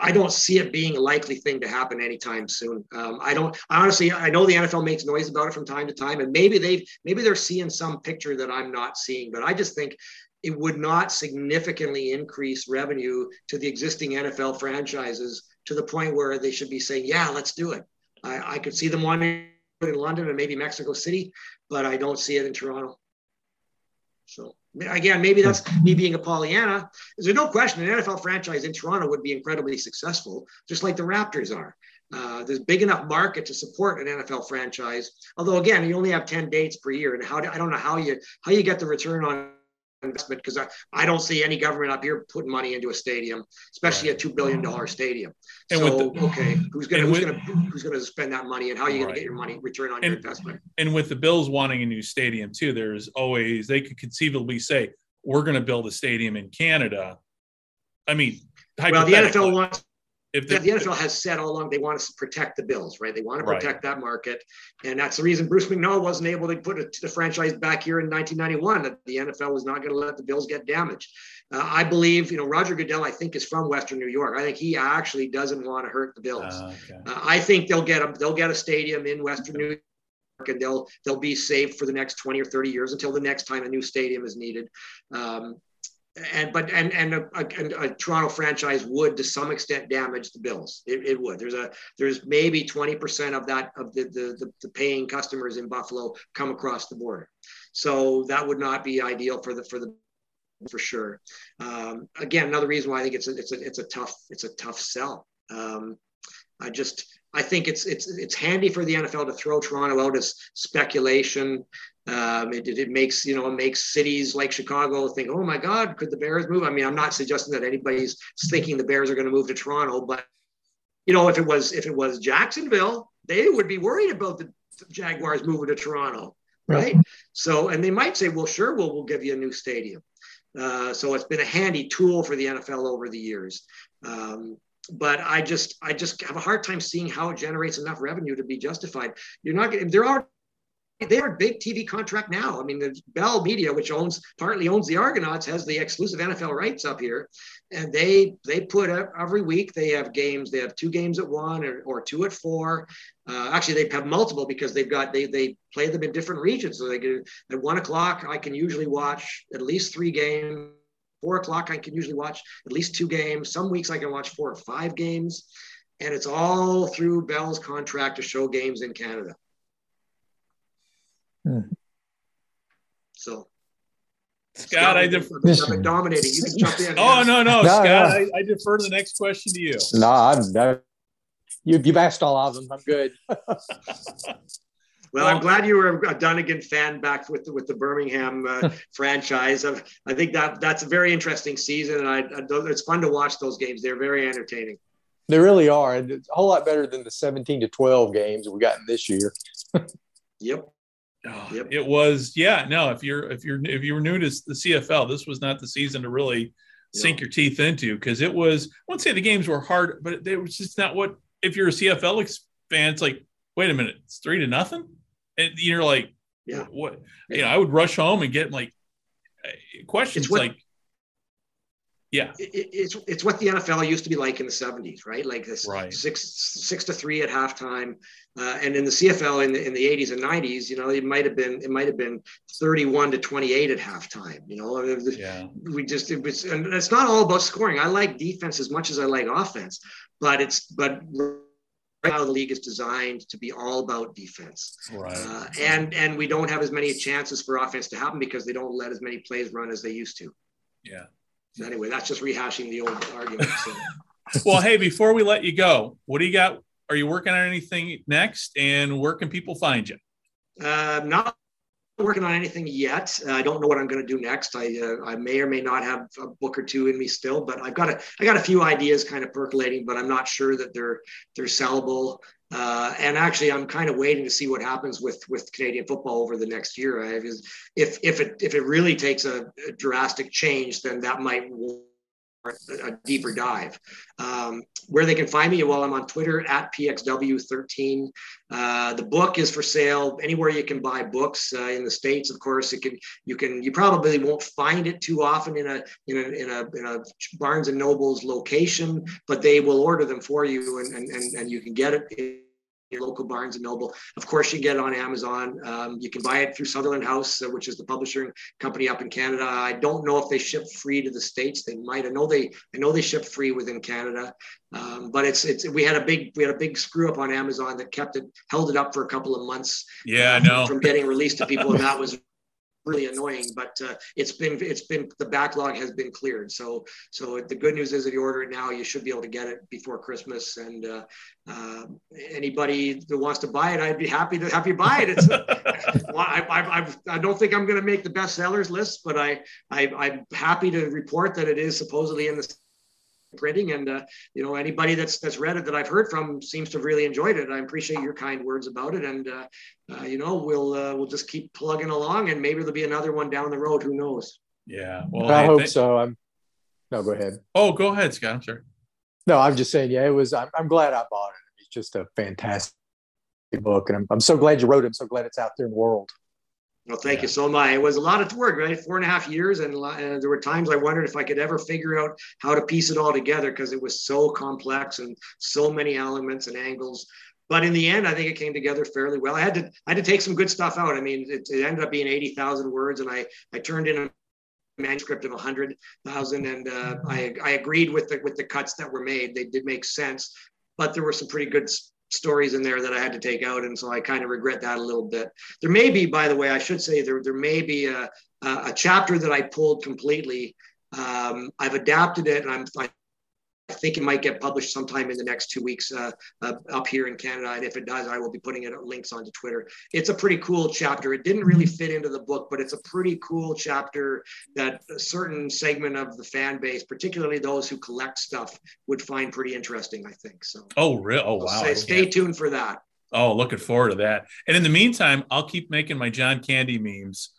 I don't see it being a likely thing to happen anytime soon. Um, I don't I honestly. I know the NFL makes noise about it from time to time, and maybe they've maybe they're seeing some picture that I'm not seeing. But I just think it would not significantly increase revenue to the existing NFL franchises to the point where they should be saying, "Yeah, let's do it." I, I could see them wanting in London and maybe Mexico City, but I don't see it in Toronto. So again, maybe that's me being a Pollyanna. There's no question an NFL franchise in Toronto would be incredibly successful, just like the Raptors are. Uh, there's big enough market to support an NFL franchise. Although again, you only have 10 dates per year, and how do, I don't know how you how you get the return on investment because I, I don't see any government up here putting money into a stadium, especially a two billion dollar stadium. And so with the- okay, who's gonna who's with- gonna who's gonna spend that money, and how are you gonna Right. get your money return on your investment? And with the Bills wanting a new stadium too, there's always they could conceivably say we're going to build a stadium in Canada. I mean, Well, the NFL wants. If the, the- NFL has said all along they want to protect the Bills, right? They want to Right. protect that market, and that's the reason Bruce McNall wasn't able to put it, the franchise back here in 1991. That the NFL was not going to let the Bills get damaged. Uh, I believe, you know, Roger Goodell, I think, is from Western New York. I think he actually doesn't want to hurt the Bills. Ah, Uh, I think they'll get a they'll get a stadium in Western New York, and they'll they'll be saved for the next 20 or 30 years until the next time a new stadium is needed. Um, and but and and a, a, a Toronto franchise would to some extent damage the Bills. It, it would. There's a there's maybe 20 percent of that of the, the the the paying customers in Buffalo come across the border, so that would not be ideal for the for the for sure. Um, again, another reason why I think it's a, it's a it's a tough it's a tough sell. Um, I just I think it's it's it's handy for the NFL to throw Toronto out as speculation. Um, it, it makes you know it makes cities like Chicago think, oh my God, could the Bears move? I mean, I'm not suggesting that anybody's thinking the Bears are going to move to Toronto, but you know, if it was if it was Jacksonville, they would be worried about the Jaguars moving to Toronto, right? So, and they might say, well, sure, we'll we'll give you a new stadium. Uh, so it's been a handy tool for the NFL over the years. Um, but I just I just have a hard time seeing how it generates enough revenue to be justified. You're not there are they are a big TV contract now. I mean, the Bell Media, which owns partly owns the Argonauts, has the exclusive NFL rights up here, and they they put up every week. They have games. They have two games at one or, or two at four. Uh, actually, they have multiple because they've got they they play them in different regions. So they get at one o'clock. I can usually watch at least three games. Four o'clock, I can usually watch at least two games. Some weeks I can watch four or five games, and it's all through Bell's contract to show games in Canada. So, Scott, I defer. I've been dominating. You can jump in. Oh no, no, No, Scott, no. I, I defer to the next question to you. No, I'm no, you, you've asked all of them. I'm good. Well, I'm glad you were a Dunigan fan back with the, with the Birmingham uh, franchise. I, I think that that's a very interesting season, and I, I, it's fun to watch those games. They're very entertaining. They really are. and It's a whole lot better than the 17 to 12 games we gotten this year. Yep. Oh, It was, yeah. No, if you're if you're if you were new to the CFL, this was not the season to really sink your teeth into because it was. I won't say the games were hard, but it was just not what. If you're a CFL fan, it's like, wait a minute, it's three to nothing, and you're like, yeah, what? You know, I would rush home and get like uh, questions what- like, yeah, It, it- it's it's what the NFL used to be like in the 70s, right? Like this Right. six six to three at halftime, uh, and in the CFL in the in the 80s and 90s, you know, it might have been it might have been 31 to 28 at halftime. You know, yeah. we just it was, and it's not all about scoring. I like defense as much as I like offense, but it's but right now the league is designed to be all about defense. right. Uh, and and we don't have as many chances for offense to happen because they don't let as many plays run as they used to. Yeah. So anyway, that's just rehashing the old argument. So. well, hey, before we let you go, what do you got Are you working on anything next? And where can people find you? Uh, not working on anything yet. Uh, I don't know what I'm going to do next. I uh, I may or may not have a book or two in me still, but I've got a I got a few ideas kind of percolating, but I'm not sure that they're they're sellable. Uh, and actually, I'm kind of waiting to see what happens with with Canadian football over the next year. I, if if it if it really takes a, a drastic change, then that might a deeper dive. Um, where they can find me, well, I'm on Twitter at PXW13. Uh, the book is for sale anywhere you can buy books uh, in the states. Of course, it can you can you probably won't find it too often in a in a in a, in a Barnes and Nobles location, but they will order them for you, and and and, and you can get it your local Barnes and Noble. Of course, you get it on Amazon. Um, you can buy it through Sutherland House, uh, which is the publishing company up in Canada. I don't know if they ship free to the states. They might. I know they. I know they ship free within Canada. Um, but it's it's we had a big we had a big screw up on Amazon that kept it held it up for a couple of months. Yeah, I know. From getting released to people, and that was really annoying but uh, it's been it's been the backlog has been cleared. So so the good news is if you order it now you should be able to get it before christmas and uh, uh, anybody that wants to buy it i'd be happy to have you buy it. It's I, I, I, I, don't think i'm going to make the best sellers list but I, I i'm happy to report that it is supposedly in the printing and uh, you know anybody that's that's read it that i've heard from seems to have really enjoyed it. I appreciate your kind words about it and uh, uh, you know we'll uh, we'll just keep plugging along and maybe there'll be another one down the road who knows? Yeah well i hope so. I'm no go ahead. Oh go ahead scott i'm sorry. No i'm just saying yeah it was i'm, I'm glad i bought it. It's just a fantastic book and I'm, I'm so glad you wrote it. I'm so glad it's out there in the world well, thank yeah. you so much. It was a lot of work, right? Four and a half years, and uh, there were times I wondered if I could ever figure out how to piece it all together because it was so complex and so many elements and angles. But in the end, I think it came together fairly well. I had to I had to take some good stuff out. I mean, it, it ended up being eighty thousand words, and I I turned in a manuscript of 100,000 and uh, I, I agreed with the with the cuts that were made they did make sense but there were some pretty good stories in there that I had to take out, and so I kind of regret that a little bit. There may be, by the way, I should say there there may be a a chapter that I pulled completely. Um, I've adapted it, and I'm I I think it might get published sometime in the next two weeks uh, uh, up here in Canada. And if it does, I will be putting it links onto Twitter. It's a pretty cool chapter. It didn't really fit into the book, but it's a pretty cool chapter that a certain segment of the fan base, particularly those who collect stuff, would find pretty interesting. I think so. Oh, real? Oh, wow. Stay tuned for that. Oh, looking forward to that. And in the meantime, I'll keep making my John Candy memes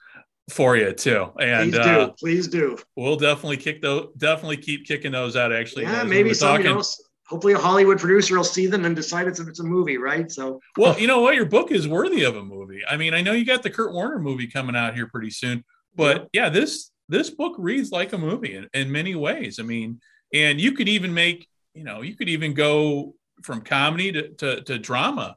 for you too. And please do, uh, please do. We'll definitely kick those. Definitely keep kicking those out. Actually, yeah, maybe we somebody talking. else. Hopefully, a Hollywood producer will see them and decide it's, it's a movie, right? So, well, you know what, your book is worthy of a movie. I mean, I know you got the Kurt Warner movie coming out here pretty soon, but yeah, this this book reads like a movie in, in many ways. I mean, and you could even make, you know, you could even go from comedy to, to, to drama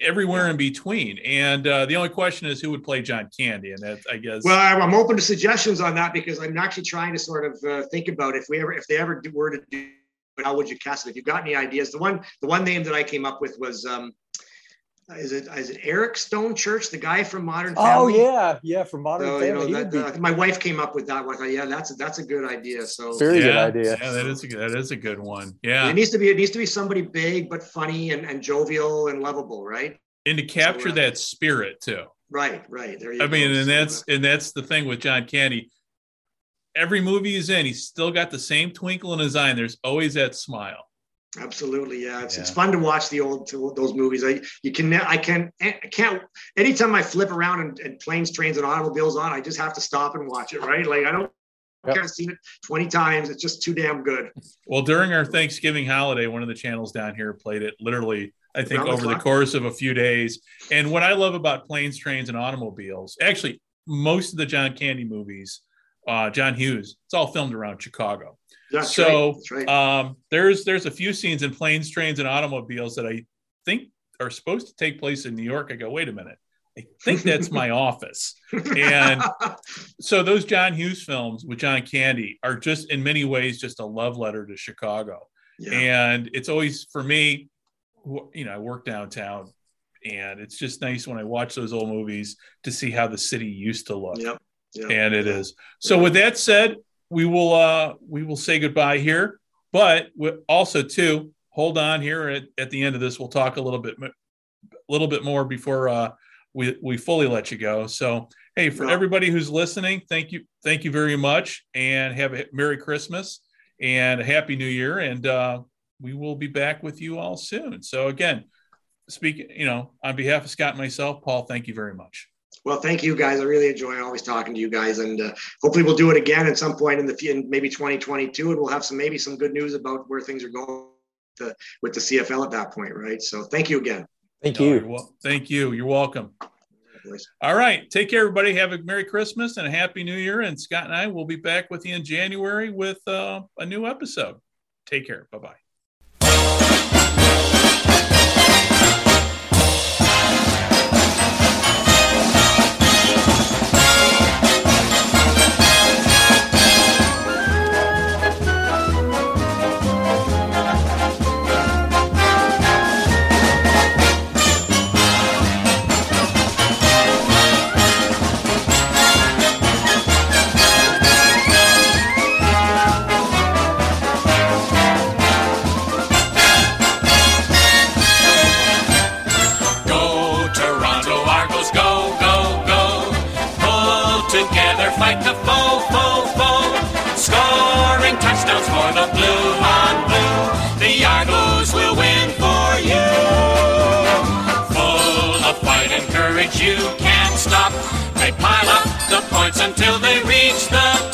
everywhere in between. And uh, the only question is who would play John Candy, and that I guess. Well, I'm open to suggestions on that because I'm actually trying to sort of uh, think about if we ever, if they ever were to do, how would you cast it? If you've got any ideas, the one, the one name that I came up with was um, is it is it Eric Stonechurch, the guy from Modern oh, Family? Oh yeah, yeah, from Modern so, Family. You know, that, uh, my wife came up with that one. I thought, yeah, that's a, that's a good idea. So very yeah, good idea. Yeah, that is a that is a good one. Yeah, it needs to be it needs to be somebody big but funny and, and jovial and lovable, right? And to capture so, uh, that spirit too. Right, right. There you I go. mean, and that's and that's the thing with John Candy. Every movie he's in, he's still got the same twinkle in his eye, and there's always that smile. Absolutely, yeah. It's, yeah. it's fun to watch the old those movies. I you can I can I can't anytime I flip around and, and planes, trains, and automobiles on, I just have to stop and watch it. Right, like I don't Yep. I've seen it 20 times. It's just too damn good. Well, during our Thanksgiving holiday, one of the channels down here played it literally, I think, Around over the, the course of a few days. And what I love about planes, trains, and automobiles, actually, most of the John Candy movies, uh, John Hughes, it's all filmed around Chicago. That's so right. Right. Um, there's there's a few scenes in planes, trains, and automobiles that I think are supposed to take place in New York. I go, wait a minute. I think that's my office. And so those John Hughes films with John Candy are just in many ways just a love letter to Chicago. Yeah. And it's always for me, you know, I work downtown and it's just nice when I watch those old movies to see how the city used to look. Yep. Yep. And it is. So with that said, we will uh we will say goodbye here. But also too, hold on here at, at the end of this. We'll talk a little bit, a little bit more before uh, we we fully let you go. So, hey, for everybody who's listening, thank you, thank you very much, and have a Merry Christmas and a Happy New Year, and uh, we will be back with you all soon. So, again, speaking, you know, on behalf of Scott and myself, Paul, thank you very much. Well, thank you guys. I really enjoy always talking to you guys, and uh, hopefully we'll do it again at some point in the in maybe 2022, and we'll have some maybe some good news about where things are going to, with the CFL at that point, right? So, thank you again. Thank you. you're wel- thank you. You're welcome. All right. Take care, everybody. Have a Merry Christmas and a Happy New Year. And Scott and I will be back with you in January with uh, a new episode. Take care. Bye bye. And courage, you can't stop. They pile up the points until they reach the top.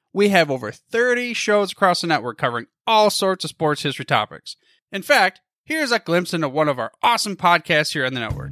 we have over 30 shows across the network covering all sorts of sports history topics. In fact, here's a glimpse into one of our awesome podcasts here on the network.